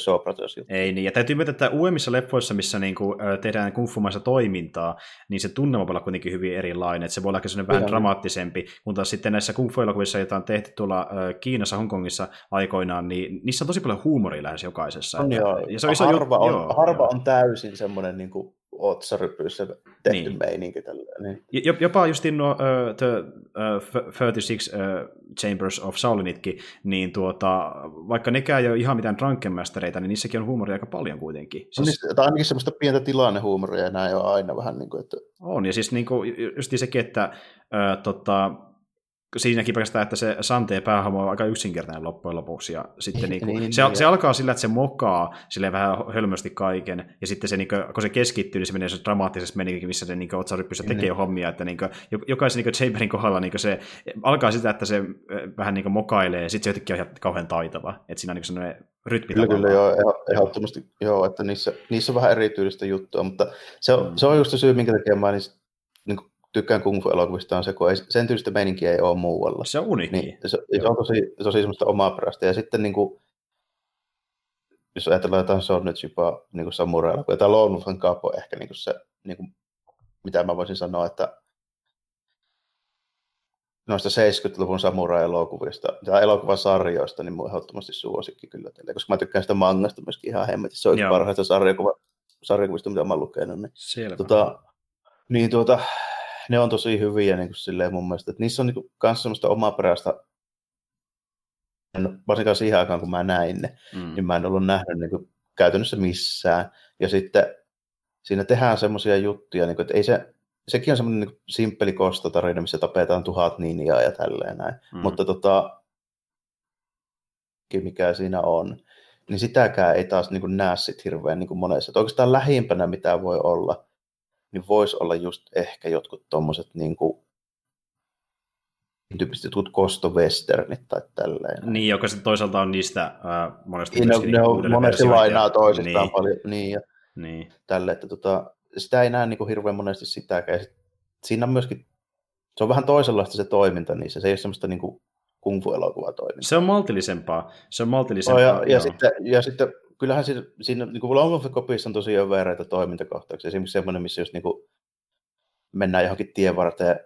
juttuja. Ei niin, ja täytyy myöntää, että uudemmissa leffoissa, missä niin kuin, tehdään kungfumaista toimintaa, niin se tunnelma voi olla kuitenkin hyvin erilainen, että se voi olla ehkä vähän Kyllä. dramaattisempi, kun taas sitten näissä kungfu-elokuvissa, joita on tehty tuolla äh, Kiinassa, Hongkongissa aikoinaan, niin niissä on tosi paljon huumoria lähes jokaisessa. On, että- joo. ja se on iso harva, juttu, on, joo, harva joo. on täysin semmoinen niin kuin otsarypyissä tehty Niin. niin. meininki. Tälleen, niin. Jop- Jopa justiin nuo uh, the, uh, 36 uh, Chambers of Saulinitkin, niin tuota, vaikka nekään ei ole ihan mitään Drunken Mastereita, niin niissäkin on huumoria aika paljon kuitenkin. Siis... Siis Tai ainakin semmoista pientä tilannehuumoria, ja näin on aina vähän niin kuin, että on, ja siis niin kuin, justiin sekin, että uh, tota, siinäkin pelkästään, että se Santeen päähahmo on aika yksinkertainen loppujen lopuksi, ja sitten niin kuin, Niin, se, niin. se, alkaa sillä, että se mokaa sille vähän hölmösti kaiken, ja sitten se, niin kuin, kun se keskittyy, niin se menee se dramaattisessa menikin, missä se niin otsaryppyssä tekee Niin. hommia, että niin kuin, jokaisen niin Chamberin kohdalla niin se alkaa sitä, että se vähän niin mokailee, ja sitten se jotenkin on ihan kauhean taitava, että siinä on niin sellainen rytmi Kyllä, kyllä, joo, ehdottomasti, joo, että niissä, niissä on vähän erityistä juttua, mutta se on, Mm. mm. se on just se syy, minkä takia mä niin, niin kuin tykkään kung fu-elokuvista, on se, kun ei, sen tyylistä meininkiä ei ole muualla. Se on uniikki. Niin, se, se on tosi, tosi semmoista omaperäistä, ja sitten niin kuin, jos ajatellaan jotain Sonnetsupa niin kuin samurai-elokuvia, tai Lone Wolf and Capo ehkä niin kuin se, niin kuin, mitä mä voisin sanoa, että noista 70-luvun samurai-elokuvista tai elokuvasarjoista, niin mun ehdottomasti suosikki kyllä teille, koska mä tykkään sitä mangasta myöskin ihan hemmetin. Se on yksi parhaista sarjakuva, sarjakuvista, mitä mä oon lukenut. Niin, Selvä. tota, niin tuota, ne on tosi hyviä niin kuin silleen mun mielestä, että niissä on niin kuin, kans semmoista omaperäistä, varsinkaan siihen aikaan kun mä näin ne, mm. niin mä en ollut nähnyt niin kuin, käytännössä missään. Ja sitten siinä tehdään semmoisia juttuja, niin kuin, että ei se, sekin on semmoinen niin simppeli kostotarina, missä tapetaan tuhat ninjaa ja tälleen näin. Mm. Mutta tota, mikä siinä on, niin sitäkään ei taas niin kuin näe sit hirveän niin kuin monessa. Että oikeastaan lähimpänä, mitä voi olla, niin voisi olla just ehkä jotkut tuommoiset niin kuin, tyyppiset jotkut kostovesternit tai tälleen. Niin, joka sitten toisaalta on niistä äh, monesti niin, ne, ne on monesti lainaa toisistaan niin. paljon. Niin, ja niin. Tälle, että tota, sitä ei näe niin kuin hirveän monesti sitäkään. Siinä on myöskin, se on vähän toisenlaista se toiminta niissä. Se ei ole semmoista niin kuin kung fu elokuvatoimintaa. Se on maltillisempaa. Se on maltillisempaa. Oh, ja, ja, sitten, ja sitten kyllähän siinä, siinä niin kuin Long of the Copies on tosi övereitä toimintakohtauksia. Esimerkiksi semmoinen, missä jos niin kuin mennään johonkin tien varteen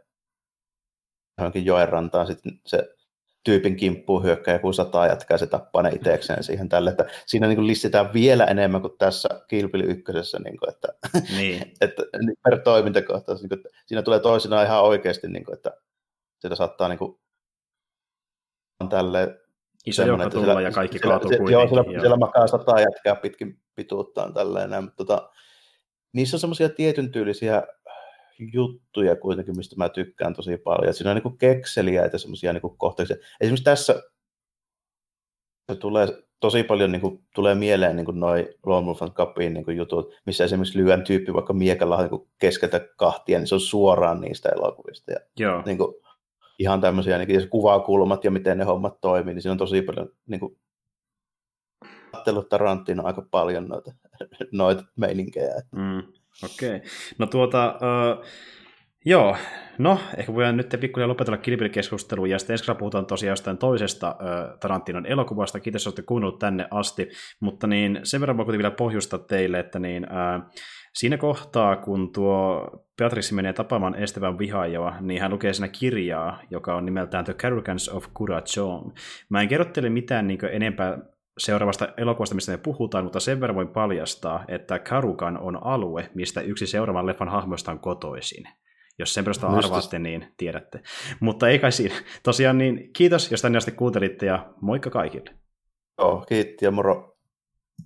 johonkin joen rantaan, sitten se tyypin kimppuun hyökkää joku sata jatkaa se tappaa ne itsekseen siihen tälle, että siinä niin listetään vielä enemmän kuin tässä Kill Bill ykkösessä, niin kuin, että, niin. että per toimintakohtaus, niin kuin, että siinä tulee toisinaan ihan oikeasti, niin kuin, että sitä saattaa niin kuin, tälle Iso joukko tulla siellä, ja kaikki kaatuu kuitenkin. Joo, siellä, siellä makaa sataa jätkää pitkin pituuttaan tälleen mutta tota, niissä on semmoisia tietyn tyylisiä juttuja kuitenkin, mistä mä tykkään tosi paljon. Et siinä on niin kekseliä ja semmoisia niin kohtauksia. Esimerkiksi tässä se tulee tosi paljon niin kuin, tulee mieleen niin noin Lone Wolf Cupin niin jutut, missä esimerkiksi lyön tyyppi vaikka miekalla niin keskeltä kahtia, niin se on suoraan niistä elokuvista. Ja, Joo. Niin kuin, ihan tämmöisiä niin kuvakulmat ja miten ne hommat toimii, niin siinä on tosi paljon niin kuin, ajatellut Tarantino aika paljon noita, noita meininkejä. Mm. Okei. Okay. No tuota, uh, joo, no ehkä voidaan nyt pikkuinen lopetella kilpilikeskustelua ja sitten ensi puhutaan tosiaan jostain toisesta uh, Tarantinon elokuvasta. Kiitos, että olette kuunnellut tänne asti, mutta niin sen verran voin vielä pohjustaa teille, että niin, uh, siinä kohtaa, kun tuo Beatrice menee tapaamaan Esteban vihaajoa, niin hän lukee siinä kirjaa, joka on nimeltään The Carricans of Curachon. Mä en kerro teille mitään niin enempää seuraavasta elokuvasta, mistä me puhutaan, mutta sen verran voin paljastaa, että Karukan on alue, mistä yksi seuraavan leffan hahmoista on kotoisin. Jos sen perusteella arvaatte, niin tiedätte. Mutta ei kai siinä. Tosiaan niin kiitos, jos tänne asti kuuntelitte ja moikka kaikille. Joo, kiitti ja moro.